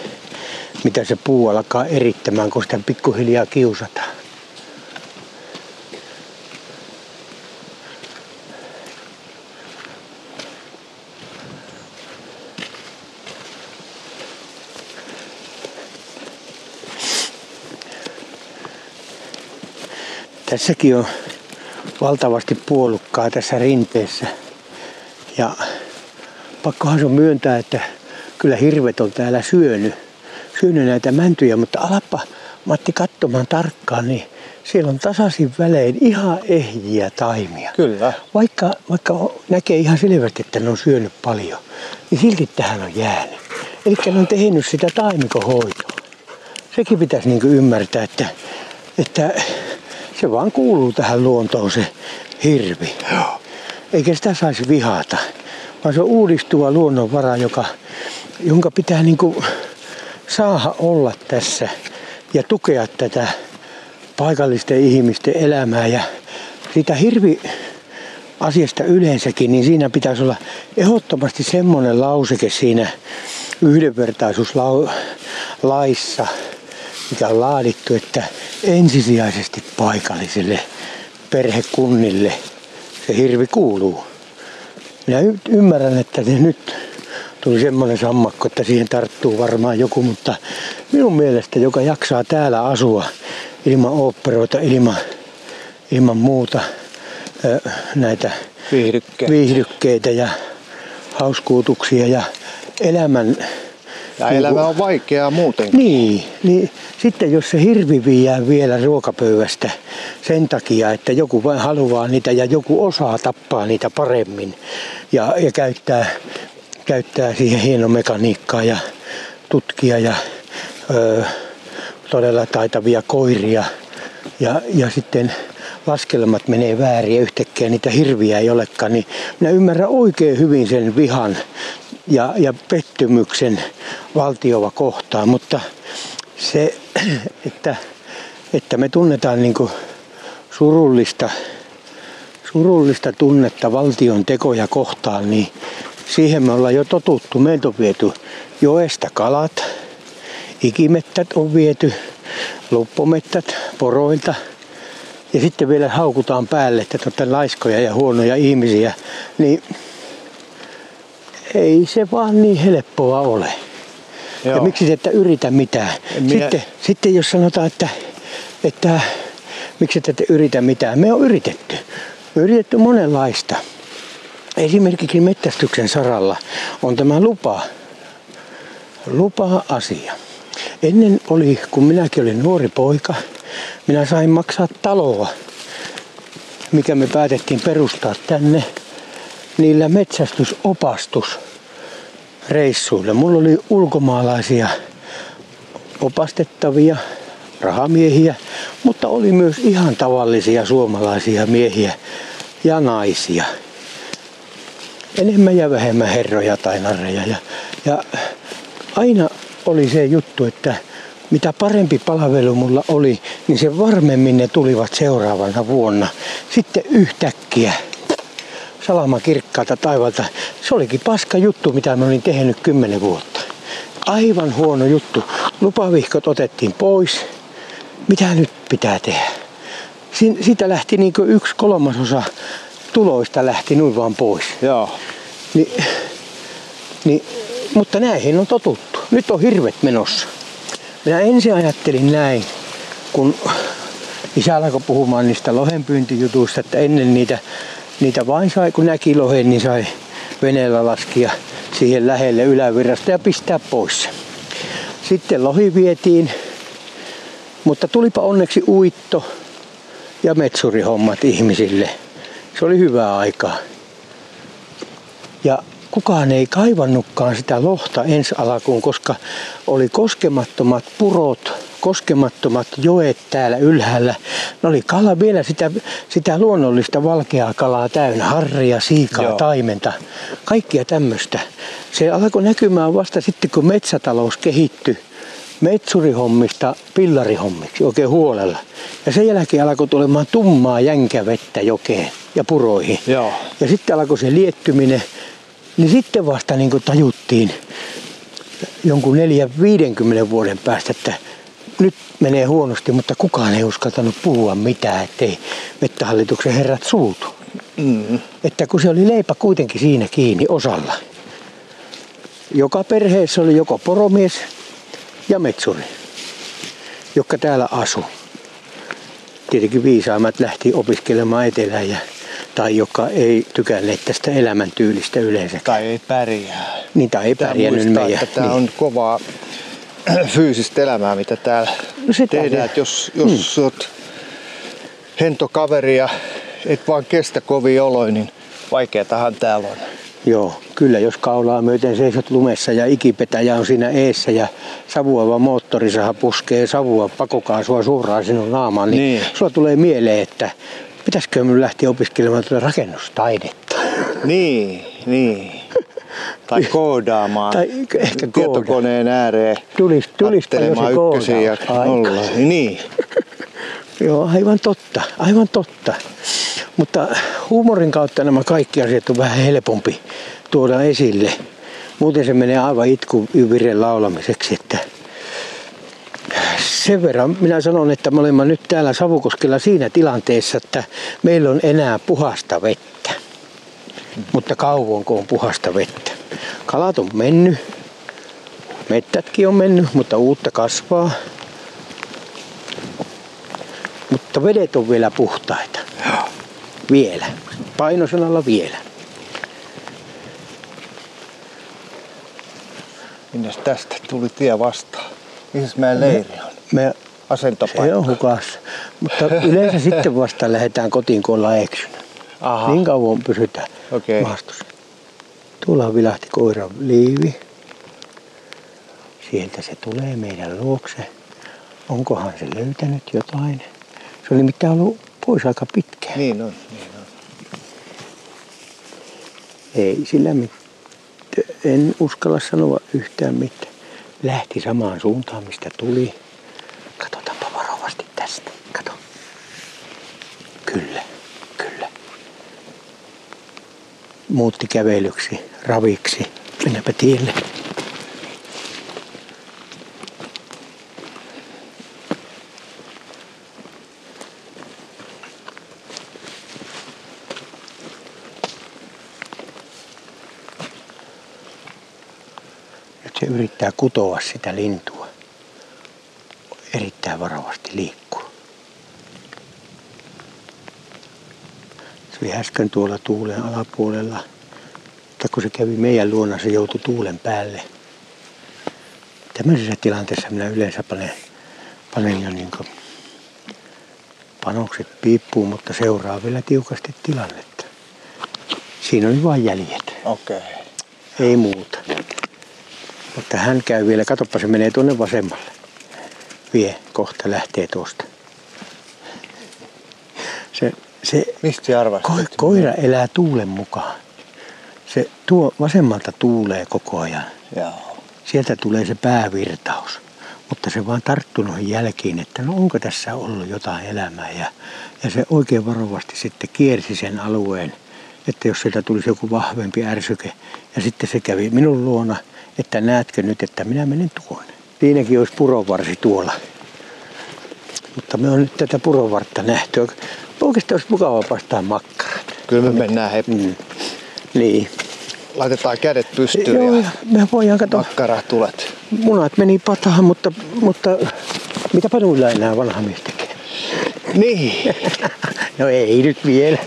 Speaker 1: mitä se puu alkaa erittämään, kun sitä pikkuhiljaa kiusataan. Tässäkin on valtavasti puolukkaa tässä rinteessä. Ja pakkohan se on myöntää, että kyllä hirvet on täällä syönyt, syönyt näitä mäntyjä, mutta alappa Matti katsomaan tarkkaan, niin siellä on tasaisin välein ihan ehjiä taimia.
Speaker 2: Kyllä.
Speaker 1: Vaikka, vaikka näkee ihan selvästi, että ne on syönyt paljon, niin silti tähän on jäänyt. Eli ne on tehnyt sitä taimikohoitoa. Sekin pitäisi niin ymmärtää, että, että se vaan kuuluu tähän luontoon se hirvi. Eikä sitä saisi vihata, vaan se on uudistuva luonnonvara, joka, jonka pitää niin saada olla tässä ja tukea tätä paikallisten ihmisten elämää. Ja siitä hirvi asiasta yleensäkin, niin siinä pitäisi olla ehdottomasti semmoinen lauseke siinä yhdenvertaisuuslaissa, mikä on laadittu, että ensisijaisesti paikallisille perhekunnille se hirvi kuuluu. Minä ymmärrän, että se nyt tuli semmoinen sammakko, että siihen tarttuu varmaan joku, mutta minun mielestä, joka jaksaa täällä asua ilman oopperoita, ilman, ilman muuta näitä
Speaker 2: Viihdykkeet.
Speaker 1: viihdykkeitä ja hauskuutuksia ja elämän
Speaker 2: Ja
Speaker 1: niinku-
Speaker 2: elämä on vaikeaa muutenkin.
Speaker 1: niin, niin sitten jos se hirvi viiää vielä ruokapöydästä sen takia, että joku vain haluaa niitä ja joku osaa tappaa niitä paremmin ja, ja käyttää, käyttää siihen hieno mekaniikkaa ja tutkia ja ö, todella taitavia koiria ja, ja sitten laskelmat menee väärin ja yhtäkkiä niitä hirviä ei olekaan, niin minä ymmärrän oikein hyvin sen vihan ja, ja pettymyksen valtiova kohtaan, mutta se, että, että me tunnetaan niin surullista, surullista tunnetta valtion tekoja kohtaan, niin siihen me ollaan jo totuttu. Meiltä on viety joesta kalat, ikimettät on viety, luppomettät poroilta ja sitten vielä haukutaan päälle, että laiskoja ja huonoja ihmisiä, niin ei se vaan niin helppoa ole. Joo. Ja miksi te ette yritä mitään? Minä... Sitten, sitten jos sanotaan, että, että miksi te ette yritä mitään, me on yritetty. Me on yritetty monenlaista. Esimerkiksi mettästyksen saralla on tämä lupa, lupa-asia. Ennen oli, kun minäkin olin nuori poika, minä sain maksaa taloa, mikä me päätettiin perustaa tänne niillä metsästysopastus reissuilla. Mulla oli ulkomaalaisia opastettavia rahamiehiä, mutta oli myös ihan tavallisia suomalaisia miehiä ja naisia. Enemmän ja vähemmän herroja tai narreja. Ja, ja aina oli se juttu, että mitä parempi palvelu mulla oli, niin se varmemmin ne tulivat seuraavana vuonna. Sitten yhtäkkiä salama kirkkaalta taivalta. Se olikin paska juttu, mitä mä olin tehnyt kymmenen vuotta. Aivan huono juttu. Lupavihkot otettiin pois. Mitä nyt pitää tehdä? Siitä lähti niin yksi kolmasosa tuloista lähti noin vaan pois.
Speaker 2: Joo.
Speaker 1: Ni, niin, mutta näihin on totuttu. Nyt on hirvet menossa. Minä ensin ajattelin näin, kun isä alkoi puhumaan niistä lohenpyyntijutuista, että ennen niitä, niitä vain sai, kun näki lohen, niin sai veneellä laskia siihen lähelle ylävirrasta ja pistää pois. Sitten lohi vietiin, mutta tulipa onneksi uitto ja metsurihommat ihmisille. Se oli hyvää aikaa. Ja kukaan ei kaivannutkaan sitä lohta ensi alkuun, koska oli koskemattomat purot, koskemattomat joet täällä ylhäällä. Ne oli kala vielä sitä, sitä luonnollista valkeaa kalaa täynnä, harria, siikaa, Joo. taimenta, kaikkia tämmöistä. Se alkoi näkymään vasta sitten, kun metsätalous kehittyi metsurihommista pillarihommiksi oikein huolella. Ja sen jälkeen alkoi tulemaan tummaa jänkävettä jokeen ja puroihin.
Speaker 2: Joo.
Speaker 1: Ja sitten alkoi se liettyminen niin sitten vasta niin tajuttiin jonkun 4-50 vuoden päästä, että nyt menee huonosti, mutta kukaan ei uskaltanut puhua mitään, ettei mettähallituksen herrat suutu. Mm. Että kun se oli leipä kuitenkin siinä kiinni osalla. Joka perheessä oli joko poromies ja metsuri, jotka täällä asu. Tietenkin viisaammat lähti opiskelemaan etelään ja tai joka ei tykänneet tästä elämäntyylistä yleensä.
Speaker 2: Tai ei pärjää.
Speaker 1: Niin, tai ei pärjännyt
Speaker 2: meidän. Että tämä niin. on kovaa fyysistä elämää, mitä täällä no tehdään. Että jos jos hmm. olet hentokaveri ja et vaan kestä kovia oloja, niin vaikeatahan täällä on.
Speaker 1: Joo, kyllä jos kaulaa myöten seisot lumessa ja ikipetäjä on siinä eessä ja savuava moottorisaha puskee savua pakokaasua suoraan sinun naamaan, niin, niin. sulla tulee mieleen, että pitäisikö minun lähteä opiskelemaan tuota rakennustaidetta?
Speaker 2: Niin, niin. Tai koodaamaan.
Speaker 1: Tai ehkä
Speaker 2: tietokoneen ääreen.
Speaker 1: Tulis, tulispa jo se ja
Speaker 2: nolla. Niin.
Speaker 1: Joo, aivan totta, aivan totta. Mutta huumorin kautta nämä kaikki asiat on vähän helpompi tuoda esille. Muuten se menee aivan itku vireen laulamiseksi, että sen verran minä sanon, että me olemme nyt täällä Savukoskella siinä tilanteessa, että meillä on enää puhasta vettä. Mutta kauanko on puhasta vettä. Kalat on mennyt, mettätkin on mennyt, mutta uutta kasvaa. Mutta vedet on vielä puhtaita. Vielä. Painosanalla vielä.
Speaker 2: Minnes tästä tuli tie vastaan? Missä meidän leiri on? Me, Asentopaikka.
Speaker 1: Se on hukas. Mutta yleensä sitten vasta lähdetään kotiin, kun ollaan eksynyt. Aha. Niin kauan pysytään okay. maastossa. Tuolla vilahti koiran liivi. Sieltä se tulee meidän luokse. Onkohan se löytänyt jotain? Se on nimittäin ollut pois aika pitkään.
Speaker 2: Niin on, niin on.
Speaker 1: Ei sillä mitään. En uskalla sanoa yhtään mitään. Lähti samaan suuntaan, mistä tuli. Katsotaanpa varovasti muutti kävelyksi, raviksi. Mennäänpä tielle. Nyt se yrittää kutoa sitä lintua erittäin varovasti liikkeelle. Oli äsken tuolla tuulen alapuolella. Mutta kun se kävi meidän luona, se joutui tuulen päälle. Tämmöisessä tilanteessa minä yleensä panen, panen jo niin panokset piippuun, mutta seuraa vielä tiukasti tilannetta. Siinä oli vain jäljet.
Speaker 2: Okei. Okay.
Speaker 1: Ei muuta. Mutta hän käy vielä, katoppa se menee tuonne vasemmalle. Vie, kohta lähtee tuosta. Se, se
Speaker 2: Mistä arvasit?
Speaker 1: ko, koira elää tuulen mukaan. Se tuo vasemmalta tuulee koko ajan.
Speaker 2: Joo.
Speaker 1: Sieltä tulee se päävirtaus. Mutta se vaan tarttui noihin jälkiin, että no onko tässä ollut jotain elämää. Ja, ja se oikein varovasti sitten kiersi sen alueen, että jos sieltä tulisi joku vahvempi ärsyke. Ja sitten se kävi minun luona, että näetkö nyt, että minä menen tuonne. Siinäkin olisi purovarsi tuolla. Mutta me on nyt tätä purovartta nähty. Oikeastaan olisi mukava paistaa makkarat.
Speaker 2: Kyllä me mennään hep.
Speaker 1: Mm. Niin.
Speaker 2: Laitetaan kädet pystyyn
Speaker 1: Joo,
Speaker 2: ja
Speaker 1: me voidaan katsoa.
Speaker 2: makkarat tulet.
Speaker 1: Munat meni patahan, mutta, mutta mitä panuilla enää vanha mies tekee?
Speaker 2: Niin.
Speaker 1: No ei nyt vielä.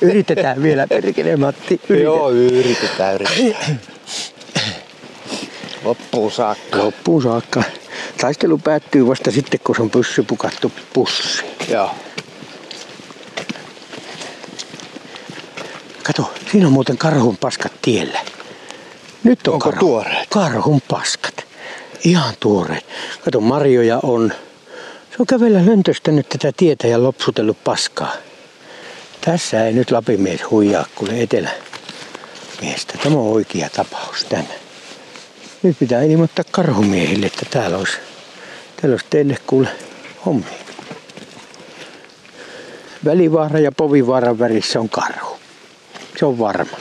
Speaker 1: Yritetään vielä, perkele Matti. Yritetään.
Speaker 2: Joo, yritetään, yritetään. Loppuun saakka.
Speaker 1: Loppuun saakka. Taistelu päättyy vasta sitten, kun se on pyssy pukattu pussi.
Speaker 2: Joo.
Speaker 1: Kato, siinä on muuten karhun paskat tiellä. Nyt on
Speaker 2: Onko
Speaker 1: karhu,
Speaker 2: tuoreet?
Speaker 1: karhun paskat. Ihan tuoreet. Kato, marjoja on. Se on kävellä löntöstänyt tätä tietä ja lopsutellut paskaa. Tässä ei nyt Lapimies huijaa kuule etelä miestä. Tämä on oikea tapaus tänne. Nyt pitää ilmoittaa karhumiehille, että täällä olisi, täällä olisi teille kuule hommi. Välivaara ja Povivaaran värissä on karhu. Se on varma.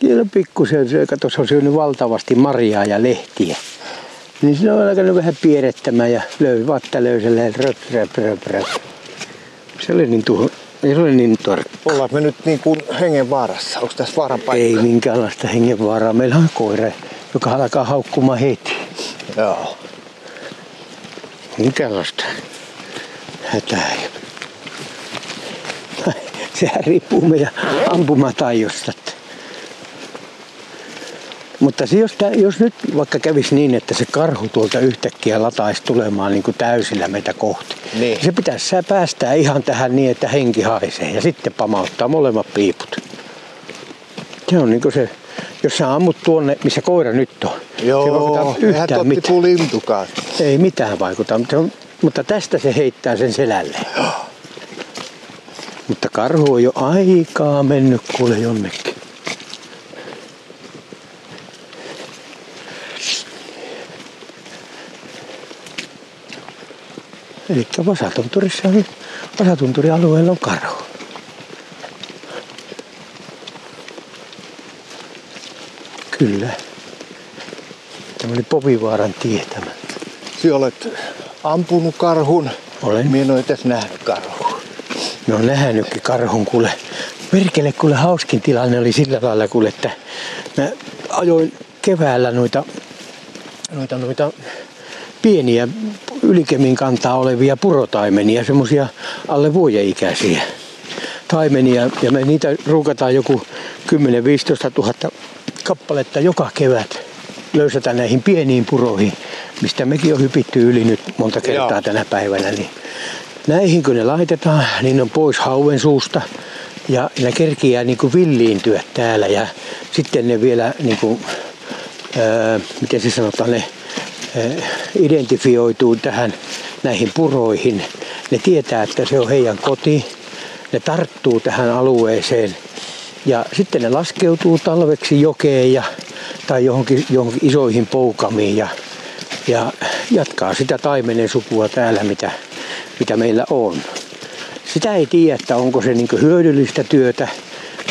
Speaker 1: Siellä pikkusen, se kato, se on syönyt valtavasti marjaa ja lehtiä. Niin sillä on alkanut vähän pierettämään ja löy vatta löysällä röp, röp, röp, röp. Se oli niin tuho, ei se oli niin tarkka.
Speaker 2: Ollaan me nyt niin kuin hengen vaarassa. Onko tässä vaaran paikka?
Speaker 1: Ei minkäänlaista hengenvaaraa. Meillä on koira, joka alkaa haukkumaan heti.
Speaker 2: Joo.
Speaker 1: Minkäänlaista hätää ei ole. Sehän riippuu meidän ampumataidosta. Mutta se, jos, jos nyt vaikka kävisi niin, että se karhu tuolta yhtäkkiä lataisi tulemaan niin kuin täysillä meitä kohti.
Speaker 2: Niin.
Speaker 1: Se pitäisi päästää ihan tähän niin, että henki haisee ja sitten pamauttaa molemmat piiput. Se on niin kuin se, jos sä ammut tuonne, missä koira nyt on. se ei
Speaker 2: Joo, eihän
Speaker 1: yhtään
Speaker 2: totti
Speaker 1: mitään.
Speaker 2: lintukaan.
Speaker 1: Ei mitään vaikuta, mutta, se mutta tästä se heittää sen selälle. Mutta karhu on jo aikaa mennyt kuule jonnekin. Eli Vasatunturissa on, Vasatunturialueella on karhu. Kyllä. Tämä oli Povivaaran tie tämä.
Speaker 2: Sinä olet ampunut karhun.
Speaker 1: Olen.
Speaker 2: Minä en ole edes nähnyt karhua.
Speaker 1: Ne on nähnytkin karhun kuule. Merkele kuule hauskin tilanne oli sillä lailla kuule, että mä ajoin keväällä noita, noita, noita pieniä ylikemin kantaa olevia purotaimenia, semmosia alle vuodenikäisiä taimenia. Ja me niitä ruukataan joku 10-15 000 kappaletta joka kevät löysätään näihin pieniin puroihin, mistä mekin on hypitty yli nyt monta kertaa
Speaker 2: Joo.
Speaker 1: tänä päivänä. Niin näihin kun ne laitetaan, niin ne on pois hauen suusta ja ne kerkiää niin kuin villiintyä täällä ja sitten ne vielä niin kuin, ää, miten se sanotaan, ne ää, identifioituu tähän näihin puroihin. Ne tietää, että se on heidän koti. Ne tarttuu tähän alueeseen ja sitten ne laskeutuu talveksi jokeen ja, tai johonkin, johonkin isoihin poukamiin ja, ja jatkaa sitä taimenen sukua täällä, mitä, mitä meillä on. Sitä ei tiedä, että onko se niin hyödyllistä työtä.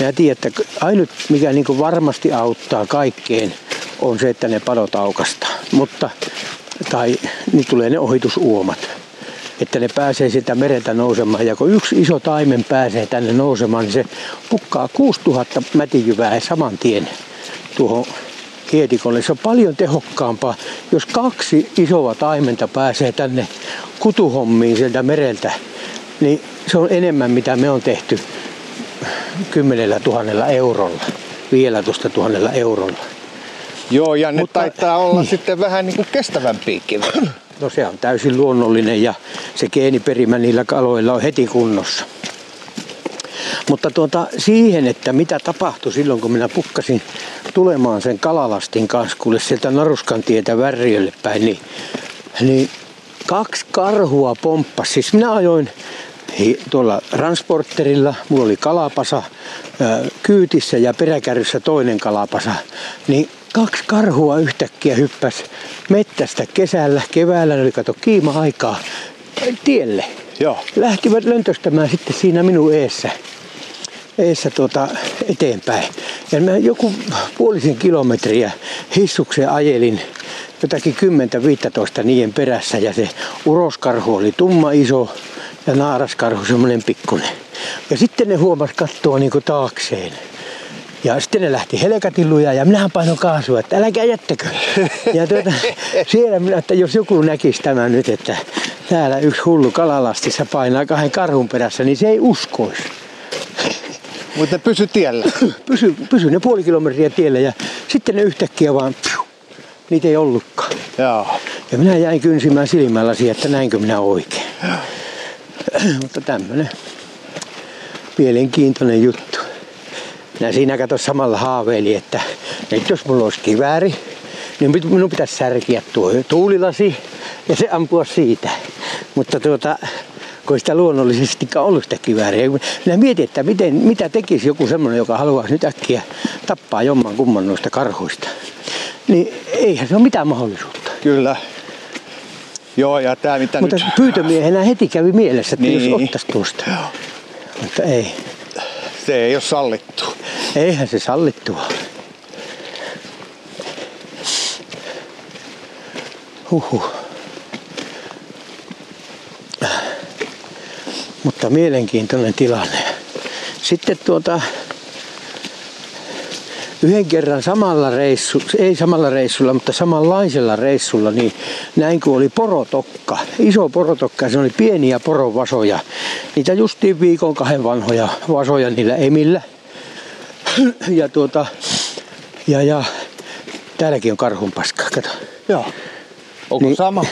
Speaker 1: Mä tiedän, että ainut mikä niin varmasti auttaa kaikkeen on se, että ne padot aukastaa. Mutta, tai niin tulee ne ohitusuomat. että ne pääsee sitä mereltä nousemaan. Ja kun yksi iso taimen pääsee tänne nousemaan, niin se pukkaa 6000 mätijyvää saman tien tuohon hietikolle. Se on paljon tehokkaampaa, jos kaksi isoa taimenta pääsee tänne kutuhommiin sieltä mereltä, niin se on enemmän mitä me on tehty kymmenellä tuhannella eurolla, vielä tuosta tuhannella eurolla.
Speaker 2: Joo, ja ne
Speaker 1: Mutta-
Speaker 2: taitaa olla
Speaker 1: niin.
Speaker 2: sitten vähän niin kuin kestävämpiäkin.
Speaker 1: No se on täysin luonnollinen ja se geeniperimä niillä kaloilla on heti kunnossa. Mutta tuota, siihen, että mitä tapahtui silloin, kun minä pukkasin tulemaan sen kalalastin kanssa, kuule sieltä Naruskan tietä Värriölle päin, niin, niin kaksi karhua pomppasi. Siis minä ajoin tuolla transporterilla, mulla oli kalapasa kyytissä ja peräkärryssä toinen kalapasa, niin kaksi karhua yhtäkkiä hyppäsi mettästä kesällä, keväällä, ne oli kato kiima-aikaa, tielle.
Speaker 2: Joo.
Speaker 1: Lähtivät löntöstämään sitten siinä minun eessä, eessä tuota eteenpäin. Ja mä joku puolisen kilometriä hissukseen ajelin jotakin 10-15 niiden perässä ja se uroskarhu oli tumma iso ja naaraskarhu semmoinen pikkunen. Ja sitten ne huomas kattoa niinku taakseen. Ja sitten ne lähti helkatilluja ja minähän painoin kaasua, että älkää jättäkö. Ja tuota, siellä minä, että jos joku näkisi tämän nyt, että täällä yksi hullu kalalastissa painaa kahden karhun perässä, niin se ei uskoisi.
Speaker 2: Mutta ne pysy tiellä.
Speaker 1: Pysy, pysy ne puoli kilometriä tiellä ja sitten ne yhtäkkiä vaan, pfiu, niitä ei ollutkaan.
Speaker 2: Joo.
Speaker 1: Ja minä jäin kynsimään silmällä siihen, että näinkö minä oikein. Mutta tämmönen mielenkiintoinen juttu. Minä siinä kato samalla haaveili, että nyt jos mulla olisi kivääri, niin minun pitäisi särkiä tuo tuulilasi ja se ampua siitä. Mutta tuota, kun sitä luonnollisestikaan ollut sitä kivääriä. Minä mietin, että miten, mitä tekisi joku semmoinen, joka haluaisi nyt äkkiä tappaa jomman kumman noista karhuista. Niin eihän se ole mitään mahdollisuutta.
Speaker 2: Kyllä. Joo, ja tämä mitä
Speaker 1: Mutta
Speaker 2: nyt...
Speaker 1: pyytömiehenä heti kävi mielessä, että
Speaker 2: Niin.
Speaker 1: jos ottaisi tuosta. Mutta ei.
Speaker 2: Se ei ole sallittu.
Speaker 1: Eihän se sallittua. Huhhuh. Mutta mielenkiintoinen tilanne. Sitten tuota, yhden kerran samalla reissulla, ei samalla reissulla, mutta samanlaisella reissulla, niin näin kun oli porotokka, iso porotokka, se oli pieniä porovasoja. Niitä justiin viikon kahden vanhoja vasoja niillä emillä. Ja tuota, ja, ja täälläkin on karhun paskaa, kato.
Speaker 2: Joo. Onko
Speaker 1: Niin-
Speaker 2: sama?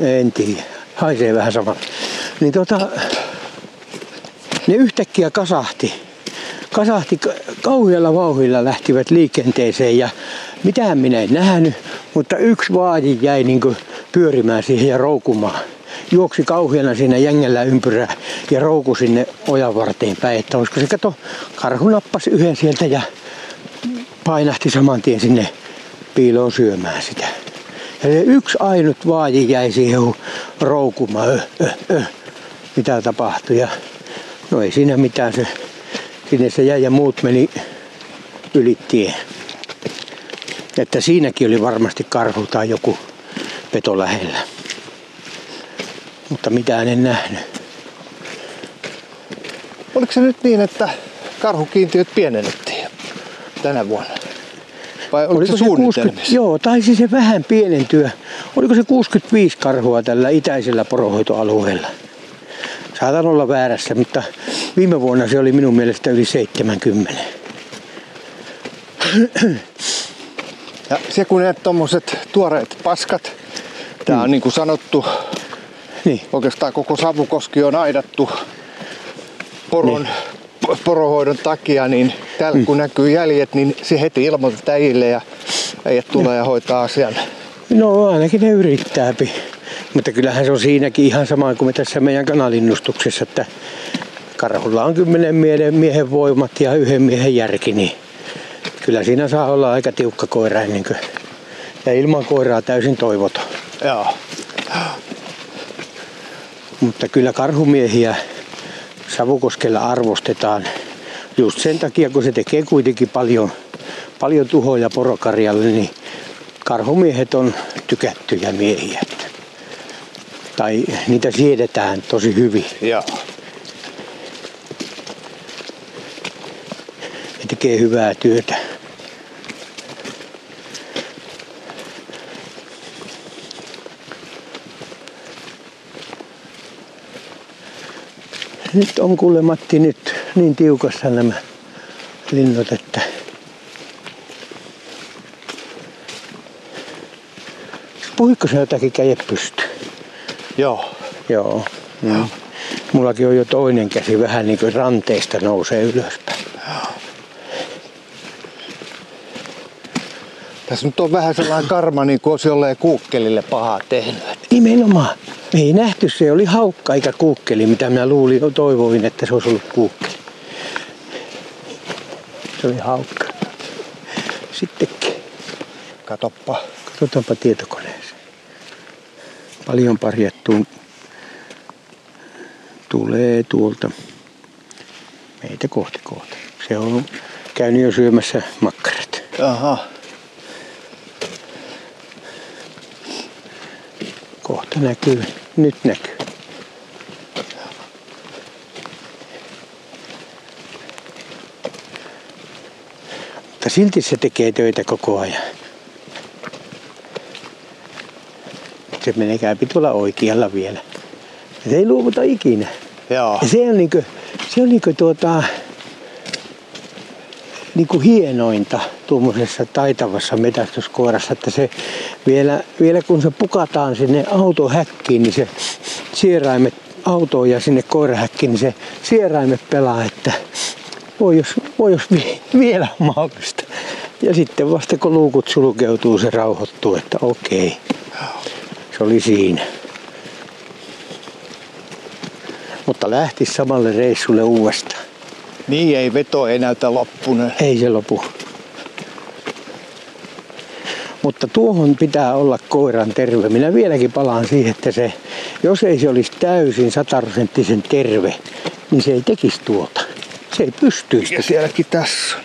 Speaker 1: En tiedä. Haisee vähän samalla. Niin tota, ne yhtäkkiä kasahti. Kasahti ka- kauhealla vauhdilla lähtivät liikenteeseen ja mitään minä en nähnyt, mutta yksi vaaji jäi niin pyörimään siihen ja roukumaan. Juoksi kauheana siinä jängellä ympyrää ja rouku sinne ojan varteen päin, että olisiko se kato, karhu nappasi yhden sieltä ja painahti saman tien sinne piiloon syömään sitä. Ja se yksi ainut vaaji jäi siihen roukumaan, öh, öh, öh, mitä tapahtui. Ja no ei siinä mitään, se, sinne se jäi ja muut meni ylittie. Että siinäkin oli varmasti karhu tai joku peto lähellä. Mutta mitään en nähnyt.
Speaker 2: Oliko se nyt niin, että karhukiintiöt pienennettiin tänä vuonna? Vai oliko, se suunnitelmissa?
Speaker 1: joo, taisi se vähän pienentyä. Oliko se 65 karhua tällä itäisellä poronhoitoalueella? Saatan olla väärässä, mutta viime vuonna se oli minun mielestä yli 70.
Speaker 2: Ja se kun ne tommoset tuoreet paskat, tää on niin kuin sanottu,
Speaker 1: Niin,
Speaker 2: oikeastaan koko Savukoski on aidattu poron, niin. porohoidon takia, niin täällä mm. kun näkyy jäljet, niin se heti ilmoitetaan äijille ja äijät tulee ja hoitaa asian.
Speaker 1: no ainakin ne yrittääpi. Mutta kyllähän se on siinäkin ihan sama kuin me tässä meidän kanalinnustuksessa, että karhulla on kymmenen miehen, miehen voimat ja yhden miehen järki, niin kyllä siinä saa olla aika tiukka koira ennen kuin, ja ilman koiraa täysin toivoton.
Speaker 2: Joo.
Speaker 1: Mutta kyllä karhumiehiä Savukoskella arvostetaan just sen takia, kun se tekee kuitenkin paljon, paljon tuhoja porokarjalle, niin karhumiehet on tykättyjä miehiä. Tai niitä siedetään tosi hyvin.
Speaker 2: Joo.
Speaker 1: Ne tekee hyvää työtä. Nyt on kuule Matti nyt niin tiukassa nämä linnut, että Puhuitko se jotakin käje pystyyn?
Speaker 2: Joo.
Speaker 1: Joo. Mm. Mullakin on jo toinen käsi vähän niin kuin ranteesta nousee ylöspäin.
Speaker 2: Tässä nyt on vähän sellainen karma, niin kuin olisi jolleen kuukkelille pahaa tehnyt.
Speaker 1: Nimenomaan. Me ei nähty, se oli haukka eikä kuukkeli, mitä minä luulin, toivoin, että se olisi ollut kuukkeli. Se oli haukka. Sittenkin.
Speaker 2: Katoppa.
Speaker 1: Katsotaanpa tietokoneeseen. Paljon parjattuun tulee tuolta meitä kohti kohti. Se on käynyt jo syömässä makkarat.
Speaker 2: Aha.
Speaker 1: Kohta näkyy. Nyt näkyy. Mutta silti se tekee töitä koko ajan. Se menee käypi tuolla oikealla vielä. Se ei luovuta ikinä.
Speaker 2: Joo.
Speaker 1: Ja se on niinku, se on niinku tuota, niinku hienointa tuommoisessa taitavassa metästyskoirassa, että se vielä, vielä kun se pukataan sinne autohäkkiin, niin se sieraimet autoon ja sinne koirahäkkiin, niin se sieraimet pelaa, että voi jos, voi jos vi, vielä mahdollista. Ja sitten vasta kun luukut sulkeutuu, se rauhoittuu, että okei. Se oli siinä. Mutta lähti samalle reissulle uudestaan.
Speaker 2: Niin ei veto ei näytä loppunut.
Speaker 1: Ei se lopu. Mutta tuohon pitää olla koiran terve. Minä vieläkin palaan siihen, että se, jos ei se olisi täysin sataprosenttisen terve, niin se ei tekisi tuota. Se ei pystyisi.
Speaker 2: Ja sielläkin tässä.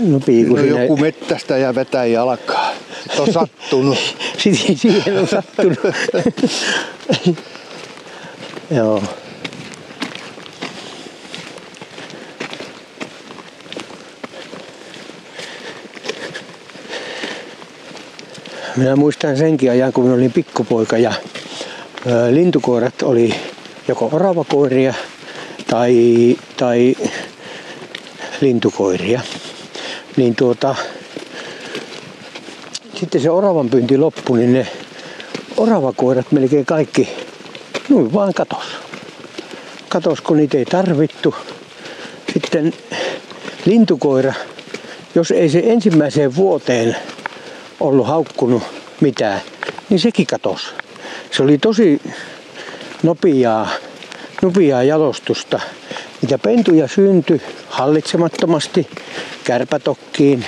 Speaker 1: No
Speaker 2: No joku mettästä ja vetää jalkaa. Sitten on sattunut.
Speaker 1: Sitten siihen on sattunut. Joo. Minä muistan senkin ajan, kun minä olin pikkupoika ja ö, lintukoirat oli joko oravakoiria tai, tai lintukoiria. Niin tuota, sitten se oravan pyynti loppui, niin ne oravakoirat melkein kaikki noin vaan katos. Katos, kun niitä ei tarvittu. Sitten lintukoira, jos ei se ensimmäiseen vuoteen ollut haukkunut mitään, niin sekin katos. Se oli tosi nopeaa, nopeaa jalostusta. Niitä pentuja syntyi hallitsemattomasti kärpätokkiin.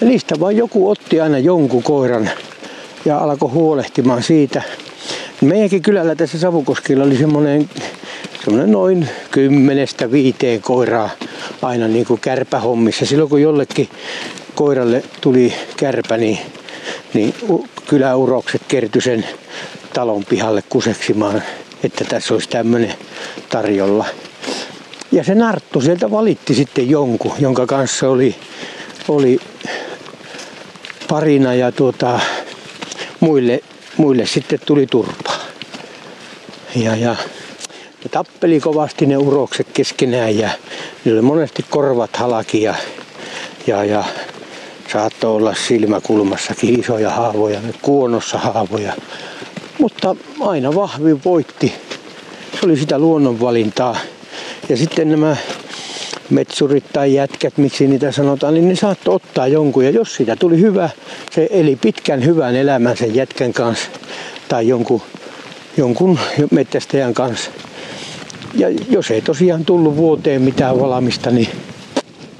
Speaker 1: Ja niistä vaan joku otti aina jonkun koiran ja alkoi huolehtimaan siitä. Meidänkin kylällä tässä Savukoskilla oli semmoinen, semmoinen noin kymmenestä viiteen koiraa aina niin kuin kärpähommissa. Silloin kun jollekin koiralle tuli kärpä, niin, niin kyläurokset kertyi sen talon pihalle kuseksimaan, että tässä olisi tämmöinen tarjolla. Ja se narttu sieltä valitti sitten jonkun, jonka kanssa oli, oli parina ja tuota, muille, muille sitten tuli turpaa. Ja, ja ne tappeli kovasti ne urokset keskenään ja niillä oli monesti korvat halki ja, ja, ja saattoi olla silmäkulmassakin isoja haavoja, kuonossa haavoja. Mutta aina vahvin voitti. Se oli sitä luonnonvalintaa. Ja sitten nämä metsurit tai jätkät, miksi niitä sanotaan, niin ne saattoi ottaa jonkun. Ja jos siitä tuli hyvä, se eli pitkän hyvän elämän sen jätkän kanssa tai jonkun, jonkun metsästäjän kanssa. Ja jos ei tosiaan tullut vuoteen mitään valmista, niin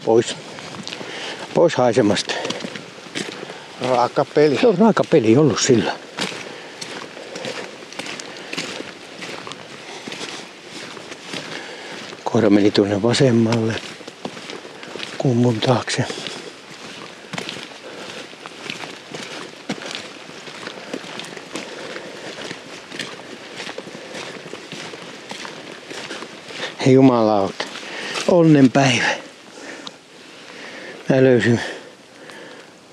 Speaker 1: pois, pois haisemasta.
Speaker 2: Raaka peli.
Speaker 1: Se on raaka peli ollut sillä. koira meni tuonne vasemmalle kummun taakse. Hei jumalauta, onnenpäivä. Mä löysin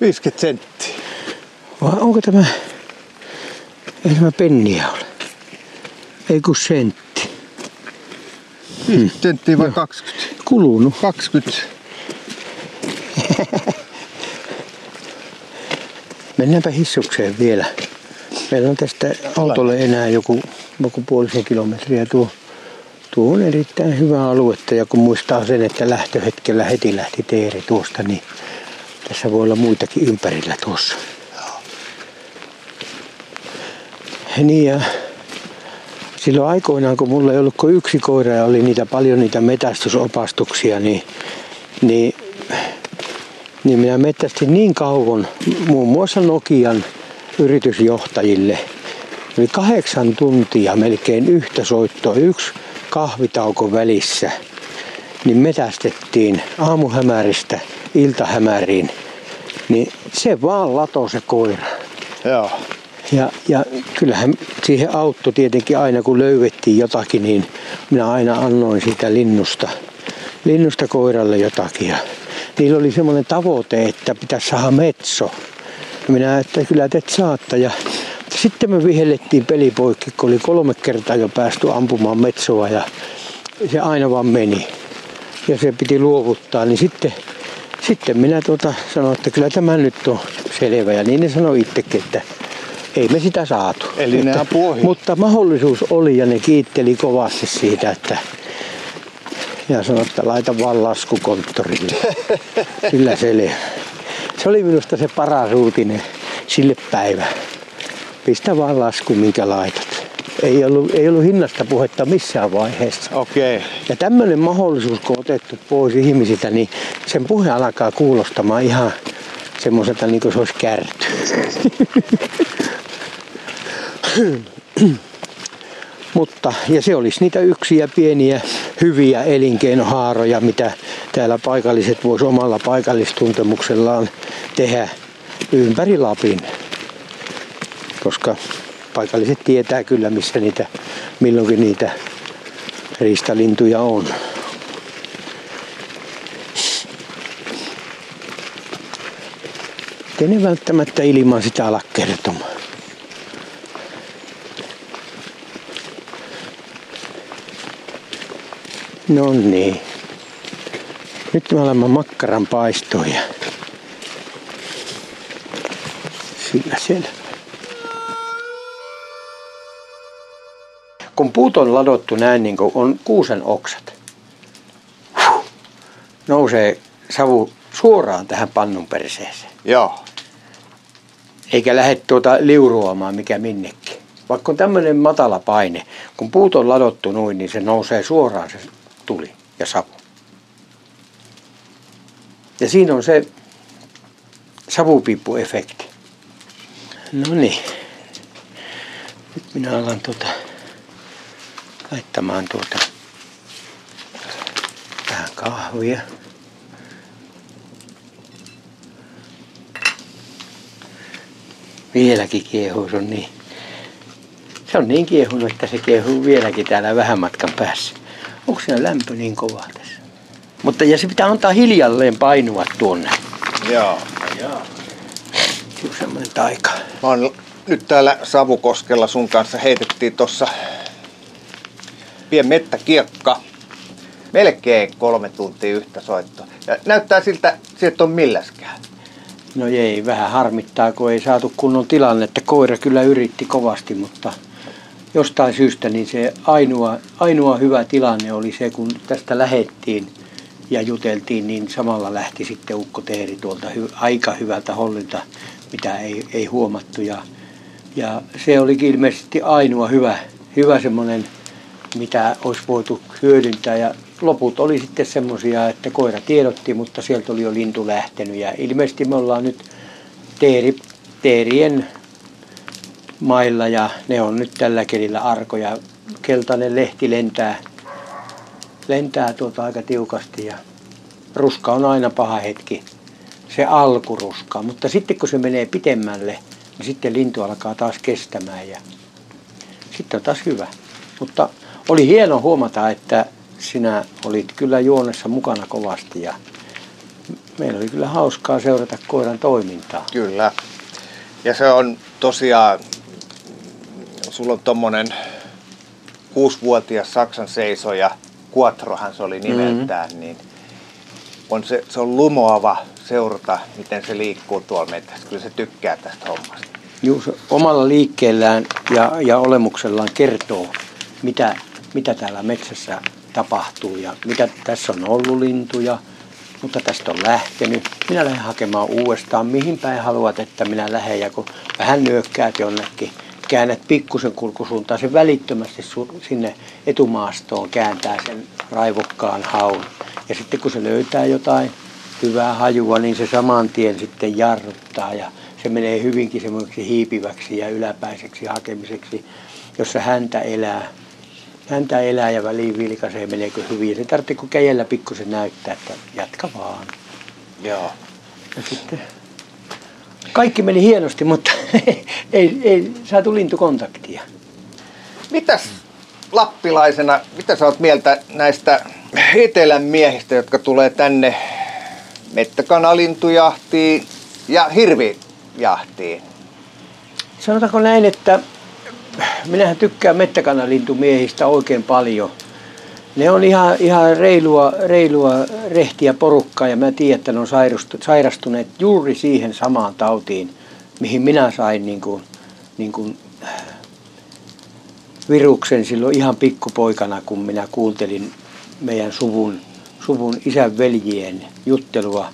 Speaker 2: 50 senttiä.
Speaker 1: Vai onko tämä, ei tämä penniä ole, ei kun sentti.
Speaker 2: 50 senttiä vai 20?
Speaker 1: Kulunut.
Speaker 2: 20.
Speaker 1: Mennäänpä hissukseen vielä. Meillä on tästä autolle enää joku, joku puolisen kilometriä. Tuo, tuo on erittäin hyvä aluetta ja kun muistaa sen, että lähtöhetkellä heti lähti teeri tuosta, niin tässä voi olla muitakin ympärillä tuossa. Niin ja silloin aikoinaan, kun mulla ei ollut kuin yksi koira ja oli niitä paljon niitä metästysopastuksia, niin, niin niin minä mettästin niin kauan muun muassa Nokian yritysjohtajille. Eli kahdeksan tuntia melkein yhtä soittoa, yksi kahvitauko välissä. Niin metästettiin aamuhämäristä iltahämäriin. Niin se vaan latoi se koira.
Speaker 2: Joo.
Speaker 1: Ja, ja kyllähän siihen auttoi tietenkin aina kun löydettiin jotakin, niin minä aina annoin siitä linnusta, linnusta koiralle jotakin. Ja niillä oli semmoinen tavoite, että pitäisi saada metso. Minä että kyllä te saatte. Ja sitten me vihellettiin pelipoikki, kun oli kolme kertaa jo päästy ampumaan metsoa ja se aina vaan meni. Ja se piti luovuttaa, niin sitten, sitten minä tuota sanoin, että kyllä tämä nyt on selvä. Ja niin ne sanoi itsekin, että ei me sitä saatu.
Speaker 2: Eli
Speaker 1: että,
Speaker 2: ne apu ohi.
Speaker 1: Mutta mahdollisuus oli ja ne kiitteli kovasti siitä, että ja sanoi, että laita vaan laskukonttorille. Kyllä selvä. Se oli minusta se paras uutinen sille päivä. Pistä vaan lasku, minkä laitat. Ei ollut, ei ollut hinnasta puhetta missään vaiheessa.
Speaker 2: Okei. Okay.
Speaker 1: Ja tämmöinen mahdollisuus, kun on otettu pois ihmisiltä, niin sen puhe alkaa kuulostamaan ihan semmoiselta niin kuin se olisi kärty. Mutta, ja se olisi niitä yksiä pieniä hyviä elinkeinohaaroja, mitä täällä paikalliset voisi omalla paikallistuntemuksellaan tehdä ympäri Lapin. Koska paikalliset tietää kyllä, missä niitä, milloinkin niitä riistalintuja on. Ei ne välttämättä ilman sitä ala kertomaan. No niin. Nyt me olemme makkaran paistoja. Sillä selvä. Kun puut on ladottu näin niin kuin on kuusen oksat, nousee savu suoraan tähän pannun perseeseen.
Speaker 2: Joo.
Speaker 1: Eikä lähde tuota liuruamaan mikä minnekin. Vaikka on tämmöinen matala paine, kun puut on ladottu noin, niin se nousee suoraan se tuli ja savu. Ja siinä on se savupiippuefekti. No niin. Nyt minä alan tuota laittamaan tuota vähän kahvia. Vieläkin kiehuu, se on niin. Se on niin kiehunut, että se kiehuu vieläkin täällä vähän matkan päässä. Onko siinä lämpö niin kova tässä? Mutta ja se pitää antaa hiljalleen painua tuonne.
Speaker 2: Joo.
Speaker 1: Joo. On semmoinen taika.
Speaker 2: Mä oon nyt täällä Savukoskella sun kanssa heitettiin tossa pien mettäkiekka. Melkein kolme tuntia yhtä soittoa. Ja näyttää siltä, että on milläskään.
Speaker 1: No ei, vähän harmittaa, kun ei saatu kunnon tilannetta. Koira kyllä yritti kovasti, mutta jostain syystä niin se ainoa, ainoa hyvä tilanne oli se, kun tästä lähettiin ja juteltiin, niin samalla lähti sitten Ukko Teeri tuolta hy, aika hyvältä hollilta, mitä ei, ei huomattu. Ja, ja se olikin ilmeisesti ainoa hyvä, hyvä semmoinen, mitä olisi voitu hyödyntää. Ja loput oli sitten semmoisia, että koira tiedotti, mutta sieltä oli jo lintu lähtenyt. Ja ilmeisesti me ollaan nyt teeri, teerien mailla ja ne on nyt tällä kelillä arkoja. Keltainen lehti lentää, lentää tuota aika tiukasti ja ruska on aina paha hetki. Se alkuruska, mutta sitten kun se menee pitemmälle, niin sitten lintu alkaa taas kestämään ja sitten on taas hyvä. Mutta oli hieno huomata, että sinä olit kyllä juonessa mukana kovasti ja meillä oli kyllä hauskaa seurata koiran toimintaa.
Speaker 2: Kyllä. Ja se on tosiaan, sulla on tommonen kuusivuotias Saksan seisoja, Quattrohan se oli nimeltään, mm-hmm. niin on se, se on lumoava seurata, miten se liikkuu tuolla metässä. Kyllä se tykkää tästä hommasta.
Speaker 1: Juu, se omalla liikkeellään ja, ja olemuksellaan kertoo, mitä, mitä täällä metsässä tapahtuu ja mitä tässä on ollut lintuja, mutta tästä on lähtenyt. Minä lähden hakemaan uudestaan, mihin päin haluat, että minä lähden. Ja kun vähän nyökkäät jonnekin, käännät pikkusen kulkusuuntaan, se välittömästi sinne etumaastoon kääntää sen raivokkaan haun. Ja sitten kun se löytää jotain hyvää hajua, niin se saman tien sitten jarruttaa ja se menee hyvinkin semmoiseksi hiipiväksi ja yläpäiseksi hakemiseksi, jossa häntä elää. Häntä elää ja väliin vilkaisee, meneekö hyvin. Se tarvitsee kun käjellä pikkusen näyttää, että jatka vaan.
Speaker 2: Joo.
Speaker 1: Ja sitten kaikki meni hienosti, mutta ei, ei saatu lintukontaktia.
Speaker 2: Mitäs lappilaisena, mitä sä oot mieltä näistä etelän miehistä, jotka tulee tänne mettäkanalintujahtiin ja hirvijahtiin?
Speaker 1: Sanotaanko näin, että minähän tykkään mettäkanalintumiehistä oikein paljon. Ne on ihan, ihan reilua, reilua rehtiä porukkaa ja mä tiedän, että ne on sairastuneet juuri siihen samaan tautiin, mihin minä sain niin kuin, niin kuin viruksen silloin ihan pikkupoikana, kun minä kuuntelin meidän suvun, suvun isän veljien juttelua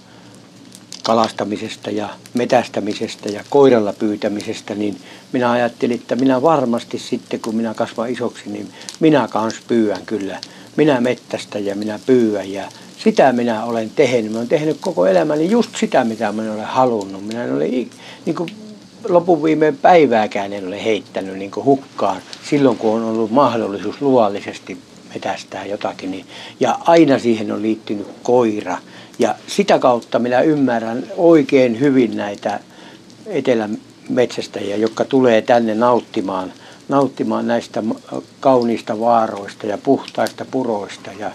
Speaker 1: kalastamisesta ja metästämisestä ja koiralla pyytämisestä, niin minä ajattelin, että minä varmasti sitten, kun minä kasvan isoksi, niin minä kans pyyän kyllä. Minä mettästä ja minä pyyän ja sitä minä olen tehnyt. Mä olen tehnyt koko elämäni just sitä, mitä minä olen halunnut. Minä en ole niin kuin lopun viimeen päivääkään en ole heittänyt niin hukkaan silloin, kun on ollut mahdollisuus luollisesti metästää jotakin. Niin, ja aina siihen on liittynyt koira. Ja sitä kautta minä ymmärrän oikein hyvin näitä etelän metsästäjiä, jotka tulee tänne nauttimaan, nauttimaan näistä kauniista vaaroista ja puhtaista puroista. Ja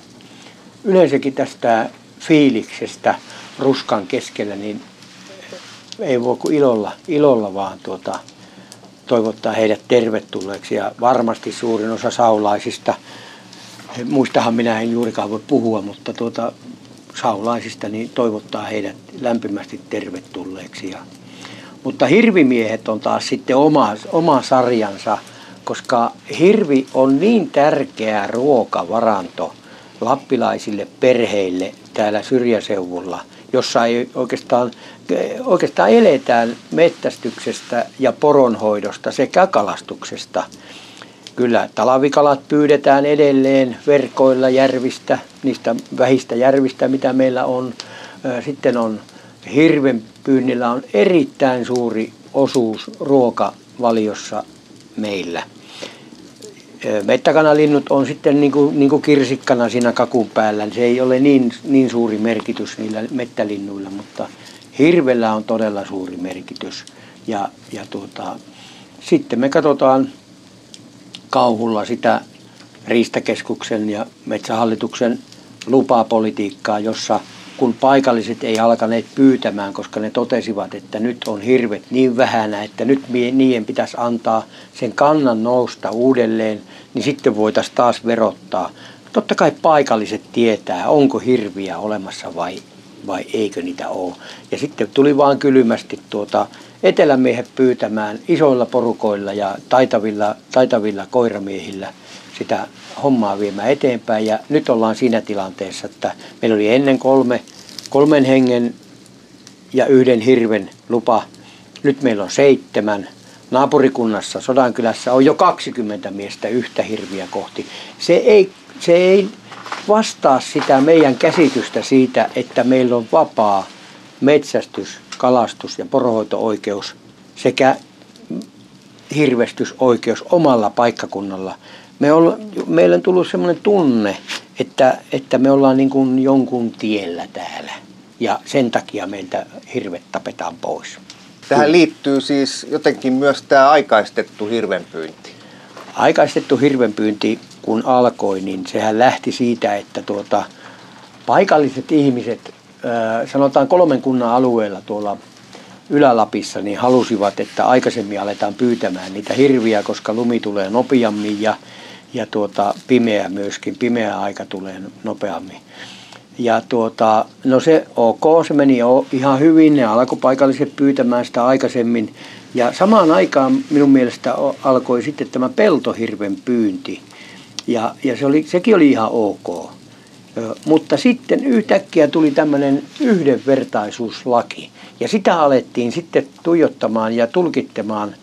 Speaker 1: yleensäkin tästä fiiliksestä ruskan keskellä, niin ei voi kuin ilolla, ilolla vaan tuota, toivottaa heidät tervetulleeksi. Ja varmasti suurin osa saulaisista, muistahan minä en juurikaan voi puhua, mutta tuota, saulaisista niin toivottaa heidät lämpimästi tervetulleeksi. Ja, mutta hirvimiehet on taas sitten oma, oma sarjansa, koska hirvi on niin tärkeä ruokavaranto lappilaisille perheille täällä syrjäseuvulla, jossa ei oikeastaan oikeastaan eletään mettästyksestä ja poronhoidosta sekä kalastuksesta. Kyllä talavikalat pyydetään edelleen verkoilla järvistä, niistä vähistä järvistä, mitä meillä on. Sitten on hirven pyynnillä on erittäin suuri osuus ruokavaliossa meillä. Mettäkanalinnut on sitten niin kuin, niin kuin kirsikkana siinä kakun päällä. Se ei ole niin, niin suuri merkitys niillä mettälinnuilla, mutta hirvellä on todella suuri merkitys. Ja, ja tuota, sitten me katsotaan kauhulla sitä Riistakeskuksen ja Metsähallituksen lupapolitiikkaa, jossa kun paikalliset ei alkaneet pyytämään, koska ne totesivat, että nyt on hirvet niin vähänä, että nyt niiden pitäisi antaa sen kannan nousta uudelleen, niin sitten voitaisiin taas verottaa. Totta kai paikalliset tietää, onko hirviä olemassa vai vai eikö niitä ole. Ja sitten tuli vaan kylmästi tuota etelämiehet pyytämään isoilla porukoilla ja taitavilla, taitavilla koiramiehillä sitä hommaa viemään eteenpäin. Ja nyt ollaan siinä tilanteessa, että meillä oli ennen kolme, kolmen hengen ja yhden hirven lupa. Nyt meillä on seitsemän. Naapurikunnassa Sodankylässä on jo 20 miestä yhtä hirviä kohti. Se ei, se ei vastaa sitä meidän käsitystä siitä, että meillä on vapaa metsästys, kalastus ja porohoito-oikeus sekä hirvestysoikeus omalla paikkakunnalla. Me olla, meillä on tullut sellainen tunne, että, että me ollaan niin kuin jonkun tiellä täällä ja sen takia meiltä hirvet tapetaan pois.
Speaker 2: Tähän liittyy siis jotenkin myös tämä aikaistettu hirvenpyynti.
Speaker 1: Aikaistettu hirvenpyynti kun alkoi, niin sehän lähti siitä, että tuota, paikalliset ihmiset, sanotaan kolmen kunnan alueella tuolla Ylä-Lapissa, niin halusivat, että aikaisemmin aletaan pyytämään niitä hirviä, koska lumi tulee nopeammin ja, ja tuota, pimeä myöskin, pimeä aika tulee nopeammin. Ja tuota, no se ok, se meni ihan hyvin, ne alkoi paikalliset pyytämään sitä aikaisemmin. Ja samaan aikaan minun mielestä alkoi sitten tämä peltohirven pyynti. Ja, ja se oli, sekin oli ihan ok. Mutta sitten yhtäkkiä tuli tämmöinen yhdenvertaisuuslaki. Ja sitä alettiin sitten tuijottamaan ja tulkittamaan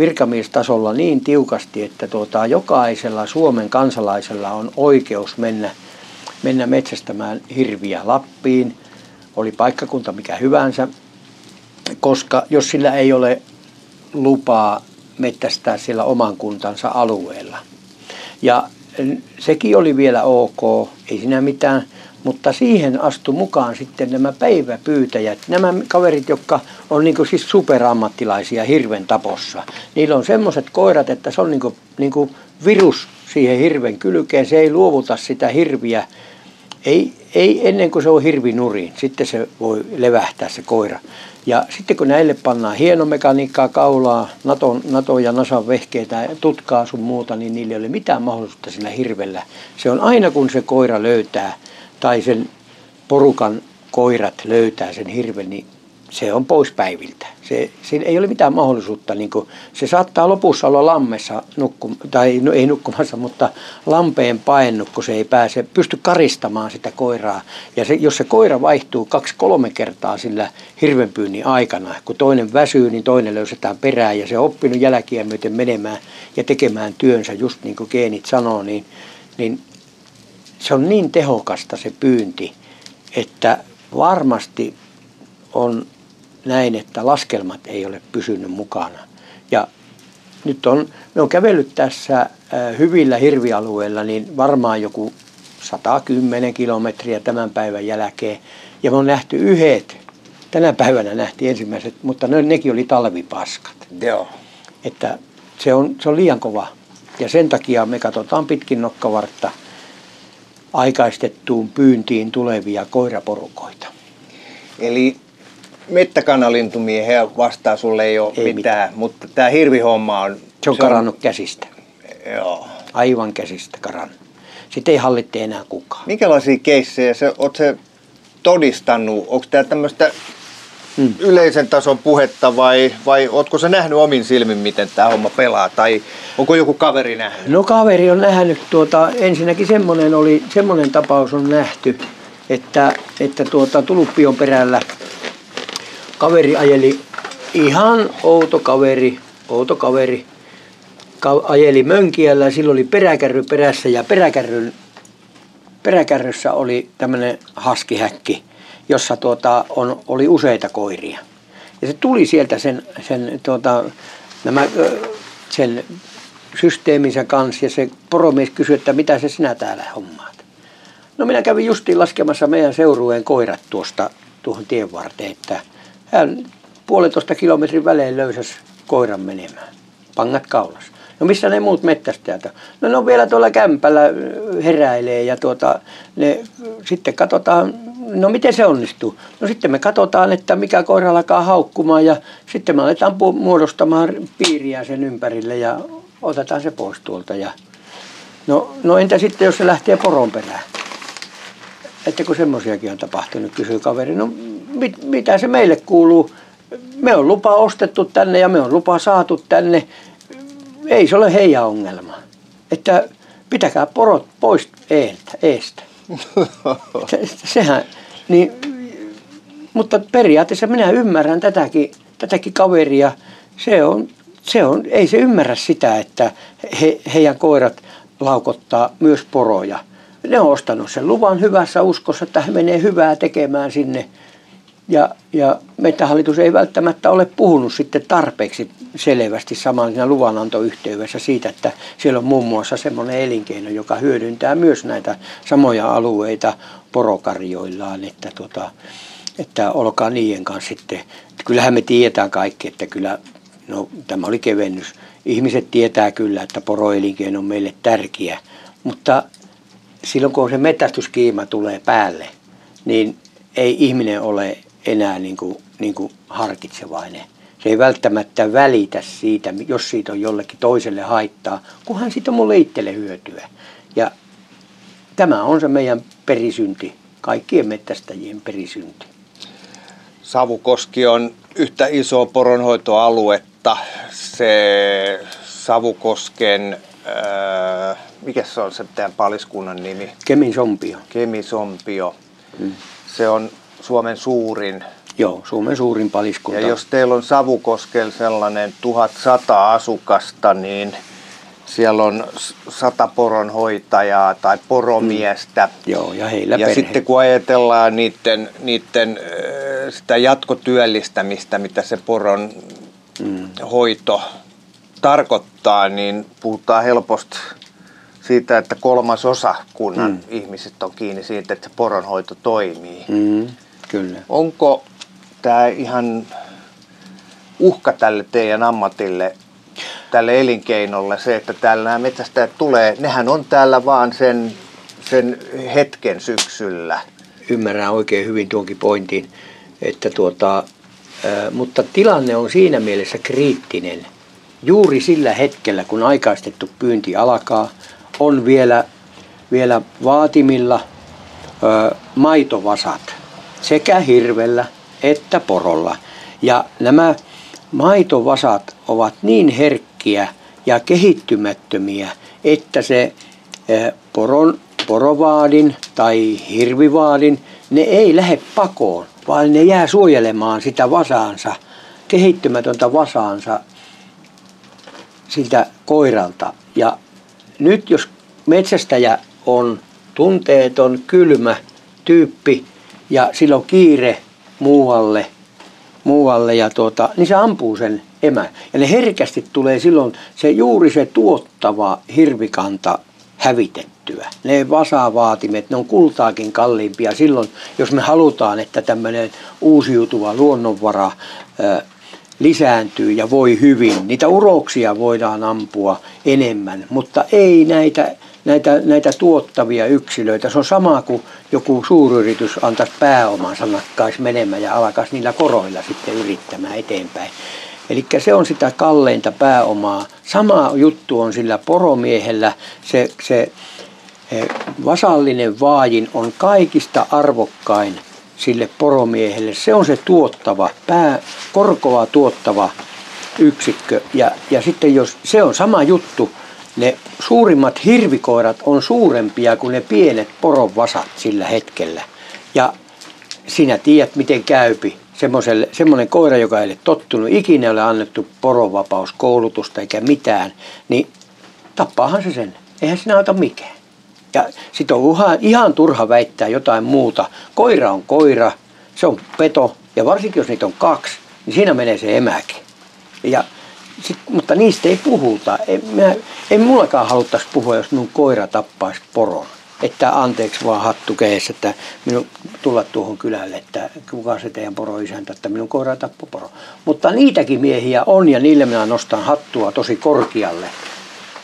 Speaker 1: virkamiestasolla niin tiukasti, että tuota, jokaisella Suomen kansalaisella on oikeus mennä, mennä metsästämään hirviä Lappiin, oli paikkakunta mikä hyvänsä, koska jos sillä ei ole lupaa mettästää siellä oman kuntansa alueella. Ja sekin oli vielä ok, ei siinä mitään, mutta siihen astu mukaan sitten nämä päiväpyytäjät, nämä kaverit, jotka on niin siis superammattilaisia hirven tapossa. Niillä on semmoiset koirat, että se on niin kuin, niin kuin virus siihen hirven kylkeen, se ei luovuta sitä hirviä, ei, ei ennen kuin se on hirvi nurin, sitten se voi levähtää se koira. Ja sitten kun näille pannaan hienomekaniikkaa kaulaa, Nato, Nato ja Nasan vehkeitä, tutkaa sun muuta, niin niillä ei ole mitään mahdollisuutta sillä hirvellä. Se on aina kun se koira löytää tai sen porukan koirat löytää sen hirven, niin se on pois päiviltä. Se, siinä ei ole mitään mahdollisuutta. Niin kuin, se saattaa lopussa olla lammessa, nukku, tai no, ei nukkumassa, mutta lampeen paennut, kun se ei pääse, pysty karistamaan sitä koiraa. Ja se, jos se koira vaihtuu kaksi-kolme kertaa sillä hirvenpyynnin aikana, kun toinen väsyy, niin toinen löysetään perään ja se on oppinut jälkiä myöten menemään ja tekemään työnsä, just niin kuin geenit sanoo, niin, niin se on niin tehokasta se pyynti, että varmasti on näin, että laskelmat ei ole pysynyt mukana. Ja nyt on, me on kävellyt tässä hyvillä hirvialueilla niin varmaan joku 110 kilometriä tämän päivän jälkeen. Ja me on nähty yhdet, tänä päivänä nähtiin ensimmäiset, mutta ne, nekin oli talvipaskat.
Speaker 2: Joo.
Speaker 1: Että se on, se on liian kova. Ja sen takia me katsotaan pitkin nokkavartta aikaistettuun pyyntiin tulevia koiraporukoita.
Speaker 2: Eli mettäkanalintumiehen vastaa sulle ei ole ei mitään, mitään, mutta tämä hirvihomma on...
Speaker 1: Se on se karannut on... käsistä.
Speaker 2: Joo.
Speaker 1: Aivan käsistä karannut. Sitten ei hallitte enää kukaan.
Speaker 2: Minkälaisia keissejä se, oot se todistanut? Onko tämä tämmöistä hmm. yleisen tason puhetta vai, vai ootko se nähnyt omin silmin, miten tämä homma pelaa? Tai onko joku kaveri nähnyt?
Speaker 1: No kaveri on nähnyt, tuota, ensinnäkin semmoinen, oli, semmoinen tapaus on nähty, että, että tuota, Tuluppion perällä kaveri ajeli, ihan outo kaveri, outo kaveri, ka- ajeli mönkiällä sillä oli peräkärry perässä ja peräkärryn, peräkärryssä oli tämmöinen haskihäkki, jossa tuota, on, oli useita koiria. Ja se tuli sieltä sen, sen, tuota, nämä, sen systeeminsä kanssa ja se poromies kysyi, että mitä se sinä täällä hommaat. No minä kävin justiin laskemassa meidän seurueen koirat tuosta tuohon tien varteen, että hän puolitoista kilometrin välein löysäsi koiran menemään. Pangat kaulas. No missä ne muut mettästäjät? No ne on vielä tuolla kämpällä heräilee ja tuota, ne, sitten katsotaan, no miten se onnistuu? No sitten me katsotaan, että mikä koira alkaa haukkumaan ja sitten me aletaan muodostamaan piiriä sen ympärille ja otetaan se pois tuolta. Ja, no, no entä sitten, jos se lähtee poron perään? Että kun semmoisiakin on tapahtunut, kysyy kaveri. No mit, mitä se meille kuuluu? Me on lupa ostettu tänne ja me on lupa saatu tänne. Ei se ole heidän ongelma. Että pitäkää porot pois eeltä, eestä. Se, sehän, niin, mutta periaatteessa minä ymmärrän tätäkin, tätäkin kaveria. Se on, se on, ei se ymmärrä sitä, että he, heidän koirat laukottaa myös poroja. Ne on ostanut sen luvan hyvässä uskossa, että he menee hyvää tekemään sinne ja, ja Mettähallitus ei välttämättä ole puhunut sitten tarpeeksi selvästi samalla luvanantoyhteydessä siitä, että siellä on muun muassa semmoinen elinkeino, joka hyödyntää myös näitä samoja alueita porokarjoillaan, että, tuota, että olkaa niiden kanssa sitten. Että kyllähän me tiedetään kaikki, että kyllä, no tämä oli kevennys. Ihmiset tietää kyllä, että poroelinkeino on meille tärkeä, Mutta silloin kun se metästyskiima tulee päälle, niin ei ihminen ole enää niin kuin, niin kuin harkitsevainen. Se ei välttämättä välitä siitä, jos siitä on jollekin toiselle haittaa, kunhan siitä on mulle itselle hyötyä. Ja tämä on se meidän perisynti, kaikkien mettästäjien perisynti.
Speaker 2: Savukoski on yhtä isoa poronhoitoaluetta. Se Savukosken, ää, mikä se on se tämän paliskunnan nimi?
Speaker 1: Kemisompio.
Speaker 2: Kemisompio. Hmm. Se on Suomen suurin.
Speaker 1: Joo, Suomen suurin paliskunta.
Speaker 2: Ja jos teillä on Savukoskel sellainen 1100 asukasta, niin siellä on sata poronhoitajaa tai poromiestä.
Speaker 1: Mm. Joo, ja heillä
Speaker 2: Ja
Speaker 1: perhe.
Speaker 2: sitten kun ajatellaan niiden, niiden sitä jatkotyöllistämistä, mitä se poron mm. hoito tarkoittaa, niin puhutaan helposti siitä, että kolmas osa kunnan mm. ihmiset on kiinni siitä, että se poronhoito toimii.
Speaker 1: Mm, kyllä.
Speaker 2: Onko tämä ihan uhka tälle teidän ammatille, tälle elinkeinolle, se, että täällä nämä metsästäjät tulee, nehän on täällä vaan sen, sen hetken syksyllä.
Speaker 1: Ymmärrän oikein hyvin tuonkin pointin, että tuota, mutta tilanne on siinä mielessä kriittinen. Juuri sillä hetkellä, kun aikaistettu pyynti alkaa, on vielä, vielä vaatimilla ää, maitovasat sekä hirvellä että porolla. Ja nämä maitovasat ovat niin herkkiä ja kehittymättömiä, että se ää, poron, porovaadin tai hirvivaadin, ne ei lähde pakoon, vaan ne jää suojelemaan sitä vasaansa, kehittymätöntä vasaansa siltä koiralta. Ja nyt jos metsästäjä on tunteeton, kylmä tyyppi ja sillä on kiire muualle, muualle ja tuota, niin se ampuu sen emä. Ja ne herkästi tulee silloin se juuri se tuottava hirvikanta hävitettyä. Ne vasavaatimet, ne on kultaakin kalliimpia silloin, jos me halutaan, että tämmöinen uusiutuva luonnonvara ää, lisääntyy ja voi hyvin. Niitä uroksia voidaan ampua enemmän, mutta ei näitä, näitä, näitä tuottavia yksilöitä. Se on sama kuin joku suuryritys antaisi pääomansa nakkaisi menemään ja alkaisi niillä koroilla sitten yrittämään eteenpäin. Eli se on sitä kalleinta pääomaa. Sama juttu on sillä poromiehellä. Se, se vasallinen vaajin on kaikista arvokkain sille poromiehelle. Se on se tuottava, pää, korkoa tuottava yksikkö. Ja, ja sitten jos se on sama juttu, ne suurimmat hirvikoirat on suurempia kuin ne pienet poronvasat sillä hetkellä. Ja sinä tiedät, miten käypi semmoinen koira, joka ei ole tottunut, ikinä ole annettu poronvapauskoulutusta eikä mitään, niin tappaahan se sen. Eihän sinä auta mikään. Ja sitten on ihan, ihan turha väittää jotain muuta. Koira on koira, se on peto, ja varsinkin jos niitä on kaksi, niin siinä menee se emäkin. Ja sit, mutta niistä ei puhuta. Ei, minä, ei mullakaan haluttaisi puhua, jos minun koira tappaisi poron. Että anteeksi vaan hattu keessä, että minun tulla tuohon kylälle, että kuka se teidän poroisäntä, että minun koira tappoi poro. Mutta niitäkin miehiä on ja niille minä nostan hattua tosi korkealle.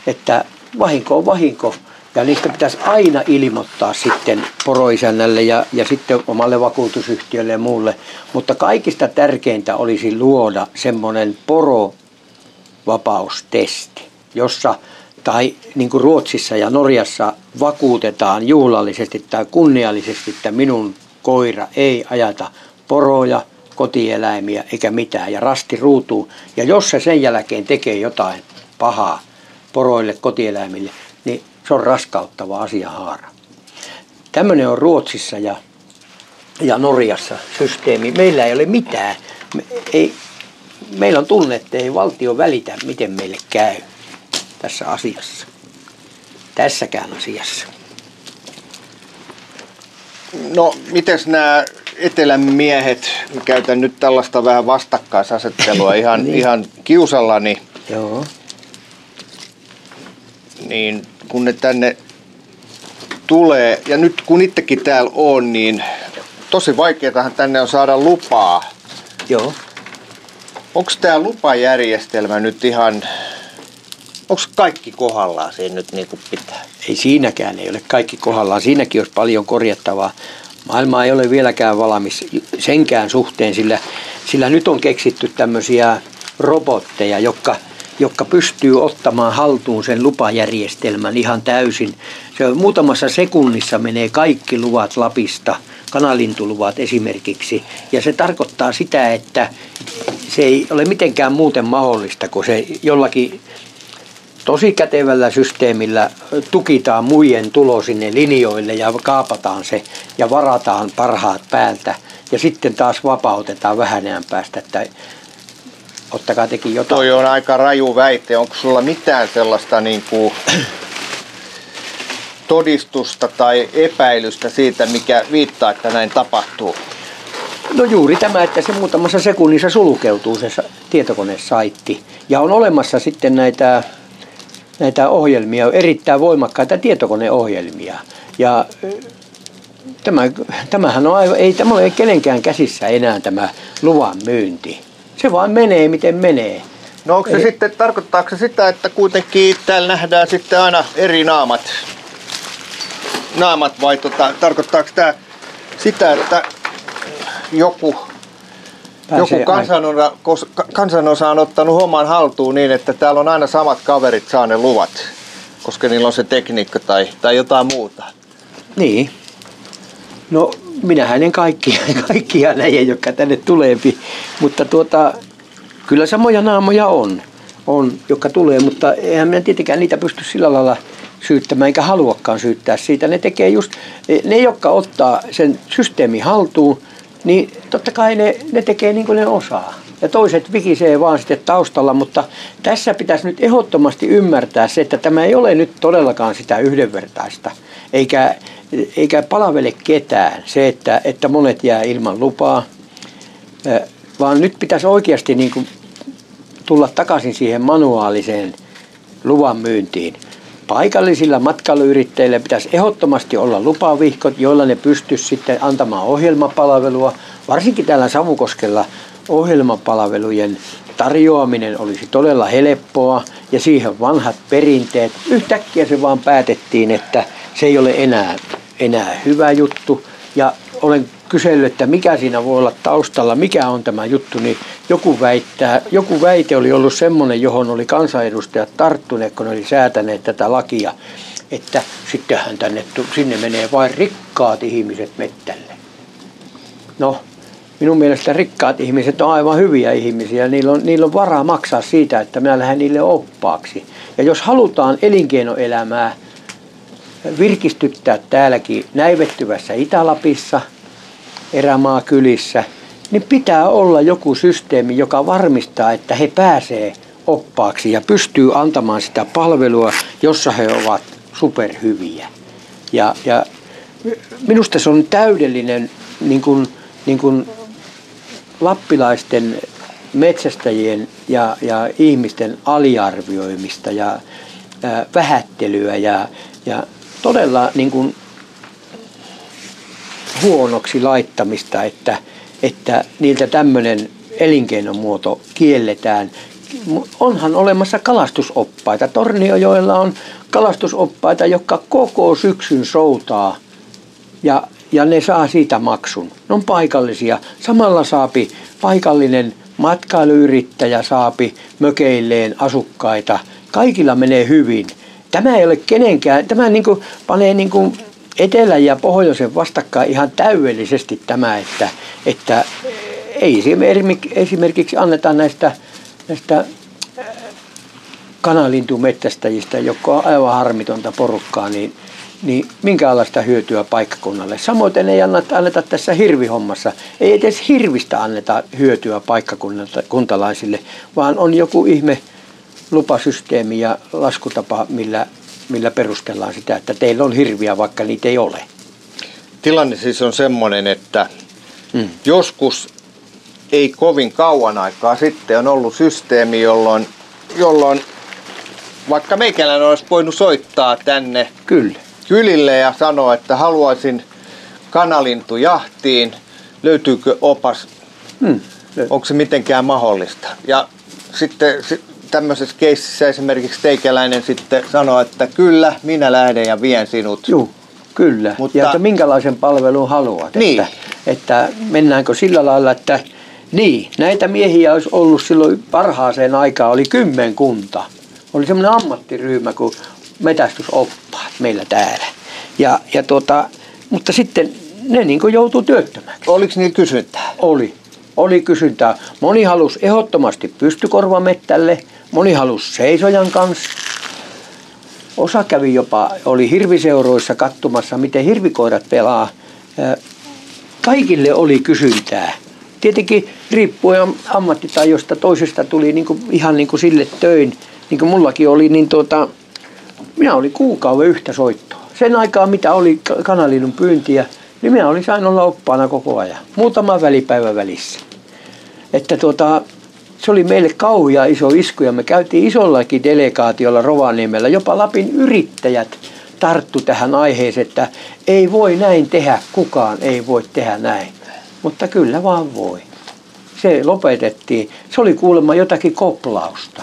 Speaker 1: Että vahinko on vahinko ja niistä pitäisi aina ilmoittaa sitten poroisännälle ja, ja sitten omalle vakuutusyhtiölle ja muulle. Mutta kaikista tärkeintä olisi luoda semmoinen porovapaustesti, jossa tai niin kuin Ruotsissa ja Norjassa vakuutetaan juhlallisesti tai kunniallisesti, että minun koira ei ajata poroja, kotieläimiä eikä mitään ja rasti ruutuu. Ja jos se sen jälkeen tekee jotain pahaa poroille, kotieläimille, niin se on raskauttava asiahaara. Tämmöinen on Ruotsissa ja, ja Norjassa systeemi. Meillä ei ole mitään. Me, ei, meillä on tunne, että ei valtio välitä, miten meille käy tässä asiassa. Tässäkään asiassa.
Speaker 2: No, miten nämä etelän miehet, käytän nyt tällaista vähän vastakkaisasettelua ihan, niin. ihan kiusallani.
Speaker 1: Joo.
Speaker 2: Niin kun ne tänne tulee, ja nyt kun itsekin täällä on, niin tosi vaikeatahan tänne on saada lupaa.
Speaker 1: Joo.
Speaker 2: Onko tämä lupajärjestelmä nyt ihan Onko kaikki kohdallaan siinä nyt niin kuin pitää?
Speaker 1: Ei siinäkään ei ole kaikki kohdallaan. Siinäkin olisi paljon korjattavaa. Maailma ei ole vieläkään valmis senkään suhteen, sillä, sillä nyt on keksitty tämmöisiä robotteja, jotka, jotka pystyy ottamaan haltuun sen lupajärjestelmän ihan täysin. Se on, muutamassa sekunnissa menee kaikki luvat Lapista, kanalintuluvat esimerkiksi. Ja se tarkoittaa sitä, että se ei ole mitenkään muuten mahdollista, kun se jollakin tosi kätevällä systeemillä tukitaan muiden tulo sinne linjoille ja kaapataan se ja varataan parhaat päältä. Ja sitten taas vapautetaan vähän ajan päästä, että ottakaa teki jotain.
Speaker 2: Toi on aika raju väite. Onko sulla mitään sellaista niin kuin todistusta tai epäilystä siitä, mikä viittaa, että näin tapahtuu?
Speaker 1: No juuri tämä, että se muutamassa sekunnissa sulkeutuu se tietokonesaitti. Ja on olemassa sitten näitä näitä ohjelmia, erittäin voimakkaita tietokoneohjelmia. Ja tämä, tämähän on aivan, ei tämä ole kenenkään käsissä enää tämä luvan myynti. Se vaan menee miten menee.
Speaker 2: No onko se Eli... sitten, tarkoittaako se sitä, että kuitenkin täällä nähdään sitten aina eri naamat? Naamat vai tota, tarkoittaako tämä sitä, että joku joku kansanosa, kansanosa on ottanut homman haltuun niin, että täällä on aina samat kaverit saa ne luvat, koska niillä on se tekniikka tai, tai jotain muuta.
Speaker 1: Niin. No minähän en kaikkia, kaikkia näe, jotka tänne tuleepi, mutta tuota, kyllä samoja naamoja on, on, jotka tulee, mutta eihän minä tietenkään niitä pysty sillä lailla syyttämään, eikä haluakaan syyttää siitä. Ne tekee just, ne jotka ottaa sen systeemi haltuun, niin totta kai ne, ne tekee niin kuin ne osaa. Ja toiset vikisee vaan sitten taustalla, mutta tässä pitäisi nyt ehdottomasti ymmärtää se, että tämä ei ole nyt todellakaan sitä yhdenvertaista, eikä, eikä palavele ketään se, että, että monet jää ilman lupaa, vaan nyt pitäisi oikeasti niin kuin tulla takaisin siihen manuaaliseen luvan myyntiin. Paikallisilla matkailuyrittäjillä pitäisi ehdottomasti olla lupavihkot, joilla ne pystyisi sitten antamaan ohjelmapalvelua. Varsinkin täällä Savukoskella ohjelmapalvelujen tarjoaminen olisi todella helppoa ja siihen vanhat perinteet. Yhtäkkiä se vaan päätettiin, että se ei ole enää, enää hyvä juttu ja olen kysellyt, että mikä siinä voi olla taustalla, mikä on tämä juttu, niin joku, väittää, joku väite oli ollut semmoinen, johon oli kansanedustajat tarttuneet, kun ne oli säätäneet tätä lakia, että sittenhän tänne, sinne menee vain rikkaat ihmiset mettälle. No, minun mielestä rikkaat ihmiset on aivan hyviä ihmisiä. Niillä on, niillä on varaa maksaa siitä, että minä lähden niille oppaaksi. Ja jos halutaan elinkeinoelämää virkistyttää täälläkin näivettyvässä Itä-Lapissa – erämaakylissä, niin pitää olla joku systeemi, joka varmistaa, että he pääsee oppaaksi ja pystyy antamaan sitä palvelua, jossa he ovat superhyviä. Ja, ja minusta se on täydellinen niin kuin, niin kuin lappilaisten metsästäjien ja, ja ihmisten aliarvioimista ja ää, vähättelyä ja, ja todella niin kuin huonoksi laittamista, että, että niiltä tämmöinen elinkeinomuoto kielletään. Onhan olemassa kalastusoppaita. Torniojoella on kalastusoppaita, jotka koko syksyn soutaa ja, ja ne saa siitä maksun. Ne on paikallisia. Samalla saapi paikallinen matkailuyrittäjä saapi mökeilleen asukkaita. Kaikilla menee hyvin. Tämä ei ole kenenkään, tämä niin kuin panee niin kuin etelän ja pohjoisen vastakkain ihan täydellisesti tämä, että, että ei esimerkiksi anneta näistä, näistä äh, kanalintumettästäjistä, jotka on aivan harmitonta porukkaa, niin, niin minkälaista hyötyä paikkakunnalle. Samoin ei anneta, anneta tässä hirvihommassa, ei edes hirvistä anneta hyötyä paikkakuntalaisille, vaan on joku ihme lupasysteemi ja laskutapa, millä millä perustellaan sitä, että teillä on hirviä, vaikka niitä ei ole.
Speaker 2: Tilanne siis on semmoinen, että mm. joskus ei kovin kauan aikaa sitten on ollut systeemi, jolloin, jolloin vaikka meikäläinen olisi voinut soittaa tänne
Speaker 1: Kyllä.
Speaker 2: kylille ja sanoa, että haluaisin kanalintujahtiin, löytyykö opas, mm. onko se mitenkään mahdollista. Ja sitten tämmöisessä keississä esimerkiksi teikäläinen sitten sanoo, että kyllä, minä lähden ja vien sinut.
Speaker 1: Joo, kyllä. Mutta... Ja että minkälaisen palvelun haluat.
Speaker 2: Niin.
Speaker 1: Että, että mennäänkö sillä lailla, että niin, näitä miehiä olisi ollut silloin parhaaseen aikaan, oli kymmenkunta. Oli semmoinen ammattiryhmä kuin metästysoppaat meillä täällä. Ja, ja tuota, mutta sitten ne niin joutuu työttömäksi.
Speaker 2: Oliko niillä kysyntää?
Speaker 1: Oli. Oli kysyntää. Moni halusi ehdottomasti pystykorvamettälle, moni halusi seisojan kanssa. Osa kävi jopa, oli hirviseuroissa katsomassa, miten hirvikoirat pelaa. Kaikille oli kysyntää. Tietenkin riippuen am- ammattitajosta, toisesta tuli niinku, ihan niin kuin sille töin, niin kuin mullakin oli, niin tuota, minä olin kuukauden yhtä soittoa. Sen aikaa, mitä oli ka- kanalinnun pyyntiä, niin minä olin sain olla oppaana koko ajan. Muutama välipäivä välissä. Että tuota, se oli meille kauhia iso isku ja me käytiin isollakin delegaatiolla Rovaniemellä. Jopa Lapin yrittäjät tarttu tähän aiheeseen, että ei voi näin tehdä, kukaan ei voi tehdä näin. Mutta kyllä vaan voi. Se lopetettiin. Se oli kuulemma jotakin koplausta.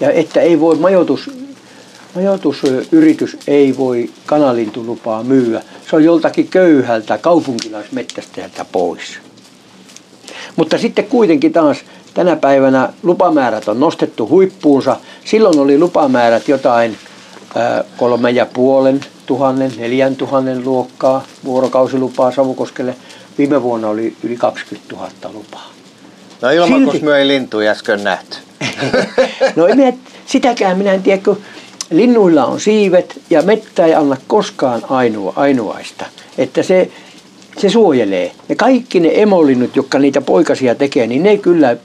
Speaker 1: Ja että ei voi majoitus, majoitusyritys ei voi kanalintulupaa myyä. Se on joltakin köyhältä kaupunkilaismettästäjältä pois. Mutta sitten kuitenkin taas tänä päivänä lupamäärät on nostettu huippuunsa. Silloin oli lupamäärät jotain kolme ja puolen tuhannen, neljän tuhannen luokkaa vuorokausilupaa Savukoskelle. Viime vuonna oli yli 20 000 lupaa.
Speaker 2: No ilman,
Speaker 1: Silti.
Speaker 2: ei lintuja äsken nähty.
Speaker 1: No minä, sitäkään minä en tiedä, kun linnuilla on siivet ja mettä ei anna koskaan ainoa, ainoaista. Että se, se suojelee. Ja kaikki ne emolinnut, jotka niitä poikasia tekee, niin ne kyllä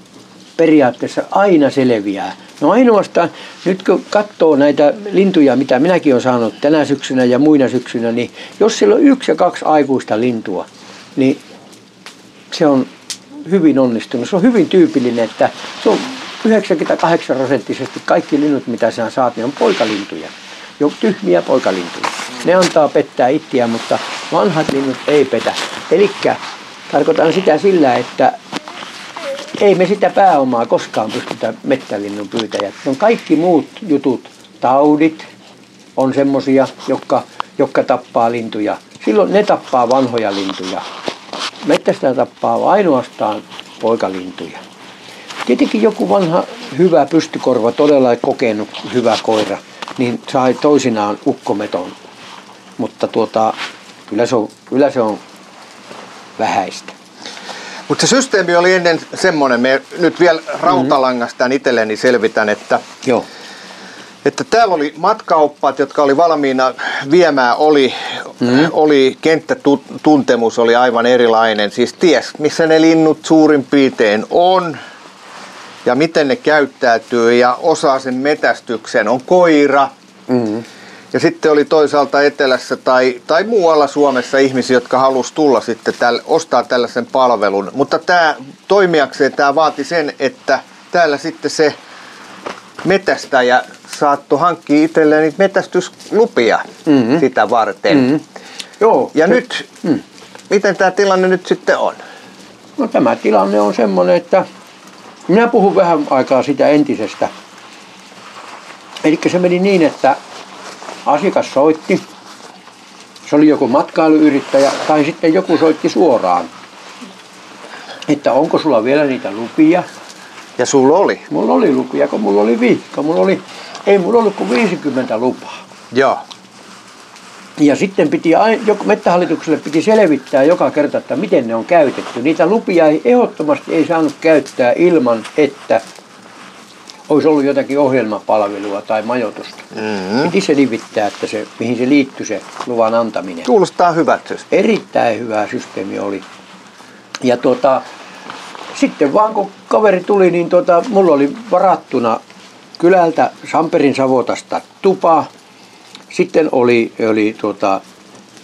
Speaker 1: periaatteessa aina selviää. No ainoastaan, nyt kun katsoo näitä lintuja, mitä minäkin olen saanut tänä syksynä ja muina syksynä, niin jos siellä on yksi ja kaksi aikuista lintua, niin se on hyvin onnistunut. Se on hyvin tyypillinen, että se on 98 prosenttisesti kaikki linnut, mitä sä saat, niin on poikalintuja. Jo tyhmiä poikalintuja. Ne antaa pettää ittiä, mutta vanhat linnut ei petä. Eli tarkoitan sitä sillä, että ei me sitä pääomaa koskaan pystytä mettälinnun pyytäjät. On kaikki muut jutut, taudit on semmosia, jotka, jotka tappaa lintuja. Silloin ne tappaa vanhoja lintuja. Mettästä tappaa ainoastaan poikalintuja. Tietenkin joku vanha hyvä pystykorva, todella kokenut hyvä koira, niin sai toisinaan ukkometon. Mutta tuota, kyllä se on, kyllä se on vähäistä.
Speaker 2: Mutta se systeemi oli ennen semmoinen, me nyt vielä rautalangastaan itselleni selvitän, että,
Speaker 1: Joo.
Speaker 2: että täällä oli matkaoppaat, jotka oli valmiina viemään, oli, mm. oli kenttätuntemus oli aivan erilainen. Siis ties, missä ne linnut suurin piirtein on ja miten ne käyttäytyy ja osaa sen metästyksen. On koira,
Speaker 1: Mm-hmm.
Speaker 2: Ja sitten oli toisaalta etelässä tai, tai muualla Suomessa ihmisiä, jotka halusi tulla sitten täl, ostaa tällaisen palvelun. Mutta tämä toimijakseen tämä vaati sen, että täällä sitten se metästäjä saattoi hankkia itselleen niitä metästyslupia
Speaker 1: Mhm.
Speaker 2: sitä varten.
Speaker 1: Mm-hmm. Joo.
Speaker 2: Ja
Speaker 1: se-
Speaker 2: nyt,
Speaker 1: Mm.
Speaker 2: miten tämä tilanne nyt sitten on?
Speaker 1: No tämä tilanne on semmoinen, että minä puhun vähän aikaa sitä entisestä. Eli se meni niin, että asiakas soitti, se oli joku matkailuyrittäjä tai sitten joku soitti suoraan, että onko sulla vielä niitä lupia.
Speaker 2: Ja sulla oli?
Speaker 1: Mulla oli lupia, kun mulla oli viikko. Mulla oli, ei mulla ollut kuin 50 lupaa.
Speaker 2: Joo.
Speaker 1: Ja sitten piti, mettähallitukselle piti selvittää joka kerta, että miten ne on käytetty. Niitä lupia ei ehdottomasti ei saanut käyttää ilman, että olisi ollut jotakin ohjelmapalvelua tai majoitusta.
Speaker 2: Mm-hmm.
Speaker 1: Piti selvittää, että se, mihin se liittyi se luvan antaminen.
Speaker 2: Kuulostaa hyvältä.
Speaker 1: Erittäin hyvä systeemi oli. Ja tuota, sitten vaan kun kaveri tuli, niin tuota, mulla oli varattuna kylältä Samperin Savotasta tupa. Sitten oli, oli tuota,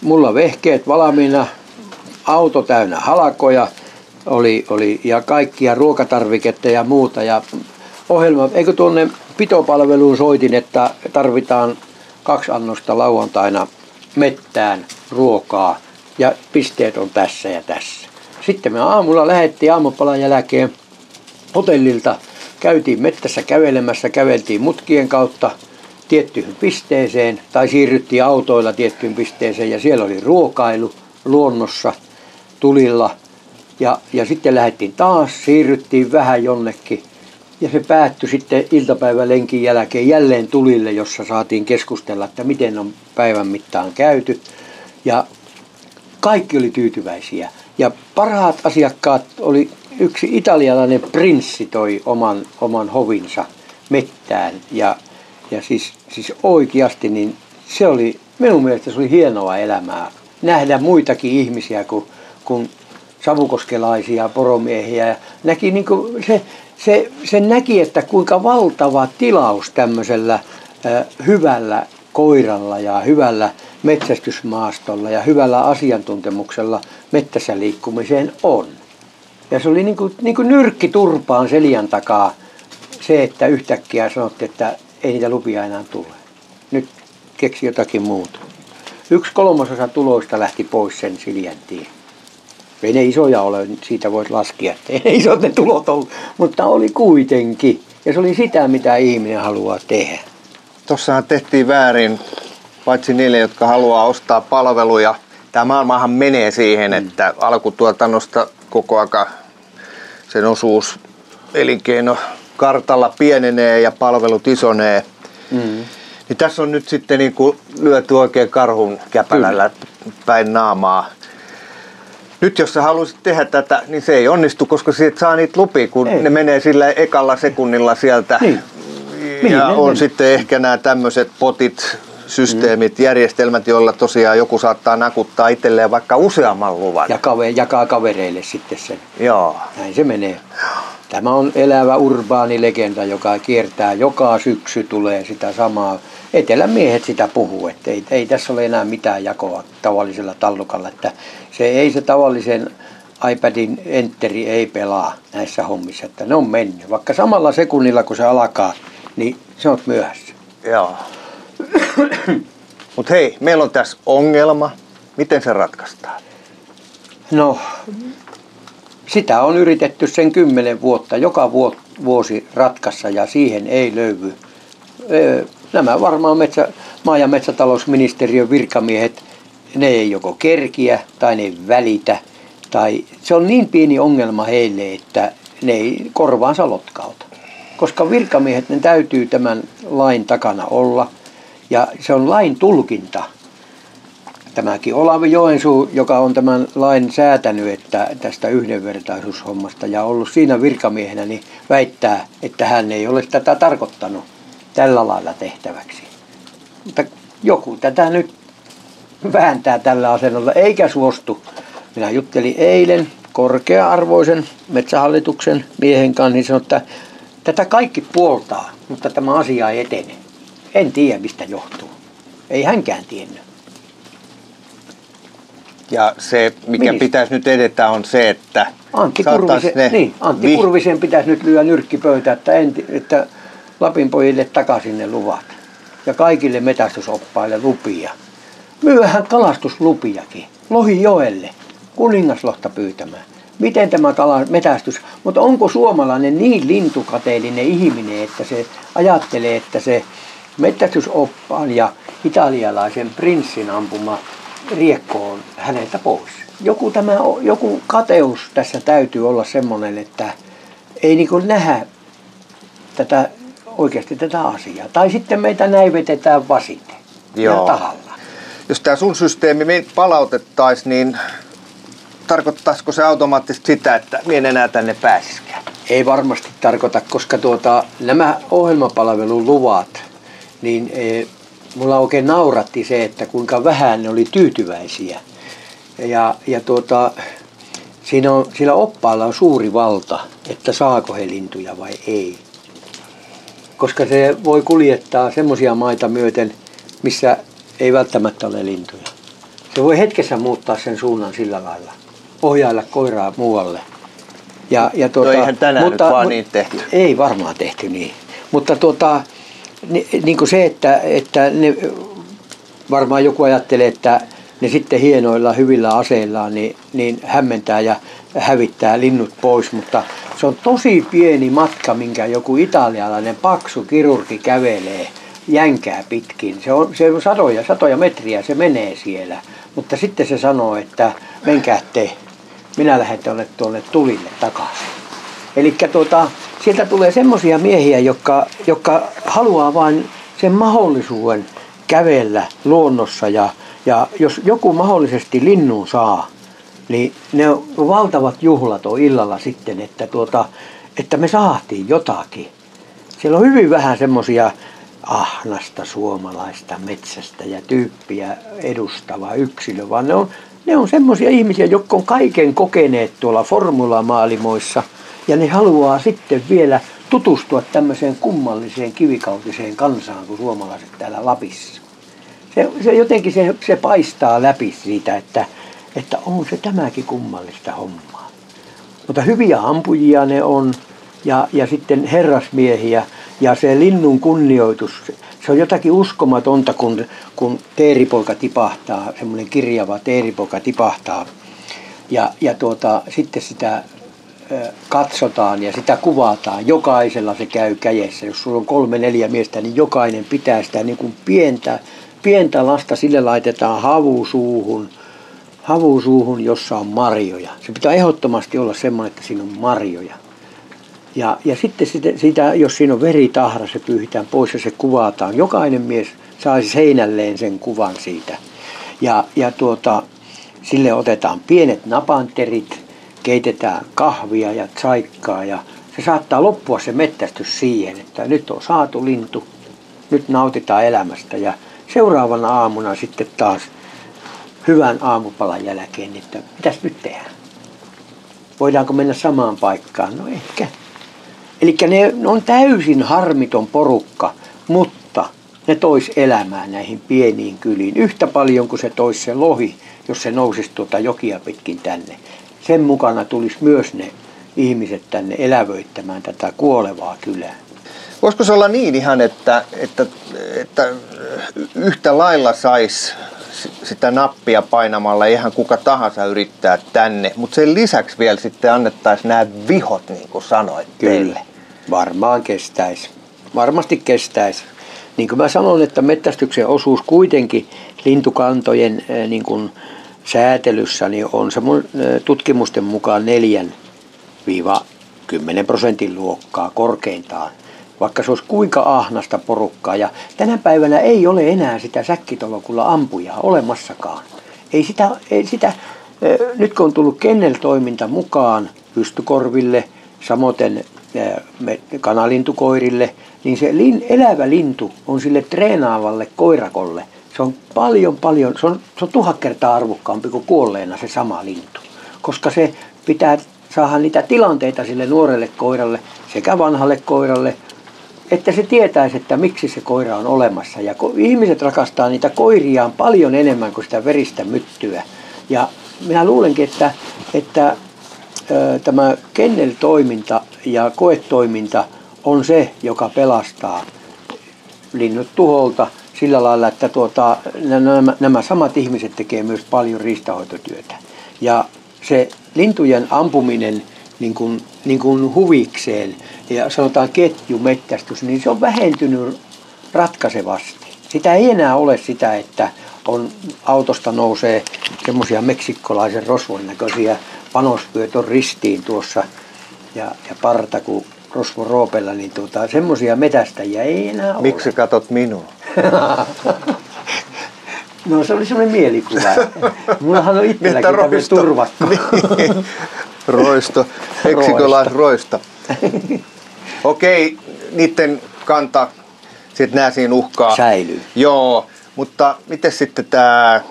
Speaker 1: mulla vehkeet valmiina, auto täynnä halakoja oli, oli, ja kaikkia ruokatarviketta ja muuta. Ja ohjelma, eikö tuonne pitopalveluun soitin, että tarvitaan kaksi annosta lauantaina mettään ruokaa ja pisteet on tässä ja tässä. Sitten me aamulla lähdettiin aamupalan jälkeen hotellilta. Käytiin mettässä kävelemässä, käveltiin mutkien kautta tiettyyn pisteeseen tai siirryttiin autoilla tiettyyn pisteeseen ja siellä oli ruokailu luonnossa tulilla. Ja, ja sitten lähdettiin taas, siirryttiin vähän jonnekin ja se päättyi sitten iltapäivälenkin jälkeen jälleen tulille, jossa saatiin keskustella, että miten on päivän mittaan käyty. Ja kaikki oli tyytyväisiä. Ja parhaat asiakkaat oli yksi italialainen prinssi toi oman, oman hovinsa mettään. Ja, ja siis, siis oikeasti niin se oli, minun mielestä se oli hienoa elämää. Nähdä muitakin ihmisiä kuin, kuin savukoskelaisia poromiehiä. Ja näki niin kuin se, se, se näki, että kuinka valtava tilaus tämmöisellä hyvällä koiralla ja hyvällä metsästysmaastolla ja hyvällä asiantuntemuksella mettässä liikkumiseen on. Ja se oli niin kuin, niin kuin nyrkki turpaan seljan takaa se, että yhtäkkiä sanottiin, että ei niitä lupia enää tule. Nyt keksi jotakin muuta. Yksi kolmasosa tuloista lähti pois sen siljäntiin. Ei ne isoja ole, siitä voisi laskea, että ei ne isot ne tulot ollut, mutta oli kuitenkin. Ja se oli sitä, mitä ihminen haluaa tehdä.
Speaker 2: Tuossahan tehtiin väärin, paitsi niille, jotka haluaa ostaa palveluja. Tämä maailmahan menee siihen, mm. että alkutuotannosta koko aika sen osuus elinkeino kartalla pienenee ja palvelut isonee. Mm. Niin tässä on nyt sitten niin kuin lyöty oikein karhun käpälällä päin naamaa nyt jos sä haluaisit tehdä tätä, niin se ei onnistu, koska et saa niitä lupia, kun ei. ne menee sillä ekalla sekunnilla sieltä. Niin. Ja on niin. sitten ehkä nämä tämmöiset potit, systeemit, mm. järjestelmät, joilla tosiaan joku saattaa nakuttaa itselleen vaikka useamman luvan.
Speaker 1: Ja kave, jakaa kavereille sitten sen.
Speaker 2: Joo.
Speaker 1: Näin se menee. Tämä on elävä urbaani legenda, joka kiertää joka syksy, tulee sitä samaa. Etelän miehet sitä puhuu, että ei, ei tässä ole enää mitään jakoa tavallisella tallukalla. Että se ei se tavallisen iPadin enteri ei pelaa näissä hommissa, että ne on mennyt. Vaikka samalla sekunnilla kun se alkaa, niin se on myöhässä.
Speaker 2: Joo. Mutta hei, meillä on tässä ongelma. Miten se ratkaistaan?
Speaker 1: No, sitä on yritetty sen kymmenen vuotta, joka vuosi ratkassa ja siihen ei löydy. Nämä varmaan metsä, maa- ja metsätalousministeriön virkamiehet, ne ei joko kerkiä tai ne ei välitä. Tai se on niin pieni ongelma heille, että ne ei korvaansa lotkauta. Koska virkamiehet ne täytyy tämän lain takana olla ja se on lain tulkinta – tämäkin Olavi Joensuu, joka on tämän lain säätänyt että tästä yhdenvertaisuushommasta ja ollut siinä virkamiehenä, niin väittää, että hän ei ole tätä tarkoittanut tällä lailla tehtäväksi. Mutta joku tätä nyt vääntää tällä asennolla, eikä suostu. Minä juttelin eilen korkea-arvoisen metsähallituksen miehen kanssa, niin sanoi, että tätä kaikki puoltaa, mutta tämä asia ei etene. En tiedä, mistä johtuu. Ei hänkään tiennyt.
Speaker 2: Ja se, mikä Minis? pitäisi nyt edetä, on se, että
Speaker 1: Antti, Kurvisen, ne niin, Antti vi- Kurvisen pitäisi nyt lyödä nyrkkipöytä, että, enti, että Lapin pojille takaisin ne luvat. Ja kaikille metästysoppaille lupia. Myyhän kalastuslupiakin. Lohijoelle. Kuningaslohta pyytämään. Miten tämä kala, metästys, mutta onko suomalainen niin lintukateellinen ihminen, että se ajattelee, että se metästysoppaan ja italialaisen prinssin ampuma riekko on häneltä pois. Joku, tämä, joku kateus tässä täytyy olla semmoinen, että ei niin nähdä tätä, oikeasti tätä asiaa. Tai sitten meitä näivetetään vasite Joo. ja tahalla.
Speaker 2: Jos tämä sun systeemi palautettaisiin, niin tarkoittaisiko se automaattisesti sitä, että mien enää tänne pääsisikään?
Speaker 1: Ei varmasti tarkoita, koska tuota, nämä ohjelmapalvelun luvat, niin e, mulla oikein nauratti se, että kuinka vähän ne oli tyytyväisiä. Ja, ja tuota, siinä on, sillä oppaalla on suuri valta, että saako he lintuja vai ei. Koska se voi kuljettaa semmoisia maita myöten, missä ei välttämättä ole lintuja. Se voi hetkessä muuttaa sen suunnan sillä lailla. Ohjailla koiraa muualle.
Speaker 2: Ja, ja tuota, no eihän tänään mutta, nyt vaan niin tehty.
Speaker 1: Ei varmaan tehty niin. Mutta tuota, niin kuin se, että, että ne, varmaan joku ajattelee, että ne sitten hienoilla hyvillä aseillaan niin, niin hämmentää ja hävittää linnut pois, mutta se on tosi pieni matka, minkä joku italialainen paksu kirurgi kävelee jänkää pitkin. Se on, se on satoja, satoja metriä, se menee siellä. Mutta sitten se sanoo, että menkää te, minä lähden tuonne, tuonne tulille takaisin. Eli tuota, sieltä tulee semmoisia miehiä, jotka, jotka haluaa vain sen mahdollisuuden kävellä luonnossa ja, ja jos joku mahdollisesti linnun saa, niin ne on valtavat juhlat on illalla sitten, että, tuota, että me saatiin jotakin. Siellä on hyvin vähän semmoisia ahnasta suomalaista metsästä ja tyyppiä edustava yksilö, vaan ne on, ne on semmoisia ihmisiä, jotka on kaiken kokeneet tuolla formulamaalimoissa ja ne haluaa sitten vielä tutustua tämmöiseen kummalliseen kivikautiseen kansaan kuin suomalaiset täällä Lapissa. Se, se jotenkin se, se paistaa läpi siitä, että, että on se tämäkin kummallista hommaa. Mutta hyviä ampujia ne on ja, ja sitten herrasmiehiä ja se linnun kunnioitus, se on jotakin uskomatonta, kun, kun teeripoika tipahtaa, semmoinen kirjava teeripoika tipahtaa ja, ja tuota, sitten sitä katsotaan ja sitä kuvataan. Jokaisella se käy kädessä. Jos sulla on kolme, neljä miestä, niin jokainen pitää sitä niin kuin pientä, pientä lasta. Sille laitetaan havusuuhun, havusuuhun, jossa on marjoja. Se pitää ehdottomasti olla semmoinen, että siinä on marjoja. Ja, ja sitten sitä, sitä, jos siinä on veritahra, se pyyhitään pois ja se kuvataan. Jokainen mies saisi seinälleen sen kuvan siitä. Ja, ja tuota, sille otetaan pienet napanterit, keitetään kahvia ja tsaikkaa ja se saattaa loppua se mettästys siihen, että nyt on saatu lintu, nyt nautitaan elämästä ja seuraavana aamuna sitten taas hyvän aamupalan jälkeen, että mitäs nyt tehdään? Voidaanko mennä samaan paikkaan? No ehkä. Eli ne on täysin harmiton porukka, mutta ne tois elämää näihin pieniin kyliin yhtä paljon kuin se tois se lohi, jos se nousisi tuota jokia pitkin tänne sen mukana tulisi myös ne ihmiset tänne elävöittämään tätä kuolevaa kylää.
Speaker 2: Voisiko se olla niin ihan, että, että, että yhtä lailla saisi sitä nappia painamalla ihan kuka tahansa yrittää tänne, mutta sen lisäksi vielä sitten annettaisiin nämä vihot, niin kuin sanoit Kyllä. teille.
Speaker 1: Varmaan kestäisi. Varmasti kestäisi. Niin kuin mä sanon, että mettästyksen osuus kuitenkin lintukantojen eh, niin kuin säätelyssä niin on se tutkimusten mukaan 4-10 prosentin luokkaa korkeintaan, vaikka se olisi kuinka ahnasta porukkaa. Ja tänä päivänä ei ole enää sitä säkkitolokulla ampujaa olemassakaan. Ei sitä, ei sitä, nyt kun on tullut kenneltoiminta mukaan pystykorville, samoin kanalintukoirille, niin se lin, elävä lintu on sille treenaavalle koirakolle – se on paljon, paljon, se on, se on tuhat kertaa arvokkaampi kuin kuolleena se sama lintu. Koska se pitää saada niitä tilanteita sille nuorelle koiralle sekä vanhalle koiralle, että se tietäisi, että miksi se koira on olemassa. Ja ihmiset rakastaa niitä koiriaan paljon enemmän kuin sitä veristä myttyä. Ja minä luulenkin, että, että tämä kennel-toiminta ja koetoiminta on se, joka pelastaa linnut tuholta sillä lailla, että tuota, nämä, nämä samat ihmiset tekee myös paljon riistahoitotyötä. Ja se lintujen ampuminen niin kuin, niin kuin huvikseen ja sanotaan ketjumettästys, niin se on vähentynyt ratkaisevasti. Sitä ei enää ole sitä, että on, autosta nousee semmoisia meksikkolaisen rosvon näköisiä panospyöt on ristiin tuossa ja, ja parta kuin rosvo roopella, niin tuota, semmoisia metästäjiä ei enää ole.
Speaker 2: Miksi katot minua?
Speaker 1: no se oli semmoinen mielikuva. Mullahan on itselläkin tämmöinen turvakko.
Speaker 2: niin. Roisto, roista. Okei, niiden kanta, sitten nää siinä uhkaa.
Speaker 1: Säilyy.
Speaker 2: Joo, mutta miten sitten tämä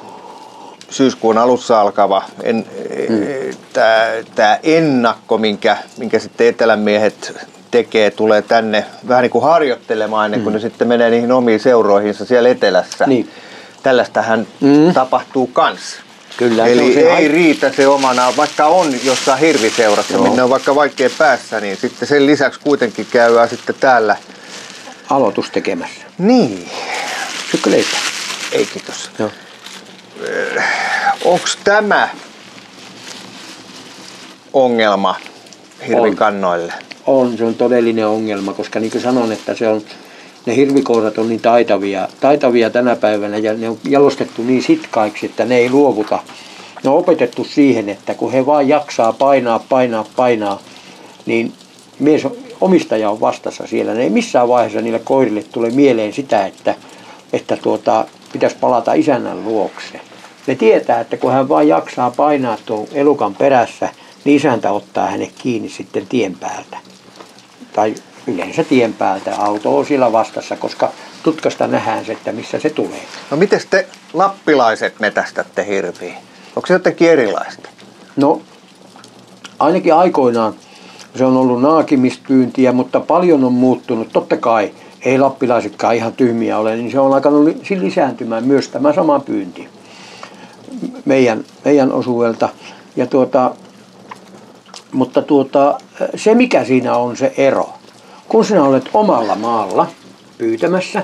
Speaker 2: syyskuun alussa alkava en, mm. tämä ennakko, minkä, minkä sitten etelämiehet tekee, tulee tänne vähän niin kuin harjoittelemaan ennen kuin mm. ne sitten menee niihin omiin seuroihinsa siellä etelässä. Niin. Tällaistähän mm. tapahtuu kans. Kyllä, Eli ei ai- riitä se omana, vaikka on jossain hirviseurassa, Joo. minne on vaikka vaikea päässä, niin sitten sen lisäksi kuitenkin käydään sitten täällä.
Speaker 1: Aloitus tekemässä.
Speaker 2: Niin.
Speaker 1: Sykkö leipää?
Speaker 2: Ei kiitos. Joo. Onko tämä ongelma hirvikannoille?
Speaker 1: On, se on todellinen ongelma, koska niin kuin sanon, että se on, ne hirvikourat on niin taitavia, taitavia tänä päivänä ja ne on jalostettu niin sitkaiksi, että ne ei luovuta. Ne on opetettu siihen, että kun he vaan jaksaa painaa, painaa, painaa, niin mies, omistaja on vastassa siellä. Ne ei missään vaiheessa niille koirille tule mieleen sitä, että, että tuota, pitäisi palata isännän luokse. Ne tietää, että kun hän vain jaksaa painaa tuon elukan perässä, niin isäntä ottaa hänet kiinni sitten tien päältä. Tai yleensä tien päältä. Auto on siellä vastassa, koska tutkasta nähdään se, että missä se tulee.
Speaker 2: No miten te lappilaiset metästätte hirviä? Onko se jotenkin erilaista?
Speaker 1: No, ainakin aikoinaan se on ollut naakimispyyntiä, mutta paljon on muuttunut. Totta kai ei lappilaisetkaan ihan tyhmiä ole, niin se on alkanut lisääntymään myös tämä sama pyynti meidän, meidän osuudelta. Ja tuota, mutta tuota, se mikä siinä on se ero, kun sinä olet omalla maalla pyytämässä,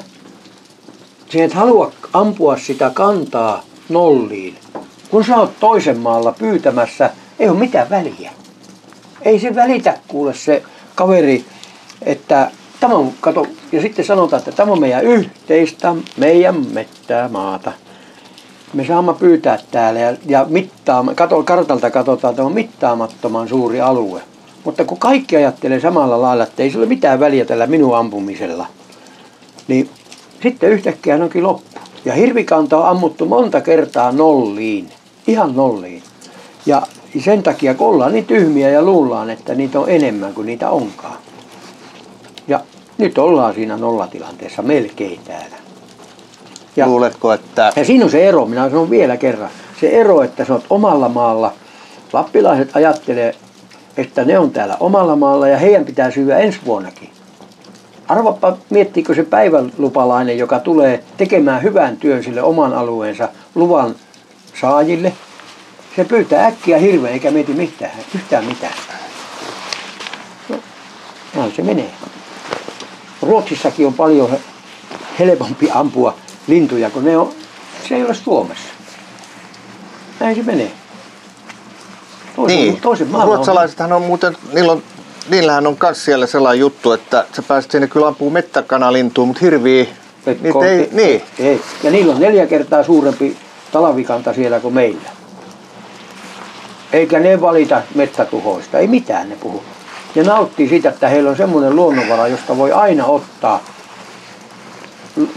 Speaker 1: sinä et halua ampua sitä kantaa nolliin. Kun sä oot toisen maalla pyytämässä, ei ole mitään väliä. Ei se välitä kuule se kaveri, että tämä on, kato, ja sitten sanotaan, että tämä on meidän yhteistä, meidän mettää maata. Me saamme pyytää täällä ja, ja kato, kartalta katsotaan, että on mittaamattoman suuri alue. Mutta kun kaikki ajattelee samalla lailla, että ei sillä mitään väliä tällä minun ampumisella, niin sitten yhtäkkiä onkin loppu. Ja hirvikanta on ammuttu monta kertaa nolliin, ihan nolliin. Ja sen takia, kun ollaan niin tyhmiä ja luullaan, että niitä on enemmän kuin niitä onkaan. Ja nyt ollaan siinä nollatilanteessa melkein täällä.
Speaker 2: Ja, Luuletko, että...
Speaker 1: Ja siinä on se ero, minä sanon vielä kerran. Se ero, että sä oot omalla maalla. Lappilaiset ajattelee, että ne on täällä omalla maalla ja heidän pitää syödä ensi vuonnakin. Arvappa, miettiikö se päivälupalainen, joka tulee tekemään hyvän työn sille oman alueensa luvan saajille. Se pyytää äkkiä hirveän eikä mieti mitään, yhtään mitään. No, näin se menee. Ruotsissakin on paljon helpompi ampua lintuja, kun ne on, se ei ole Suomessa. Näin se menee.
Speaker 2: Toisen, niin. toisen Ruotsalaisethan on muuten, niillä on, niillähän on myös siellä sellainen juttu, että sä pääset sinne kyllä ampuu mettäkanalintuun, mutta hirviä,
Speaker 1: niitä ei, niin. ei. Ja niillä on neljä kertaa suurempi talavikanta siellä kuin meillä. Eikä ne valita mettätuhoista, ei mitään ne puhu. Ja nauttii siitä, että heillä on semmoinen luonnonvara, josta voi aina ottaa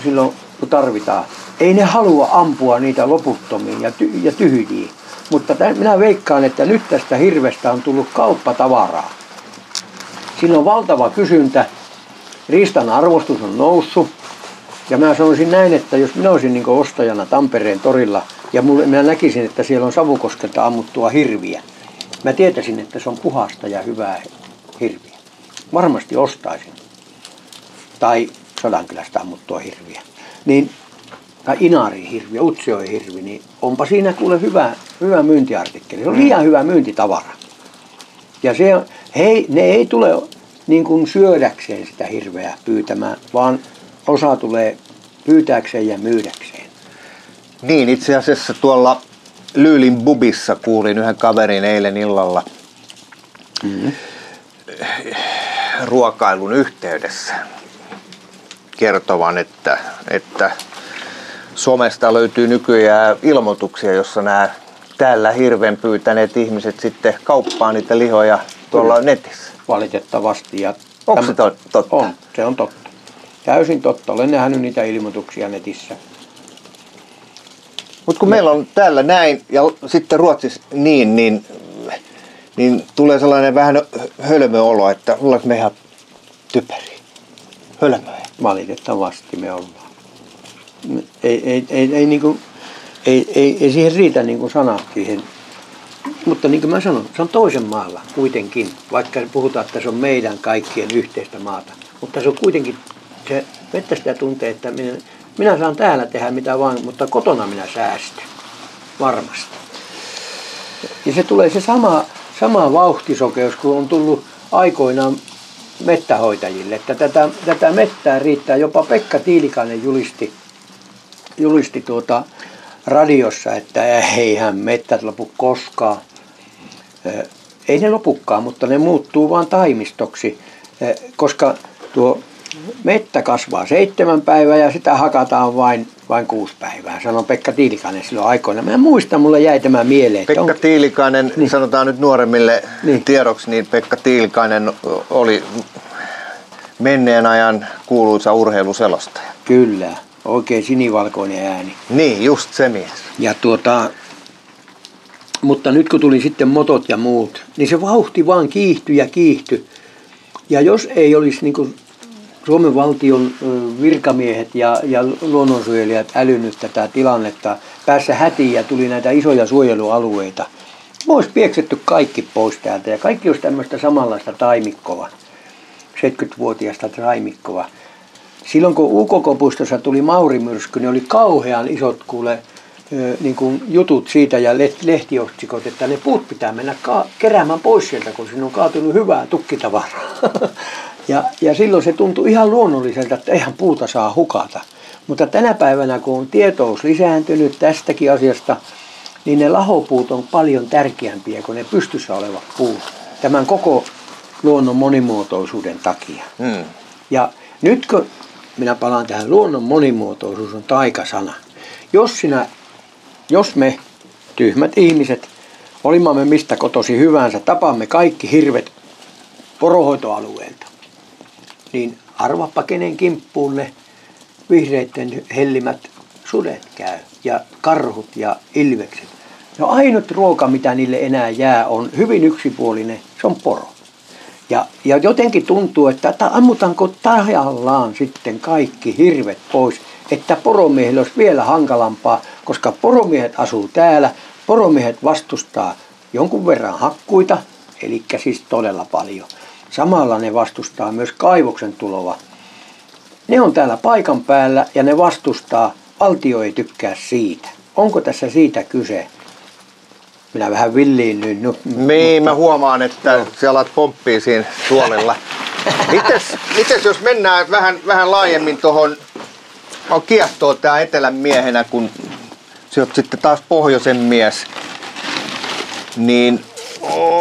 Speaker 1: silloin kun tarvitaan. Ei ne halua ampua niitä loputtomiin ja, ty- ja tyhjiin. Mutta tämän, minä veikkaan, että nyt tästä hirvestä on tullut kauppatavaraa. Sillä on valtava kysyntä. Riistan arvostus on noussut. Ja mä sanoisin näin, että jos minä olisin niin ostajana Tampereen torilla ja minä näkisin, että siellä on savukoskelta ammuttua hirviä. Mä tietäisin, että se on puhasta ja hyvää hirviä. Varmasti ostaisin. Tai Sodankylästä ammuttua hirviä. Niin tai inaarihirvi, hirvi, niin onpa siinä kuule hyvä, hyvä myyntiartikkeli. Se on liian hyvä myyntitavara. Ja se, hei, ne ei tule niin kuin syödäkseen sitä hirveä pyytämään, vaan osa tulee pyytääkseen ja myydäkseen.
Speaker 2: Niin, itse asiassa tuolla Lyylin bubissa kuulin yhden kaverin eilen illalla mm-hmm. ruokailun yhteydessä kertovan, että, että somesta löytyy nykyään ilmoituksia, jossa nämä täällä hirven pyytäneet ihmiset sitten kauppaa niitä lihoja tuolla Kyllä. netissä.
Speaker 1: Valitettavasti. Ja
Speaker 2: Onko se totta?
Speaker 1: On, se on totta. Täysin totta. Olen nähnyt niitä ilmoituksia netissä.
Speaker 2: Mutta kun no. meillä on täällä näin ja sitten Ruotsissa niin, niin, niin tulee sellainen vähän hölmöolo, että ollaanko me ihan typeriä, hölmöjä.
Speaker 1: Valitettavasti me ollaan ei, ei, ei, ei, niin kuin, ei, ei, ei siihen riitä niin kuin sanat siihen. Mutta niin kuin mä sanon, se on toisen maalla kuitenkin, vaikka puhutaan, että se on meidän kaikkien yhteistä maata. Mutta se on kuitenkin, se metsästäjä tuntee, että minä, minä saan täällä tehdä mitä vaan, mutta kotona minä säästän. Varmasti. Ja se tulee se sama, sama vauhtisokeus, kun on tullut aikoinaan mettähoitajille, että tätä, tätä mettää riittää. Jopa Pekka Tiilikainen julisti julisti tuota, radiossa, että eihän mettät lopu koskaan. Ei ne lopukkaan, mutta ne muuttuu vaan taimistoksi, koska tuo mettä kasvaa seitsemän päivää ja sitä hakataan vain, vain kuusi päivää, sanoi Pekka Tiilikainen silloin aikoina. Mä muistan, mulle jäi tämä mieleen.
Speaker 2: Pekka on... Tiilikainen, niin. sanotaan nyt nuoremmille niin. tiedoksi, niin Pekka Tiilikainen oli menneen ajan kuuluisa urheiluselostaja.
Speaker 1: Kyllä, oikein sinivalkoinen ääni.
Speaker 2: Niin, just se mies.
Speaker 1: Ja tuota, mutta nyt kun tuli sitten motot ja muut, niin se vauhti vaan kiihtyi ja kiihtyi. Ja jos ei olisi niin kuin Suomen valtion virkamiehet ja, ja luonnonsuojelijat älynyt tätä tilannetta, päässä hätiin ja tuli näitä isoja suojelualueita, olisi pieksetty kaikki pois täältä ja kaikki olisi tämmöistä samanlaista taimikkoa, 70-vuotiaista taimikkoa. Silloin kun Ukokopuistossa tuli Maurimyrsky, niin oli kauhean isot kuule niin kuin jutut siitä ja lehtiotsikot, että ne puut pitää mennä keräämään pois sieltä, kun sinun on kaatunut hyvää tukkitavaraa. Ja, ja silloin se tuntui ihan luonnolliselta, että eihän puuta saa hukata. Mutta tänä päivänä, kun on tietous lisääntynyt tästäkin asiasta, niin ne lahopuut on paljon tärkeämpiä kuin ne pystyssä olevat puut. Tämän koko luonnon monimuotoisuuden takia. Hmm. Ja nyt kun minä palaan tähän luonnon monimuotoisuus on taikasana. Jos, sinä, jos me tyhmät ihmiset, olimme mistä kotosi hyvänsä, tapamme kaikki hirvet porohoitoalueelta, niin arvappa kenen kimppuun ne vihreiden hellimät sudet käy ja karhut ja ilvekset. No ainut ruoka, mitä niille enää jää, on hyvin yksipuolinen, se on poro. Ja, ja jotenkin tuntuu, että, että ammutaanko tajallaan sitten kaikki hirvet pois, että poromiehille olisi vielä hankalampaa, koska poromiehet asuu täällä, poromiehet vastustaa jonkun verran hakkuita, eli siis todella paljon. Samalla ne vastustaa myös kaivoksen tuloa. Ne on täällä paikan päällä ja ne vastustaa. Valtio ei tykkää siitä. Onko tässä siitä kyse? Minä vähän villiin nyt. No,
Speaker 2: niin, mutta... mä huomaan, että no. siellä alat pomppii siinä tuolilla. mites, mites jos mennään vähän, vähän laajemmin tuohon, on kiehtoo tää etelän miehenä, kun sä oot sitten taas pohjoisen mies, niin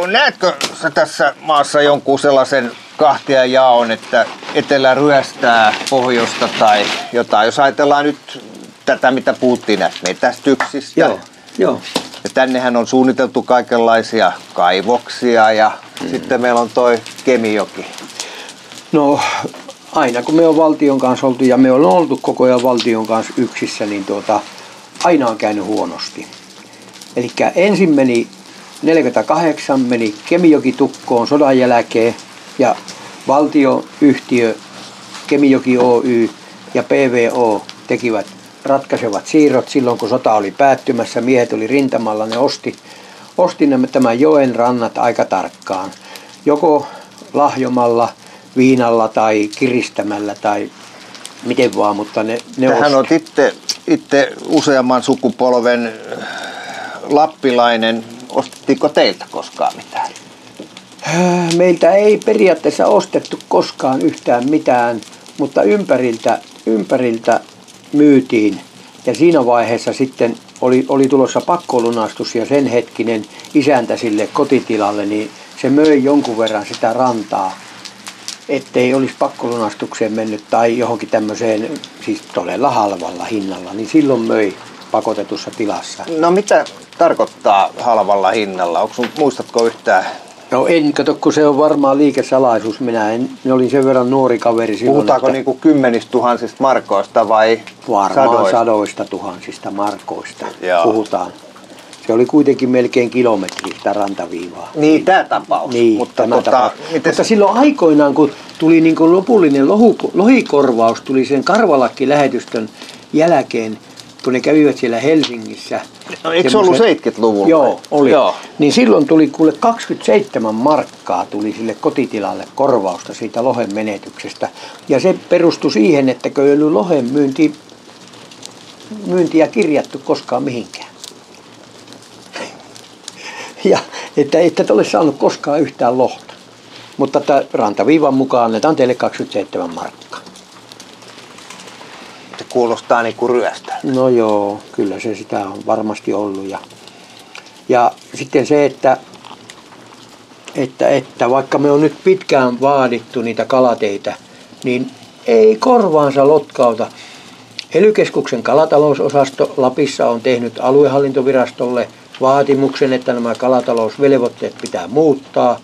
Speaker 2: näetkö sä tässä maassa jonkun sellaisen kahtia jaon, että etelä ryöstää pohjoista tai jotain? Jos ajatellaan nyt tätä, mitä puhuttiin näistä metästyksistä.
Speaker 1: Joo, joo.
Speaker 2: Ja tännehän on suunniteltu kaikenlaisia kaivoksia ja mm. sitten meillä on toi Kemijoki.
Speaker 1: No aina kun me on valtion kanssa oltu ja me on oltu koko ajan valtion kanssa yksissä, niin tuota, aina on käynyt huonosti. Eli ensin meni 48 meni Kemijoki tukkoon sodan jälkeen ja valtioyhtiö Kemijoki Oy ja PVO tekivät ratkaisevat siirrot silloin, kun sota oli päättymässä. Miehet oli rintamalla, ne osti, osti nämä, tämän joen rannat aika tarkkaan. Joko lahjomalla, viinalla tai kiristämällä tai miten vaan, mutta ne, ne
Speaker 2: Tähän on itse, itse useamman sukupolven lappilainen Ostettiinko teiltä koskaan mitään?
Speaker 1: Meiltä ei periaatteessa ostettu koskaan yhtään mitään, mutta ympäriltä, ympäriltä myytiin. Ja siinä vaiheessa sitten oli, oli tulossa pakkolunastus ja sen hetkinen isäntä sille kotitilalle, niin se möi jonkun verran sitä rantaa, ettei olisi pakkolunastukseen mennyt tai johonkin tämmöiseen, siis todella halvalla hinnalla, niin silloin möi pakotetussa tilassa.
Speaker 2: No mitä tarkoittaa halvalla hinnalla? Onko muistatko yhtään?
Speaker 1: No en, kato, kun se on varmaan liikesalaisuus. Minä en, ne olin sen verran nuori kaveri silloin.
Speaker 2: Puhutaanko että... niinku kymmenistä tuhansista markoista vai
Speaker 1: Varmaan sadoista, sadoista tuhansista markoista Joo. puhutaan. Se oli kuitenkin melkein kilometri sitä rantaviivaa.
Speaker 2: Niin, tämä tapaus.
Speaker 1: Niin, mutta, tämä tota, tapaus. Mites... mutta silloin aikoinaan, kun tuli niin kuin lopullinen lohu, lohikorvaus, tuli sen Karvalakki-lähetystön jälkeen, kun ne kävivät siellä Helsingissä.
Speaker 2: No, eikö se ollut 70-luvulla?
Speaker 1: Joo, oli. Joo. Niin silloin tuli kuule 27 markkaa tuli sille kotitilalle korvausta siitä lohen menetyksestä. Ja se perustui siihen, että ei ollut lohen myynti, myyntiä kirjattu koskaan mihinkään. Ja että et ole saanut koskaan yhtään lohta. Mutta rantaviivan mukaan annetaan teille 27 markkaa
Speaker 2: kuulostaa niin kuin ryöstä.
Speaker 1: No joo, kyllä se sitä on varmasti ollut. Ja, ja sitten se, että, että, että vaikka me on nyt pitkään vaadittu niitä kalateitä, niin ei korvaansa lotkauta. Elykeskuksen kalatalousosasto Lapissa on tehnyt aluehallintovirastolle vaatimuksen, että nämä kalatalousvelvoitteet pitää muuttaa.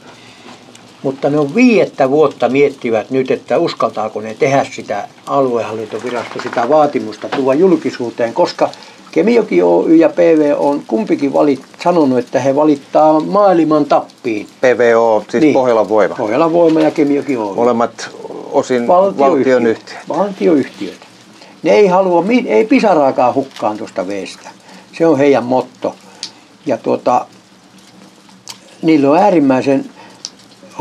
Speaker 1: Mutta ne on viiettä vuotta miettivät nyt, että uskaltaako ne tehdä sitä aluehallintovirasto, sitä vaatimusta tuoda julkisuuteen, koska Kemijoki Oy ja PV on kumpikin valit, sanonut, että he valittaa maailman tappiin.
Speaker 2: PVO, siis niin. Pohjolan voima.
Speaker 1: Pohjolan voima ja Kemijoki Oy.
Speaker 2: Molemmat osin valtion yhtiöt.
Speaker 1: Valtioyhtiöt. Ne ei halua, ei pisaraakaan hukkaan tuosta veestä. Se on heidän motto. Ja tuota, niillä on äärimmäisen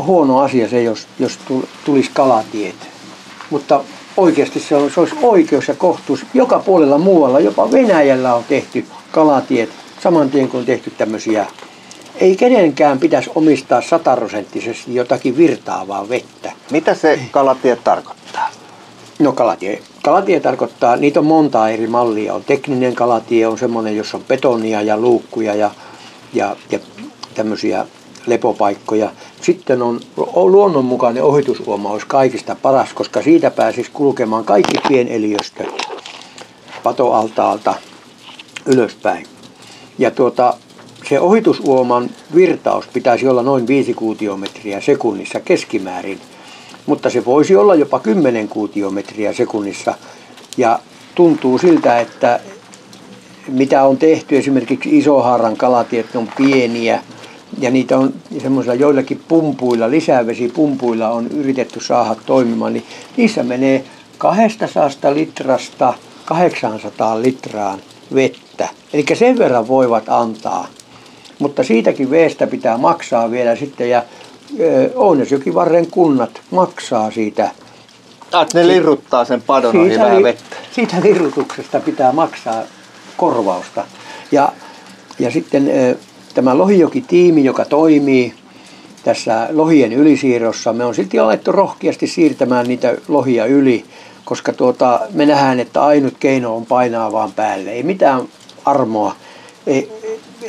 Speaker 1: huono asia se, jos, jos tulisi kalatiet. Mutta oikeasti se, on, se olisi oikeus ja kohtuus. Joka puolella muualla, jopa Venäjällä on tehty kalatiet saman tien kuin on tehty tämmöisiä. Ei kenenkään pitäisi omistaa sataprosenttisesti jotakin virtaavaa vettä.
Speaker 2: Mitä se kalatie tarkoittaa?
Speaker 1: No kalatie, kalatie tarkoittaa, niitä on monta eri mallia. On tekninen kalatie, on semmoinen, jossa on betonia ja luukkuja ja, ja, ja tämmöisiä lepopaikkoja. Sitten on luonnonmukainen ohitusuoma olisi kaikista paras, koska siitä pääsisi kulkemaan kaikki pieneliöstö patoaltaalta ylöspäin. Ja tuota, se ohitusuoman virtaus pitäisi olla noin 5 kuutiometriä sekunnissa keskimäärin, mutta se voisi olla jopa 10 kuutiometriä sekunnissa. Ja tuntuu siltä, että mitä on tehty esimerkiksi Isohaaran kalatiet, ne on pieniä, ja niitä on semmoisilla joillakin pumpuilla, lisävesipumpuilla on yritetty saada toimimaan, niin niissä menee 200 litrasta 800 litraan vettä. Eli sen verran voivat antaa. Mutta siitäkin veestä pitää maksaa vielä sitten ja Ounasjokivarren kunnat maksaa siitä.
Speaker 2: Että ne lirruttaa sen padon ohi vähän vettä.
Speaker 1: Siitä lirrutuksesta pitää maksaa korvausta. Ja, ja sitten tämä Lohijoki-tiimi, joka toimii tässä lohien ylisiirrossa, me on silti alettu rohkeasti siirtämään niitä lohia yli, koska tuota, me nähdään, että ainut keino on painaa vaan päälle. Ei mitään armoa. Ei,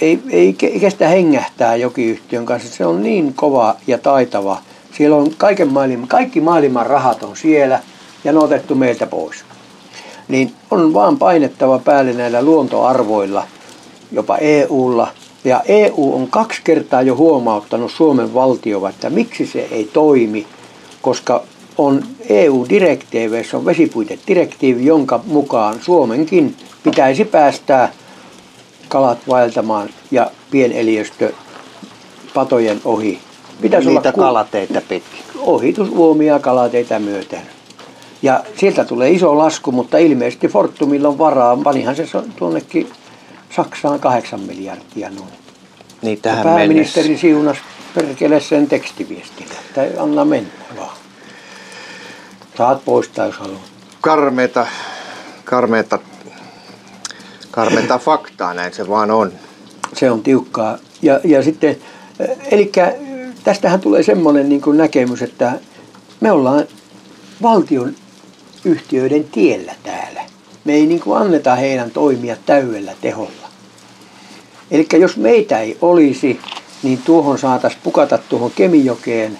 Speaker 1: ei, ei, kestä hengähtää jokiyhtiön kanssa. Se on niin kova ja taitava. Siellä on kaiken maailman, kaikki maailman rahat on siellä ja ne on otettu meiltä pois. Niin on vaan painettava päälle näillä luontoarvoilla, jopa EUlla – ja EU on kaksi kertaa jo huomauttanut Suomen valtioa, että miksi se ei toimi, koska on EU-direktiiveissä on vesipuitedirektiivi, jonka mukaan Suomenkin pitäisi päästää kalat vaeltamaan ja pieneliöstö patojen ohi.
Speaker 2: Pitäisi Niitä olla ku- kalateita pitkin.
Speaker 1: Ohitusuomia kalateita myöten. Ja sieltä tulee iso lasku, mutta ilmeisesti Fortumilla on varaa. Panihan se tuonnekin Saksaan 8 miljardia noin.
Speaker 2: Niin tähän
Speaker 1: ja pääministeri mennessä. siunas perkele sen tekstiviestillä, että anna mennä vaan. Saat poistaa, jos haluat.
Speaker 2: Karmeita, karmeita, karmeita faktaa, näin se vaan on.
Speaker 1: Se on tiukkaa. Ja, ja sitten, eli tästähän tulee semmoinen niin kuin näkemys, että me ollaan valtion yhtiöiden tiellä täällä. Me ei niin kuin anneta heidän toimia täydellä teholla. Eli jos meitä ei olisi, niin tuohon saataisiin pukata tuohon Kemijokeen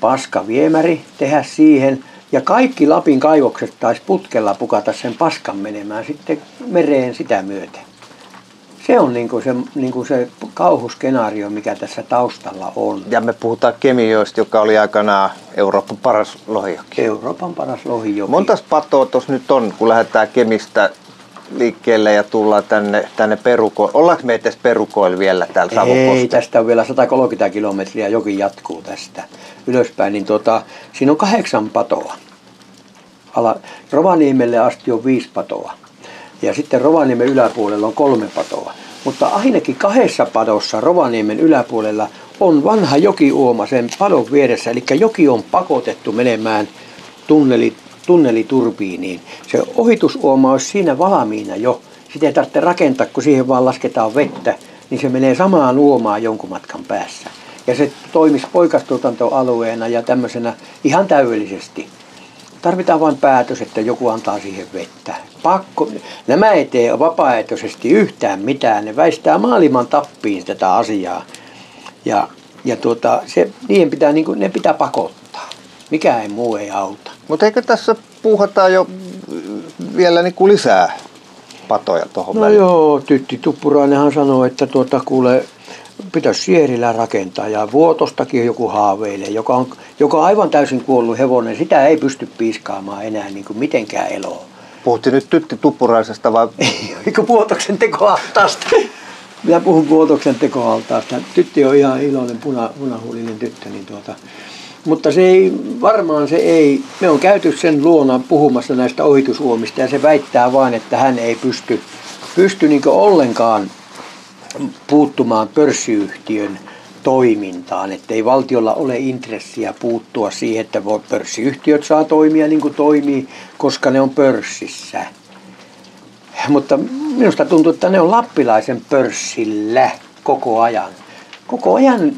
Speaker 1: paskaviemäri, tehdä siihen ja kaikki Lapin kaivokset taisi putkella pukata sen paskan menemään sitten mereen sitä myöten. Se on niin kuin se, niin kuin se kauhuskenaario, mikä tässä taustalla on.
Speaker 2: Ja me puhutaan Kemijoista, joka oli aikanaan Euroopan paras lohijoki.
Speaker 1: Euroopan paras lohijoki.
Speaker 2: Montas patoa tuossa nyt on, kun lähdetään Kemistä liikkeelle ja tullaan tänne, tänne perukoille. Ollaanko me edes perukoilla vielä täällä Savukoskella?
Speaker 1: Ei, tästä on vielä 130 kilometriä, joki jatkuu tästä ylöspäin. Niin tota, siinä on kahdeksan patoa. Ala, Rovaniemelle asti on viisi patoa. Ja sitten Rovaniemen yläpuolella on kolme patoa. Mutta ainakin kahdessa padossa Rovaniemen yläpuolella on vanha jokiuoma sen padon vieressä. Eli joki on pakotettu menemään tunnelit tunneliturbiiniin. Se ohitusuoma olisi siinä valmiina jo. Sitä ei tarvitse rakentaa, kun siihen vaan lasketaan vettä, niin se menee samaan uomaan jonkun matkan päässä. Ja se toimisi poikastuotantoalueena ja tämmöisenä ihan täydellisesti. Tarvitaan vain päätös, että joku antaa siihen vettä. Pakko. Nämä ei tee vapaaehtoisesti yhtään mitään. Ne väistää maailman tappiin tätä asiaa. Ja, ja tuota, se, niiden pitää, niin kuin, ne pitää pakottaa. Mikä ei muu ei auta.
Speaker 2: Mutta eikö tässä puuhata jo vielä niin kuin lisää patoja tuohon
Speaker 1: No
Speaker 2: väliin?
Speaker 1: joo, Tytti Tuppurainenhan sanoo, että tuota, kuule, pitäisi Sierillä rakentaa ja Vuotostakin joku haaveilee, joka on, joka on aivan täysin kuollut hevonen. Sitä ei pysty piiskaamaan enää niin kuin mitenkään eloon.
Speaker 2: Puhuttiin nyt Tytti Tuppuraisesta vai
Speaker 1: Eikö Vuotoksen tekoaltaasta? Minä puhun Vuotoksen tekoaltaasta. Tytti on ihan iloinen, puna, punahuulinen tyttö. Niin tuota. Mutta se ei, varmaan se ei, me on käyty sen luona puhumassa näistä ohitusuomista ja se väittää vain, että hän ei pysty, pysty niin ollenkaan puuttumaan pörssiyhtiön toimintaan, että ei valtiolla ole intressiä puuttua siihen, että voi- pörssiyhtiöt saa toimia niin kuin toimii, koska ne on pörssissä. Mutta minusta tuntuu, että ne on lappilaisen pörssillä koko ajan. Koko ajan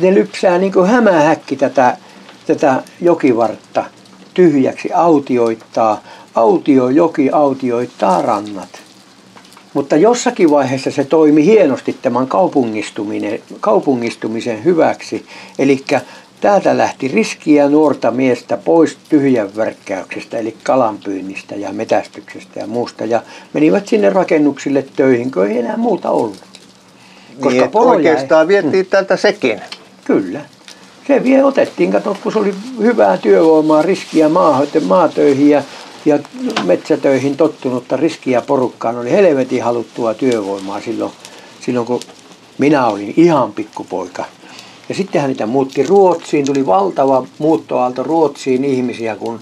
Speaker 1: ne lypsää niin kuin hämähäkki tätä, tätä jokivartta tyhjäksi, autioittaa. Autiojoki autioittaa rannat. Mutta jossakin vaiheessa se toimi hienosti tämän kaupungistuminen, kaupungistumisen hyväksi. Eli täältä lähti riskiä nuorta miestä pois tyhjän värkkäyksestä, eli kalanpyynnistä ja metästyksestä ja muusta. Ja menivät sinne rakennuksille töihin, kun ei enää muuta ollut.
Speaker 2: niin, että
Speaker 1: poroja ei-
Speaker 2: oikeastaan vietiin tältä sekin?
Speaker 1: Kyllä. Se vie otettiin, kato, kun se oli hyvää työvoimaa, riskiä maahan, maatöihin ja, ja metsätöihin tottunutta riskiä porukkaan. Oli helvetin haluttua työvoimaa silloin, silloin, kun minä olin ihan pikkupoika. Ja sittenhän niitä muutti Ruotsiin, tuli valtava muuttoaalto Ruotsiin ihmisiä, kun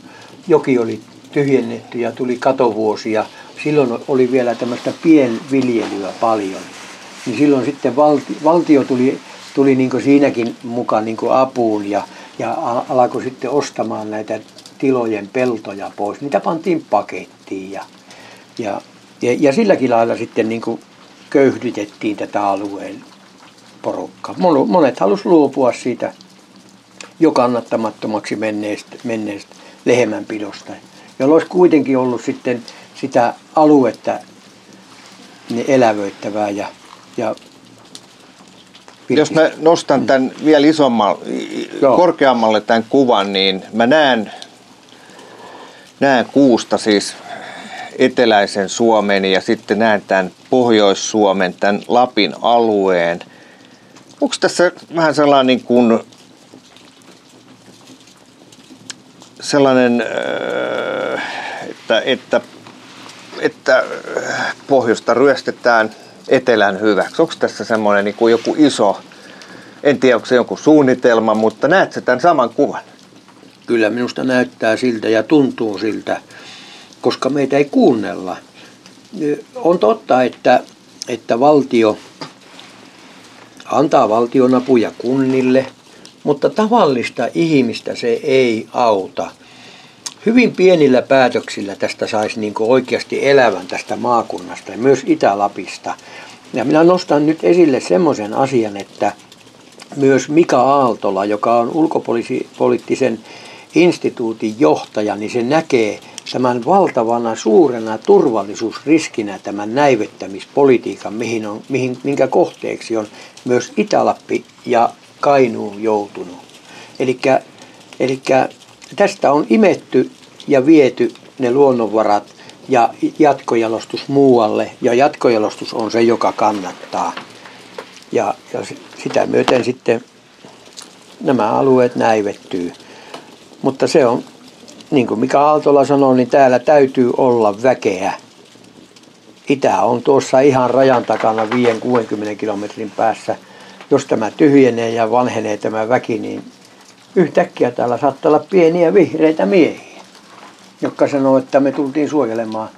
Speaker 1: joki oli tyhjennetty ja tuli katovuosia. Silloin oli vielä tämmöistä pienviljelyä paljon niin silloin sitten valti, valtio tuli, tuli niin siinäkin mukaan niin apuun ja, ja al- alkoi sitten ostamaan näitä tilojen peltoja pois. Niitä pantiin pakettiin ja, ja, ja, ja silläkin lailla sitten niin köyhdytettiin tätä alueen porukkaa. Mon- Monet halusivat luopua siitä jo kannattamattomaksi menneestä, menneestä lehmänpidosta, jolla olisi kuitenkin ollut sitten sitä aluetta niin elävöittävää ja, ja
Speaker 2: Jos mä nostan tämän vielä isommalle,
Speaker 1: Joo.
Speaker 2: korkeammalle tämän kuvan, niin mä näen, näen kuusta siis eteläisen Suomen ja sitten näen tämän Pohjois-Suomen, tämän Lapin alueen. Onko tässä vähän sellainen niin kuin sellainen, öö, että, että, että pohjoista ryöstetään etelän hyväksi? Onko tässä semmoinen niin kuin joku iso, en tiedä onko se joku suunnitelma, mutta näet tämän saman kuvan?
Speaker 1: Kyllä minusta näyttää siltä ja tuntuu siltä, koska meitä ei kuunnella. On totta, että, että valtio antaa valtionapuja kunnille, mutta tavallista ihmistä se ei auta. Hyvin pienillä päätöksillä tästä saisi niin oikeasti elävän tästä maakunnasta ja myös Itä-Lapista. Ja minä nostan nyt esille semmoisen asian, että myös Mika Aaltola, joka on ulkopoliittisen instituutin johtaja, niin se näkee tämän valtavana suurena turvallisuusriskinä tämän näivettämispolitiikan, mihin on, mihin, minkä kohteeksi on myös Itä-Lappi ja Kainuu joutunut. Eli tästä on imetty ja viety ne luonnonvarat ja jatkojalostus muualle. Ja jatkojalostus on se, joka kannattaa. Ja, ja sitä myöten sitten nämä alueet näivettyy. Mutta se on, niin kuin Mika Aaltola sanoi, niin täällä täytyy olla väkeä. Itä on tuossa ihan rajan takana 5-60 kilometrin päässä. Jos tämä tyhjenee ja vanhenee tämä väki, niin yhtäkkiä täällä saattaa olla pieniä vihreitä miehiä, jotka sanoo, että me tultiin suojelemaan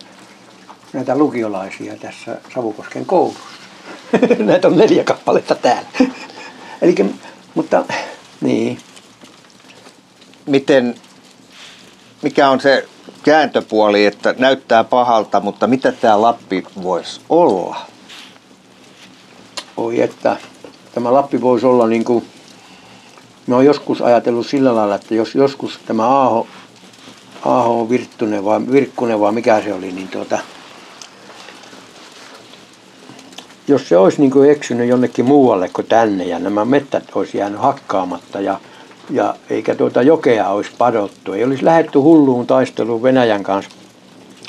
Speaker 1: näitä lukiolaisia tässä Savukosken koulussa. Näitä on neljä kappaletta täällä. Elikkä, mutta niin,
Speaker 2: Miten, mikä on se kääntöpuoli, että näyttää pahalta, mutta mitä tämä Lappi voisi olla?
Speaker 1: oi että tämä Lappi voisi olla niin kuin, mä oon joskus ajatellut sillä lailla, että jos joskus tämä Aaho, Aho Virttunen vai Virkkunen vai mikä se oli, niin tuota, jos se olisi niin kuin eksynyt jonnekin muualle kuin tänne ja nämä mettät olisi jäänyt hakkaamatta ja, ja eikä tuota jokea olisi padottu, ei olisi lähetty hulluun taisteluun Venäjän kanssa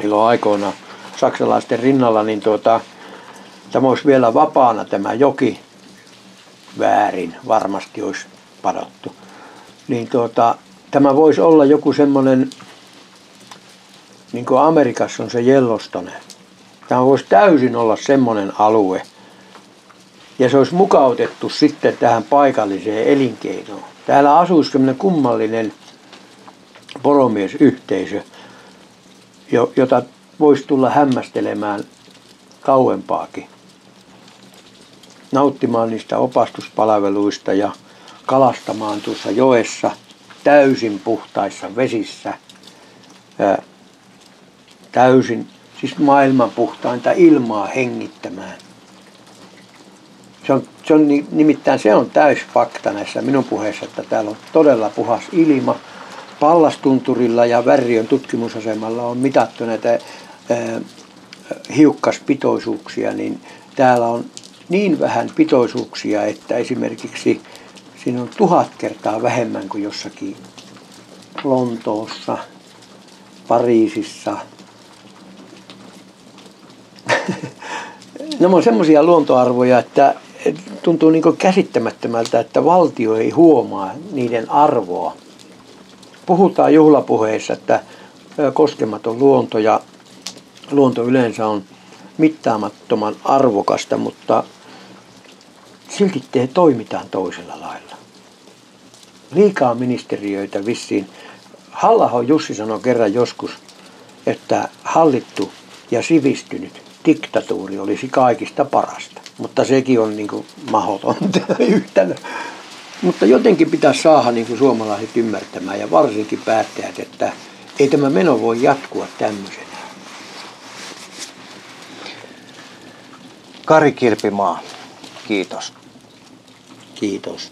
Speaker 1: silloin aikoina saksalaisten rinnalla, niin tuota, tämä olisi vielä vapaana tämä joki väärin, varmasti olisi padottu. Niin tuota, tämä voisi olla joku semmoinen, niin kuin Amerikassa on se Yellowstone. Tämä voisi täysin olla semmoinen alue. Ja se olisi mukautettu sitten tähän paikalliseen elinkeinoon. Täällä asuisi semmoinen kummallinen poromiesyhteisö, jota voisi tulla hämmästelemään kauempaakin. Nauttimaan niistä opastuspalveluista ja kalastamaan tuossa joessa täysin puhtaissa vesissä. Täysin, siis maailman puhtainta ilmaa hengittämään. Se on, se on nimittäin se on täys fakta näissä minun puheissa, että täällä on todella puhas ilma. Pallastunturilla ja Värriön tutkimusasemalla on mitattu näitä hiukkaspitoisuuksia, niin täällä on niin vähän pitoisuuksia, että esimerkiksi siinä on tuhat kertaa vähemmän kuin jossakin Lontoossa, Pariisissa. Nämä on semmoisia luontoarvoja, että tuntuu niin käsittämättömältä, että valtio ei huomaa niiden arvoa. Puhutaan juhlapuheissa, että koskematon luonto ja luonto yleensä on mittaamattoman arvokasta, mutta silti te toimitaan toisella lailla. Liikaa ministeriöitä vissiin. Hallaho Jussi sanoi kerran joskus, että hallittu ja sivistynyt diktatuuri olisi kaikista parasta. Mutta sekin on niin kuin mahdotonta yhtälö. Mutta jotenkin pitäisi saada niin kuin suomalaiset ymmärtämään ja varsinkin päättäjät, että ei tämä meno voi jatkua tämmöisenä.
Speaker 2: Kari Kilpimaa, kiitos.
Speaker 1: Kiitos.